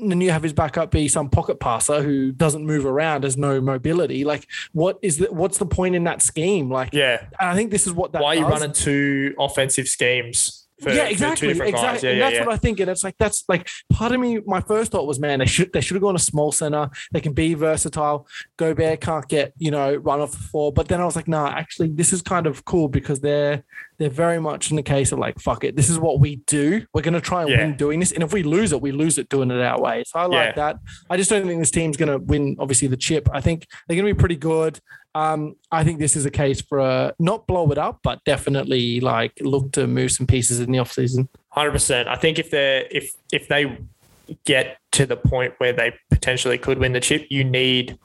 and then you have his backup be some pocket passer who doesn't move around, has no mobility. Like, what is the what's the point in that scheme? Like, yeah. and I think this is what that Why are you does. running two offensive schemes for, yeah, exactly, exactly. Yeah, and yeah, that's yeah. what I think. And it's like that's like part of me. My first thought was, man, they should they should have gone a small center. They can be versatile. Gobert can't get you know run off the floor. But then I was like, nah, actually, this is kind of cool because they're they're very much in the case of like, fuck it, this is what we do. We're gonna try and Yeah. win doing this. And if we lose it, we lose it doing it our way. So I like that. I just don't think this team's gonna win. Obviously, the chip. I think they're gonna be pretty good. Um, I think this is a case for a not blow it up, but definitely like look to move some pieces in the offseason. Hundred percent. I think if they if if they get to the point where they potentially could win the chip, you need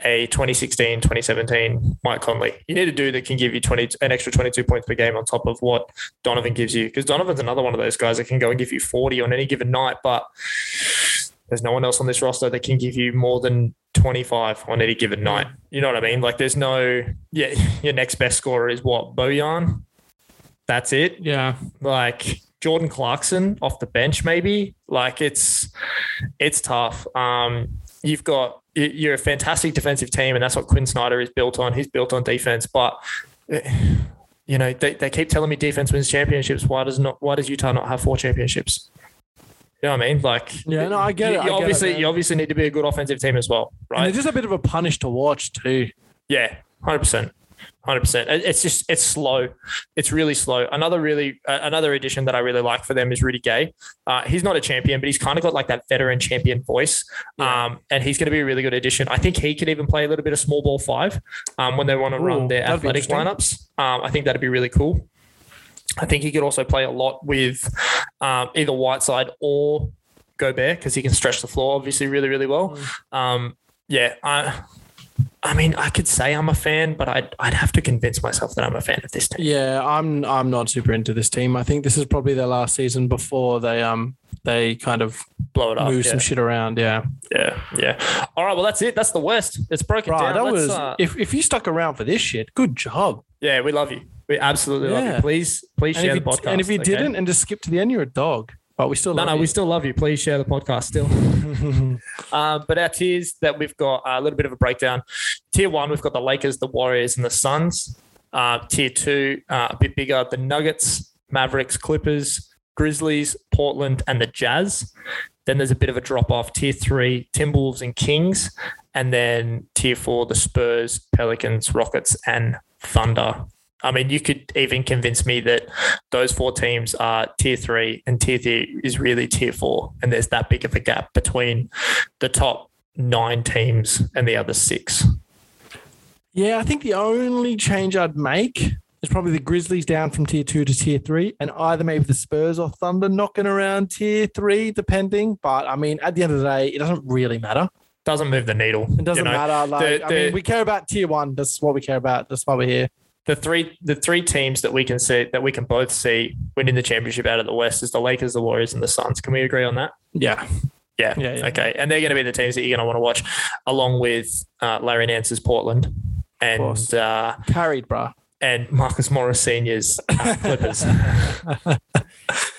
a 2016, 2017 Mike Conley. You need a dude that can give you 20 an extra 22 points per game on top of what Donovan gives you. Because Donovan's another one of those guys that can go and give you 40 on any given night, but there's no one else on this roster that can give you more than 25 on any given night. You know what I mean? Like there's no yeah, your next best scorer is what? Bojan? That's it Yeah. like Jordan Clarkson off the bench, maybe. Like it's it's tough. Um, you've got you- you're a fantastic defensive team, and that's what Quin Snyder is built on. He's built on defense, but eh, you know they, they keep telling me defense wins championships. Why does not Why does Utah not have four championships? You know what I mean? Like Yeah, no, I get you, it, I you get it, obviously man. you obviously need to be a good offensive team as well, And right? they're just a bit of a punish to watch too. Yeah, hundred percent. Hundred percent. It's just it's slow. It's really slow. Another really uh, another addition that I really like for them is Rudy Gay. Uh, he's not a champion, but he's kind of got like that veteran champion voice. Yeah. Um, and he's going to be a really good addition. I think he could even play a little bit of small ball five um, when they want to run their athletic lineups. Um, I think that'd be really cool. I think he could also play a lot with um, either Whiteside or Gobert because he can stretch the floor obviously really really well. Mm. Um, yeah, I, I mean, I could say I'm a fan, but I'd I'd have to convince myself that I'm a fan of this team. Yeah, I'm I'm not super into this team. I think this is probably their last season before they um they kind of Blow it up. move yeah. some shit around. Yeah, yeah, yeah. All right, well that's it. That's the West. It's broken right. down. That Let's, was uh, if if you stuck around for this shit, good job. yeah, we love you. We absolutely love Yeah. you. Please, please And share the you, podcast. and if you okay? didn't and just skip to the end, you're a dog. But we still no, love no, you. we still love you. Please share the podcast still. Um, but our tiers that we've got a little bit of a breakdown. Tier one, we've got the Lakers, the Warriors, and the Suns. Uh, tier two, uh, a bit bigger, the Nuggets, Mavericks, Clippers, Grizzlies, Portland, and the Jazz. Then there's a bit of a drop off. Tier three, Timberwolves and Kings. And then tier four, the Spurs, Pelicans, Rockets, and Thunder. I mean, you could even convince me that those four teams are tier three and tier three is really tier four. And there's that big of a gap between the top nine teams and the other six. Yeah, I think the only change I'd make is probably the Grizzlies down from tier two to tier three, and either maybe the Spurs or Thunder knocking around tier three, depending. But I mean, at the end of the day, it doesn't really matter. Doesn't move the needle. It doesn't you know? matter. Like, the- I mean, we care about tier one. That's what we care about. That's why we're here. The three the three teams that we can see that we can both see winning the championship out of the West is the Lakers, the Warriors, and the Suns. Can we agree on that? Yeah. Yeah. Yeah, yeah. Okay. And they're going to be the teams that you're going to want to watch, along with uh, Larry Nance's Portland and course. uh, Carried, bruh. and Marcus Morris Senior's uh, Clippers.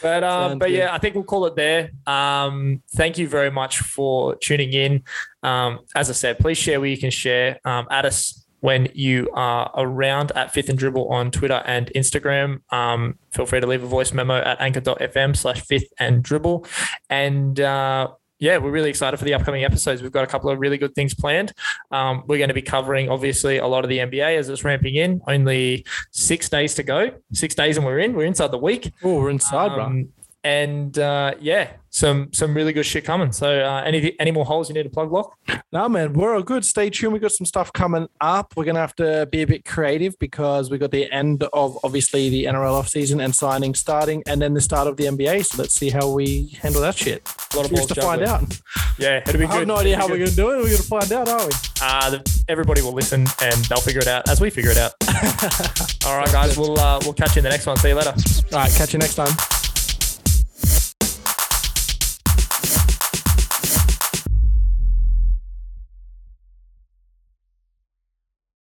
But um, but good. yeah, I think we'll call it there. Um, thank you very much for tuning in. Um, as I said, please share where you can share. Um, add us when you are around at Fifth and Dribble on Twitter and Instagram. Um, feel free to leave a voice memo at anchor.fm slash Fifth and Dribble. And uh, yeah, we're really excited for the upcoming episodes. We've got a couple of really good things planned. Um, we're going to be covering, obviously, a lot of the NBA as it's ramping in. Only six days to go. Six days and we're in. We're inside the week. Oh, we're inside. Um, and uh, yeah, some some really good shit coming. So uh, any any more holes you need to plug, Lock? No, man, we're all good. Stay tuned. We got some stuff coming up. We're gonna have to be a bit creative because we got the end of obviously the NRL off season and signing starting, and then the start of the NBA. So let's see how we handle that shit. A lot of balls to find out. Yeah, it'll be I have no idea how we're gonna do it. We're gonna find out, aren't we? Uh, the, everybody will listen and they'll figure it out as we figure it out. All right, guys. We'll uh, we'll catch you in the next one. See you later. All right, catch you next time.